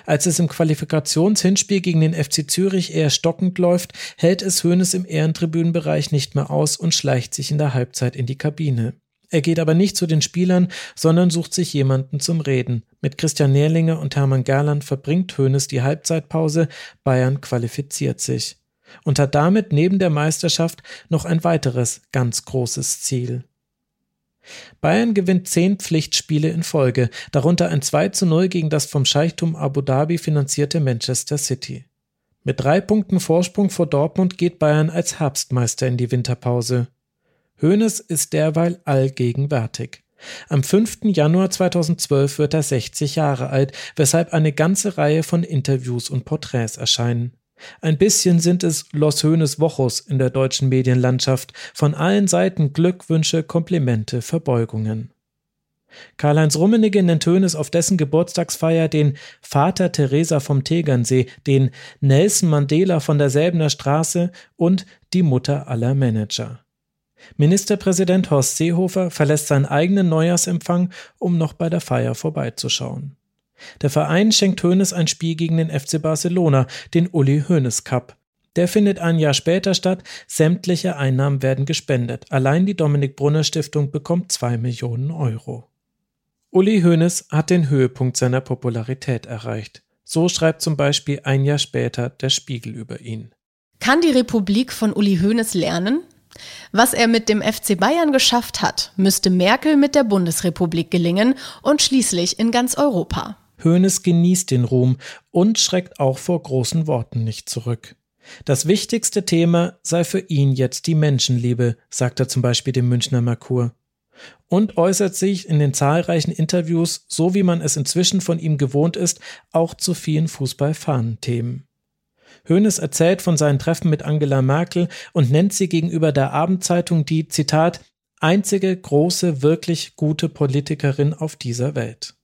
S5: Als es im Qualifikationshinspiel gegen den FC Zürich eher stockend läuft, hält es Hoeneß im Ehrentribünenbereich nicht mehr aus und schleicht sich in der Halbzeit in die Kabine. Er geht aber nicht zu den Spielern, sondern sucht sich jemanden zum Reden. Mit Christian Nährlinge und Hermann Gerland verbringt Hoeneß die Halbzeitpause, Bayern qualifiziert sich und hat damit neben der Meisterschaft noch ein weiteres ganz großes Ziel. Bayern gewinnt zehn Pflichtspiele in Folge, darunter ein 2 zu 0 gegen das vom Scheichtum Abu Dhabi finanzierte Manchester City. Mit drei Punkten Vorsprung vor Dortmund geht Bayern als Herbstmeister in die Winterpause. Hoeneß ist derweil allgegenwärtig. Am 5. Januar 2012 wird er 60 Jahre alt, weshalb eine ganze Reihe von Interviews und Porträts erscheinen. Ein bisschen sind es Los Hönes Wochos in der deutschen Medienlandschaft, von allen Seiten Glückwünsche, Komplimente, Verbeugungen. Karl-Heinz Rummenigge nennt Hönes auf dessen Geburtstagsfeier den Vater Teresa vom Tegernsee, den Nelson Mandela von der Säbener Straße und die Mutter aller Manager. Ministerpräsident Horst Seehofer verlässt seinen eigenen Neujahrsempfang, um noch bei der Feier vorbeizuschauen. Der Verein schenkt Hoeneß ein Spiel gegen den FC Barcelona, den Uli Hoeneß Cup. Der findet ein Jahr später statt, sämtliche Einnahmen werden gespendet. Allein die Dominik Brunner Stiftung bekommt zwei Millionen Euro. Uli Hoeneß hat den Höhepunkt seiner Popularität erreicht. So schreibt zum Beispiel ein Jahr später der Spiegel über ihn.
S6: Kann die Republik von Uli Hoeneß lernen? Was er mit dem FC Bayern geschafft hat, müsste Merkel mit der Bundesrepublik gelingen und schließlich in ganz Europa.
S5: Hoeneß genießt den Ruhm und schreckt auch vor großen Worten nicht zurück. Das wichtigste Thema sei für ihn jetzt die Menschenliebe, sagt er zum Beispiel dem Münchner Merkur. Und äußert sich in den zahlreichen Interviews, so wie man es inzwischen von ihm gewohnt ist, auch zu vielen Fußballfahnenthemen. Hoeneß erzählt von seinen Treffen mit Angela Merkel und nennt sie gegenüber der Abendzeitung die, Zitat, einzige große, wirklich gute Politikerin auf dieser Welt.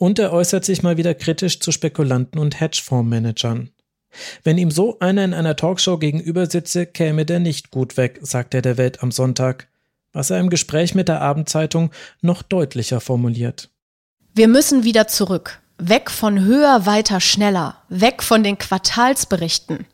S5: Und er äußert sich mal wieder kritisch zu Spekulanten und Hedgefondsmanagern. Wenn ihm so einer in einer Talkshow gegenüber sitze, käme der nicht gut weg, sagt er der Welt am Sonntag, was er im Gespräch mit der Abendzeitung noch deutlicher formuliert.
S6: Wir müssen wieder zurück. Weg von höher, weiter, schneller. Weg von den Quartalsberichten.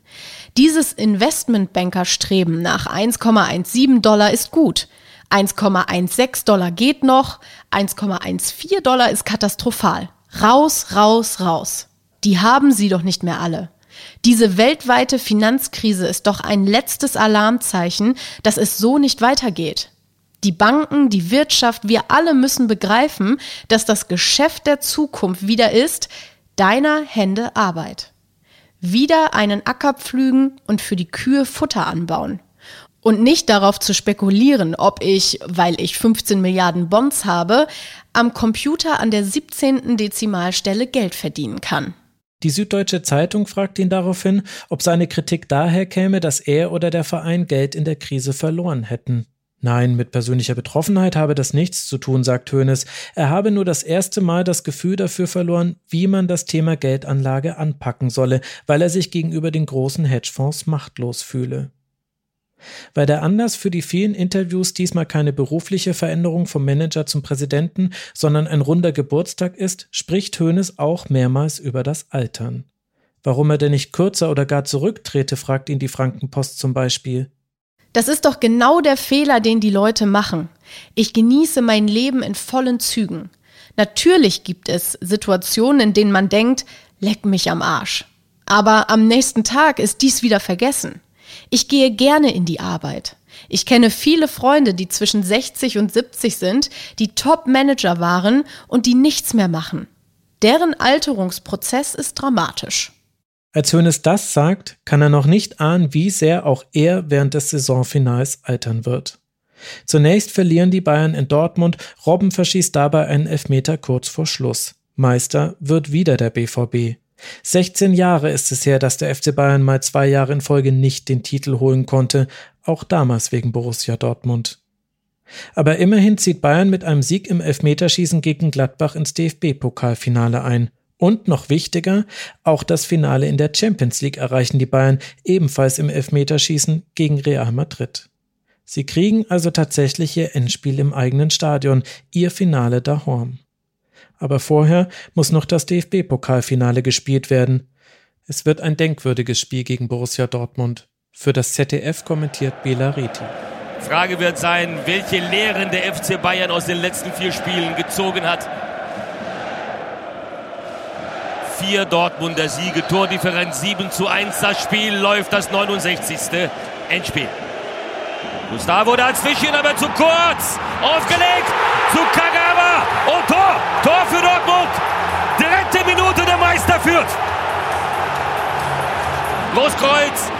S6: Dieses Investmentbankerstreben nach 1,17 Dollar ist gut. 1,16 Dollar geht noch. 1,14 Dollar ist katastrophal. Raus, raus, raus. Die haben sie doch nicht mehr alle. Diese weltweite Finanzkrise ist doch ein letztes Alarmzeichen, dass es so nicht weitergeht. Die Banken, die Wirtschaft, wir alle müssen begreifen, dass das Geschäft der Zukunft wieder ist, deiner Hände Arbeit. Wieder einen Acker pflügen und für die Kühe Futter anbauen. Und nicht darauf zu spekulieren, ob ich, weil ich 15 Milliarden Bonds habe, am Computer an der 17. Dezimalstelle Geld verdienen kann.
S5: Die Süddeutsche Zeitung fragt ihn daraufhin, ob seine Kritik daher käme, dass er oder der Verein Geld in der Krise verloren hätten. Nein, mit persönlicher Betroffenheit habe das nichts zu tun, sagt Hoeneß. Er habe nur das erste Mal das Gefühl dafür verloren, wie man das Thema Geldanlage anpacken solle, weil er sich gegenüber den großen Hedgefonds machtlos fühle. Weil der Anlass für die vielen Interviews diesmal keine berufliche Veränderung vom Manager zum Präsidenten, sondern ein runder Geburtstag ist, spricht Hoeneß auch mehrmals über das Altern. Warum er denn nicht kürzer oder gar zurücktrete, fragt ihn die Frankenpost zum Beispiel.
S6: Das ist doch genau der Fehler, den die Leute machen. Ich genieße mein Leben in vollen Zügen. Natürlich gibt es Situationen, in denen man denkt, leck mich am Arsch. Aber am nächsten Tag ist dies wieder vergessen. Ich gehe gerne in die Arbeit. Ich kenne viele Freunde, die zwischen 60 und 70 sind, die Top-Manager waren und die nichts mehr machen. Deren Alterungsprozess ist dramatisch.
S5: Als Hoeneß das sagt, kann er noch nicht ahnen, wie sehr auch er während des Saisonfinals altern wird. Zunächst verlieren die Bayern in Dortmund, Robben verschießt dabei einen Elfmeter kurz vor Schluss. Meister wird wieder der BVB. 16 Jahre ist es her, dass der FC Bayern mal zwei Jahre in Folge nicht den Titel holen konnte, auch damals wegen Borussia Dortmund. Aber immerhin zieht Bayern mit einem Sieg im Elfmeterschießen gegen Gladbach ins DFB-Pokalfinale ein. Und noch wichtiger, auch das Finale in der Champions League erreichen die Bayern ebenfalls im Elfmeterschießen gegen Real Madrid. Sie kriegen also tatsächlich ihr Endspiel im eigenen Stadion, ihr Finale daheim. Aber vorher muss noch das DFB-Pokalfinale gespielt werden. Es wird ein denkwürdiges Spiel gegen Borussia Dortmund. Für das ZDF kommentiert Bela Reti.
S22: Frage wird sein, welche Lehren der FC Bayern aus den letzten vier Spielen gezogen hat vier Dortmunder Siege, Tordifferenz 7 zu 1. Das Spiel läuft das 69. Endspiel. Gustavo dazwischen, aber zu kurz. Aufgelegt zu Kagawa. Und Tor. Tor für Dortmund. Dritte Minute der Meister führt. Großkreuz.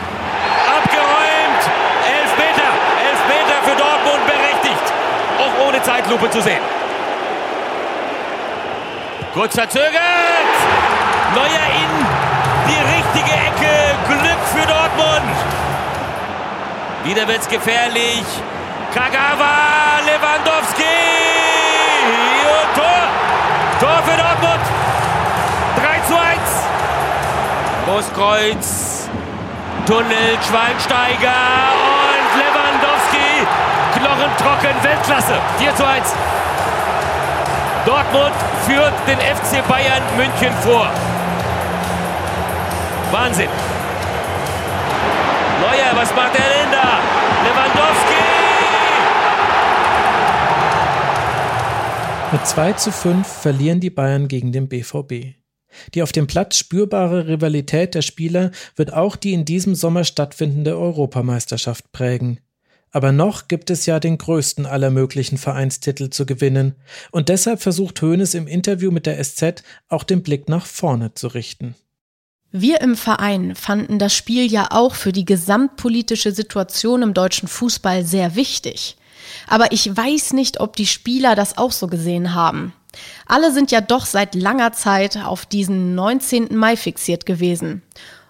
S22: Abgeräumt. Elf Meter. Elf Meter für Dortmund berechtigt. Auch ohne Zeitlupe zu sehen. Kurz verzögert. Neuer in die richtige Ecke. Wieder wird's gefährlich. Kagawa, Lewandowski. Und Tor. Tor für Dortmund. 3 zu 1. Großkreuz. Tunnel, Schweinsteiger und Lewandowski. Knochentrocken, Weltklasse. 4 zu 1. Dortmund führt den FC Bayern München vor. Wahnsinn. Neuer, was macht er denn da? Lewandowski!
S5: Mit 2 zu 5 verlieren die Bayern gegen den BVB. Die auf dem Platz spürbare Rivalität der Spieler wird auch die in diesem Sommer stattfindende Europameisterschaft prägen. Aber noch gibt es ja den größten aller möglichen Vereinstitel zu gewinnen, und deshalb versucht Hoeneß im Interview mit der SZ auch den Blick nach vorne zu richten.
S6: Wir im Verein fanden das Spiel ja auch für die gesamtpolitische Situation im deutschen Fußball sehr wichtig. Aber ich weiß nicht, ob die Spieler das auch so gesehen haben. Alle sind ja doch seit langer Zeit auf diesen 19. Mai fixiert gewesen.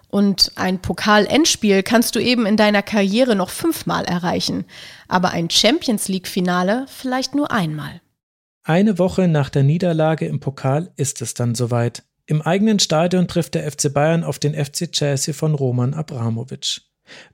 S6: Und ein Pokal-Endspiel kannst du eben in deiner Karriere noch fünfmal erreichen, aber ein Champions League-Finale vielleicht nur einmal.
S5: Eine Woche nach der Niederlage im Pokal ist es dann soweit. Im eigenen Stadion trifft der FC Bayern auf den FC Chelsea von Roman Abramowitsch.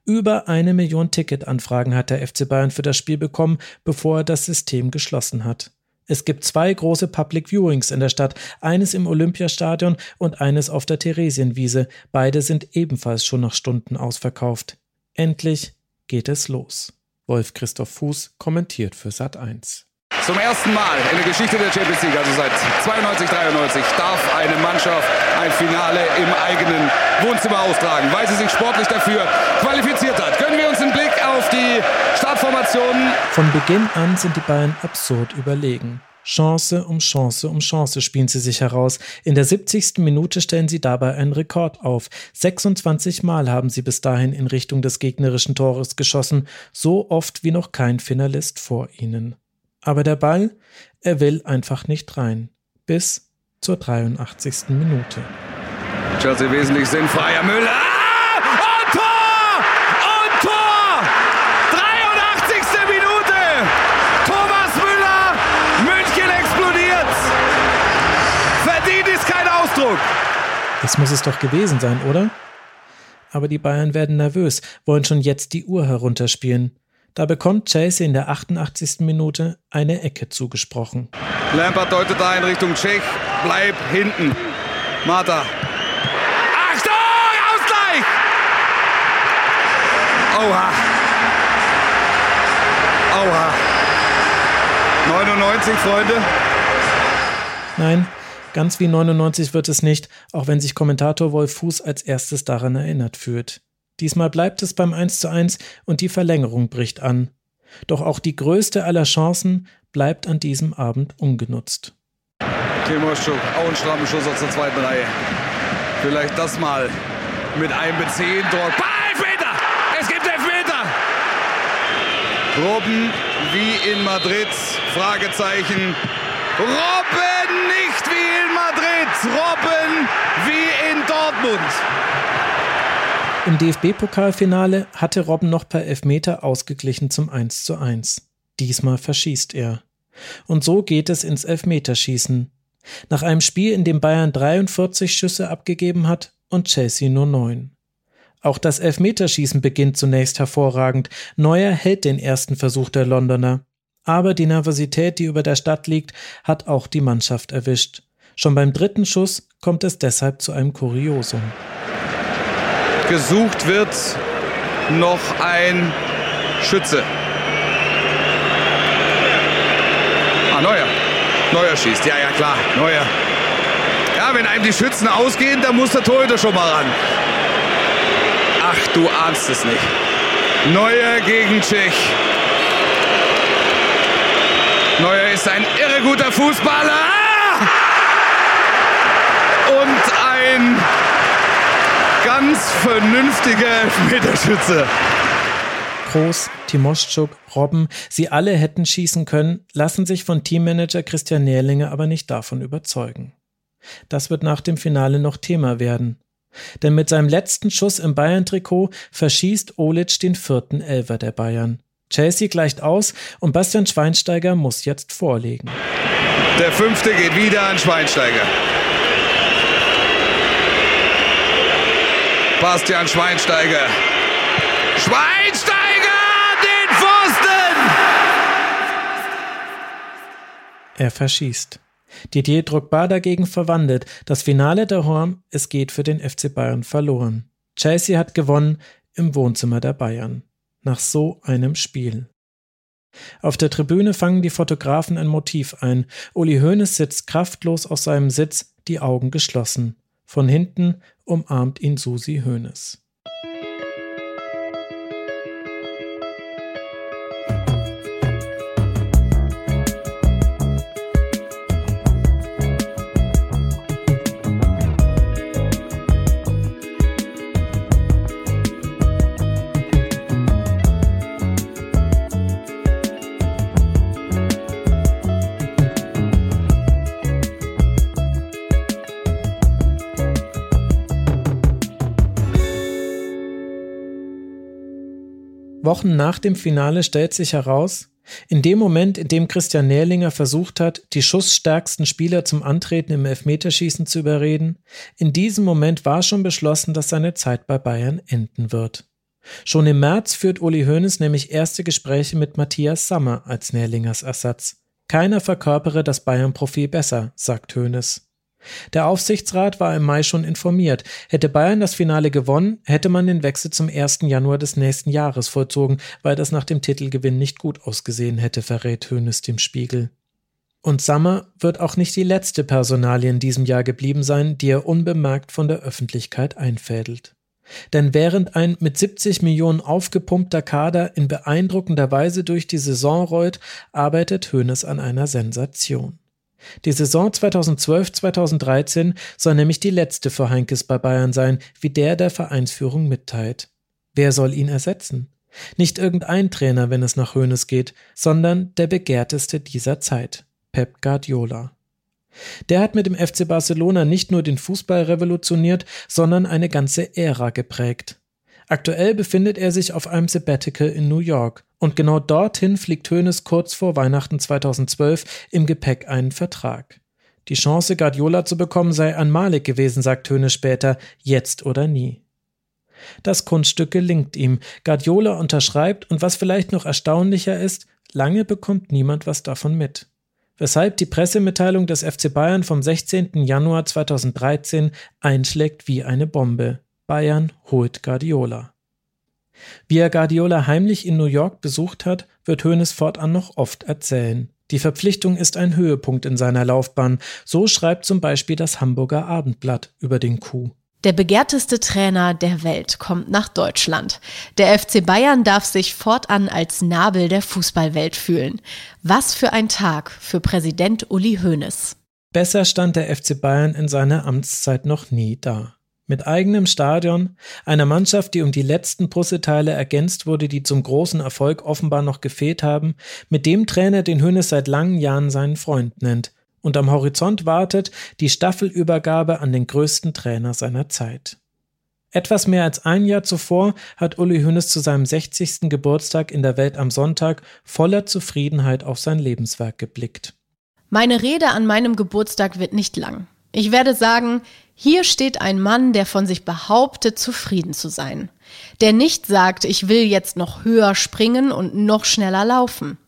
S5: Über eine Million Ticketanfragen hat der FC Bayern für das Spiel bekommen, bevor er das System geschlossen hat. Es gibt zwei große Public Viewings in der Stadt, eines im Olympiastadion und eines auf der Theresienwiese. Beide sind ebenfalls schon nach Stunden ausverkauft. Endlich geht es los. Wolf Christoph Fuß kommentiert für Sat 1.
S15: Zum ersten Mal in der Geschichte der Champions League, also seit 92, 93, darf eine Mannschaft ein Finale im eigenen Wohnzimmer austragen, weil sie sich sportlich dafür qualifiziert hat. Gönnen wir uns einen Blick auf die Startformationen.
S5: Von Beginn an sind die Bayern absurd überlegen. Chance um Chance um Chance spielen sie sich heraus. In der 70. Minute stellen sie dabei einen Rekord auf. 26 Mal haben sie bis dahin in Richtung des gegnerischen Tores geschossen, so oft wie noch kein Finalist vor ihnen. Aber der Ball, er will einfach nicht rein. Bis zur 83. Minute.
S15: Chelsea wesentlich sinnfreier. Müller! Und Tor! Und Tor! 83. Minute! Thomas Müller! München explodiert! Verdient ist kein Ausdruck!
S5: Das muss es doch gewesen sein, oder? Aber die Bayern werden nervös, wollen schon jetzt die Uhr herunterspielen. Da bekommt Chelsea in der 88. Minute eine Ecke zugesprochen.
S15: Lampard deutet da in Richtung Tschech. Bleib hinten. Marta. Achtung! Ausgleich! Oha. Oha. 99, Freunde.
S5: Nein, ganz wie 99 wird es nicht, auch wenn sich Kommentator Wolf Fuß als erstes daran erinnert fühlt. Diesmal bleibt es beim 1 zu 1 und die Verlängerung bricht an. Doch auch die größte aller Chancen bleibt an diesem Abend ungenutzt.
S15: Timoschuk, auch ein strammer Schuss aus der zweiten Reihe. Vielleicht das mal mit einbeziehen. Dort. Elfmeter! Es gibt Elfmeter! Robben wie in Madrid? Fragezeichen. Robben nicht wie in Madrid! Robben wie in Dortmund!
S5: Im DFB-Pokalfinale hatte Robben noch per Elfmeter ausgeglichen zum 1 zu 1. Diesmal verschießt er. Und so geht es ins Elfmeterschießen. Nach einem Spiel, in dem Bayern 43 Schüsse abgegeben hat und Chelsea nur neun. Auch das Elfmeterschießen beginnt zunächst hervorragend. Neuer hält den ersten Versuch der Londoner. Aber die Nervosität, die über der Stadt liegt, hat auch die Mannschaft erwischt. Schon beim dritten Schuss kommt es deshalb zu einem Kuriosum.
S15: Gesucht wird noch ein Schütze. Ah, Neuer. Neuer schießt. Ja, ja, klar. Neuer. Ja, wenn einem die Schützen ausgehen, dann muss der Torhüter schon mal ran. Ach, du ahnst es nicht. Neuer gegen Tschech. Neuer ist ein irre guter Fußballer. Ah! Und ein ganz vernünftiger Elfmeterschütze.
S5: Groß, Timoschuk, Robben, sie alle hätten schießen können, lassen sich von Teammanager Christian Nährlinger aber nicht davon überzeugen. Das wird nach dem Finale noch Thema werden. Denn mit seinem letzten Schuss im Bayern-Trikot verschießt Olic den vierten Elfer der Bayern. Chelsea gleicht aus und Bastian Schweinsteiger muss jetzt vorlegen.
S15: Der fünfte geht wieder an Schweinsteiger. Bastian Schweinsteiger. Schweinsteiger, den Pfosten!
S5: Er verschießt. Didier Drogba dagegen verwandelt. Das Finale der Horm, es geht für den FC Bayern verloren. Chelsea hat gewonnen im Wohnzimmer der Bayern. Nach so einem Spiel. Auf der Tribüne fangen die Fotografen ein Motiv ein. Uli Hoeneß sitzt kraftlos auf seinem Sitz, die Augen geschlossen. Von hinten umarmt ihn Susi Hoeneß. Wochen nach dem Finale stellt sich heraus, in dem Moment, in dem Christian Nährlinger versucht hat, die schussstärksten Spieler zum Antreten im Elfmeterschießen zu überreden, in diesem Moment war schon beschlossen, dass seine Zeit bei Bayern enden wird. Schon im März führt Uli Hoeneß nämlich erste Gespräche mit Matthias Sammer als Nährlingers Ersatz. Keiner verkörpere das Bayern-Profil besser, sagt Hoeneß. Der Aufsichtsrat war im Mai schon informiert. Hätte Bayern das Finale gewonnen, hätte man den Wechsel zum 1. Januar des nächsten Jahres vollzogen, weil das nach dem Titelgewinn nicht gut ausgesehen hätte, verrät Hoeneß dem Spiegel. Und Sammer wird auch nicht die letzte Personalie in diesem Jahr geblieben sein, die er unbemerkt von der Öffentlichkeit einfädelt. Denn während ein mit 70 Millionen aufgepumpter Kader in beeindruckender Weise durch die Saison rollt, arbeitet Hoeneß an einer Sensation. Die Saison 2012-2013 soll nämlich die letzte für Heinkes bei Bayern sein, wie der der Vereinsführung mitteilt. Wer soll ihn ersetzen? Nicht irgendein Trainer, wenn es nach Hoeneß geht, sondern der begehrteste dieser Zeit, Pep Guardiola. Der hat mit dem FC Barcelona nicht nur den Fußball revolutioniert, sondern eine ganze Ära geprägt. Aktuell befindet er sich auf einem Sabbatical in New York und genau dorthin fliegt Hoeneß kurz vor Weihnachten 2012 im Gepäck einen Vertrag. Die Chance, Guardiola zu bekommen, sei einmalig gewesen, sagt Hoeneß später, jetzt oder nie. Das Kunststück gelingt ihm. Guardiola unterschreibt und was vielleicht noch erstaunlicher ist, lange bekommt niemand was davon mit. Weshalb die Pressemitteilung des FC Bayern vom 16. Januar 2013 einschlägt wie eine Bombe. Bayern holt Guardiola. Wie er Guardiola heimlich in New York besucht hat, wird Hoeneß fortan noch oft erzählen. Die Verpflichtung ist ein Höhepunkt in seiner Laufbahn. So schreibt zum Beispiel das Hamburger Abendblatt über den Coup.
S6: Der begehrteste Trainer der Welt kommt nach Deutschland. Der FC Bayern darf sich fortan als Nabel der Fußballwelt fühlen. Was für ein Tag für Präsident Uli Hoeneß.
S5: Besser stand der FC Bayern in seiner Amtszeit noch nie da. Mit eigenem Stadion, einer Mannschaft, die um die letzten Puzzleteile ergänzt wurde, die zum großen Erfolg offenbar noch gefehlt haben, mit dem Trainer, den Hönes seit langen Jahren seinen Freund nennt. Und am Horizont wartet die Staffelübergabe an den größten Trainer seiner Zeit. Etwas mehr als ein Jahr zuvor hat Uli Hoeneß zu seinem 60. Geburtstag in der Welt am Sonntag voller Zufriedenheit auf sein Lebenswerk geblickt.
S6: Meine Rede an meinem Geburtstag wird nicht lang. Ich werde sagen, hier steht ein Mann, der von sich behauptet, zufrieden zu sein. Der nicht sagt, ich will jetzt noch höher springen und noch schneller laufen.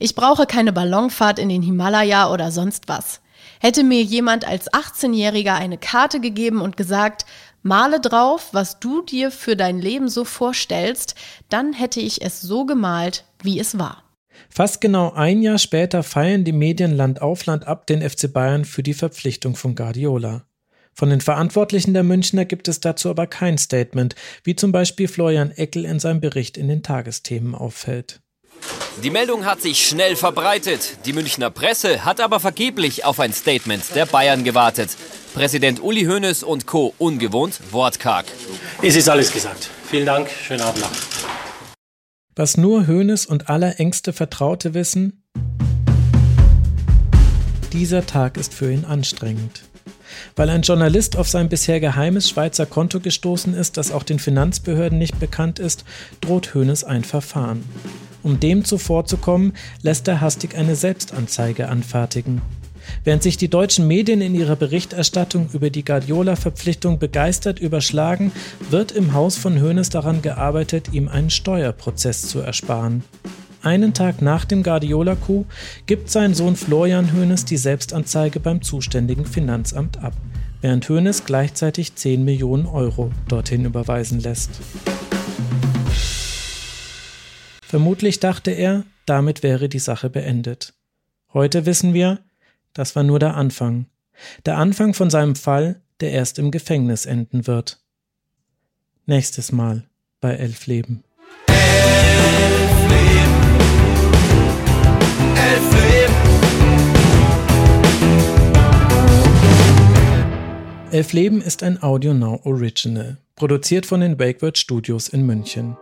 S6: Ich brauche keine Ballonfahrt in den Himalaya oder sonst was. Hätte mir jemand als 18-Jähriger eine Karte gegeben und gesagt, male drauf, was du dir für dein Leben so vorstellst, dann hätte ich es so gemalt, wie es war.
S5: Fast genau ein Jahr später feiern die Medien Land auf Land ab den FC Bayern für die Verpflichtung von Guardiola. Von den Verantwortlichen der Münchner gibt es dazu aber kein Statement, wie zum Beispiel Florian Eckel in seinem Bericht in den Tagesthemen auffällt.
S23: Die Meldung hat sich schnell verbreitet. Die Münchner Presse hat aber vergeblich auf ein Statement der Bayern gewartet. Präsident Uli Hoeneß und Co. ungewohnt wortkarg.
S24: Es ist alles gesagt. Vielen Dank, schönen Abend noch.
S5: Was nur Hoeneß und aller engste Vertraute wissen, dieser Tag ist für ihn anstrengend. Weil ein Journalist auf sein bisher geheimes Schweizer Konto gestoßen ist, das auch den Finanzbehörden nicht bekannt ist, droht Hoeneß ein Verfahren. Um dem zuvorzukommen, lässt er hastig eine Selbstanzeige anfertigen. Während sich die deutschen Medien in ihrer Berichterstattung über die Guardiola-Verpflichtung begeistert überschlagen, wird im Haus von Hoeneß daran gearbeitet, ihm einen Steuerprozess zu ersparen. Einen Tag nach dem Guardiola-Coup gibt sein Sohn Florian Hoeneß die Selbstanzeige beim zuständigen Finanzamt ab, während Hoeneß gleichzeitig 10 Millionen Euro dorthin überweisen lässt. Vermutlich dachte er, damit wäre die Sache beendet. Heute wissen wir, das war nur der Anfang. Der Anfang von seinem Fall, der erst im Gefängnis enden wird. Nächstes Mal bei Elf Leben. Elf Leben ist ein Audio Now Original, produziert von den Wakeword Studios in München.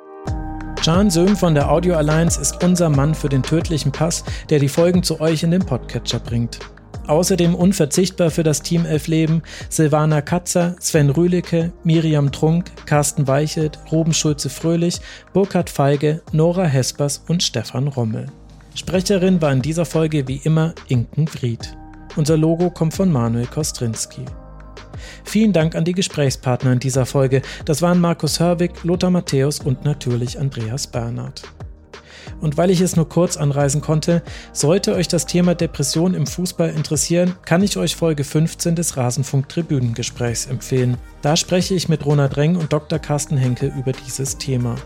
S5: Can Söhm von der Audio Alliance ist unser Mann für den tödlichen Pass, der die Folgen zu euch in den Podcatcher bringt. Außerdem unverzichtbar für das Team Elf Leben Silvana Katzer, Sven Rühlicke, Miriam Trunk, Carsten Weichelt, Ruben Schulze-Fröhlich, Burkhard Feige, Nora Hespers und Stefan Rommel. Sprecherin war in dieser Folge wie immer Inken Vried. Unser Logo kommt von Manuel Kostrinski. Vielen Dank an die Gesprächspartner in dieser Folge. Das waren Markus Hörwig, Lothar Matthäus und natürlich Andreas Bernhard. Und weil ich es nur kurz anreisen konnte, sollte euch das Thema Depression im Fußball interessieren, kann ich euch Folge 15 des Rasenfunk Tribünengesprächs empfehlen. Da spreche ich mit Ronald Reng und Dr. Carsten Henke über dieses Thema.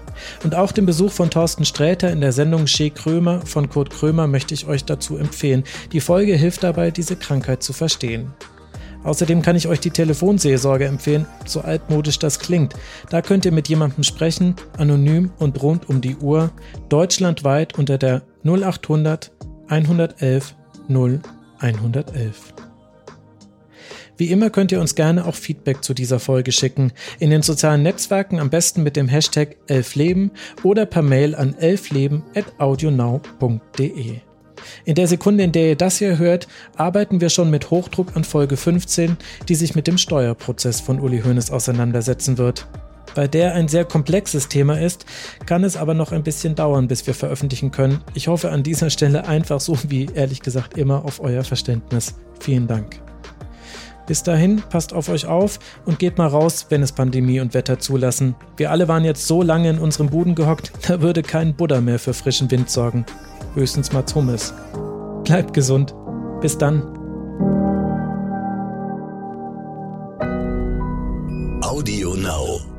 S5: Und auch den Besuch von Thorsten Sträter in der Sendung Shea Krömer von Kurt Krömer möchte ich euch dazu empfehlen. Die Folge hilft dabei, diese Krankheit zu verstehen. Außerdem kann ich euch die Telefonseelsorge empfehlen, so altmodisch das klingt. Da könnt ihr mit jemandem sprechen, anonym und rund um die Uhr, deutschlandweit unter der 0800 111 0 111. Wie immer könnt ihr uns gerne auch Feedback zu dieser Folge schicken. In den sozialen Netzwerken am besten mit dem Hashtag elfleben oder per Mail an elfleben.audionow.de. In der Sekunde, in der ihr das hier hört, arbeiten wir schon mit Hochdruck an Folge 15, die sich mit dem Steuerprozess von Uli Hoeneß auseinandersetzen wird. Bei der ein sehr komplexes Thema ist, kann es aber noch ein bisschen dauern, bis wir veröffentlichen können. Ich hoffe an dieser Stelle einfach so wie ehrlich gesagt immer auf euer Verständnis. Vielen Dank. Bis dahin, passt auf euch auf und geht mal raus, wenn es Pandemie und Wetter zulassen. Wir alle waren jetzt so lange in unserem Buden gehockt, da würde kein Buddha mehr für frischen Wind sorgen höchstens Mats Hummes. Bleibt gesund. Bis dann. Audio Now.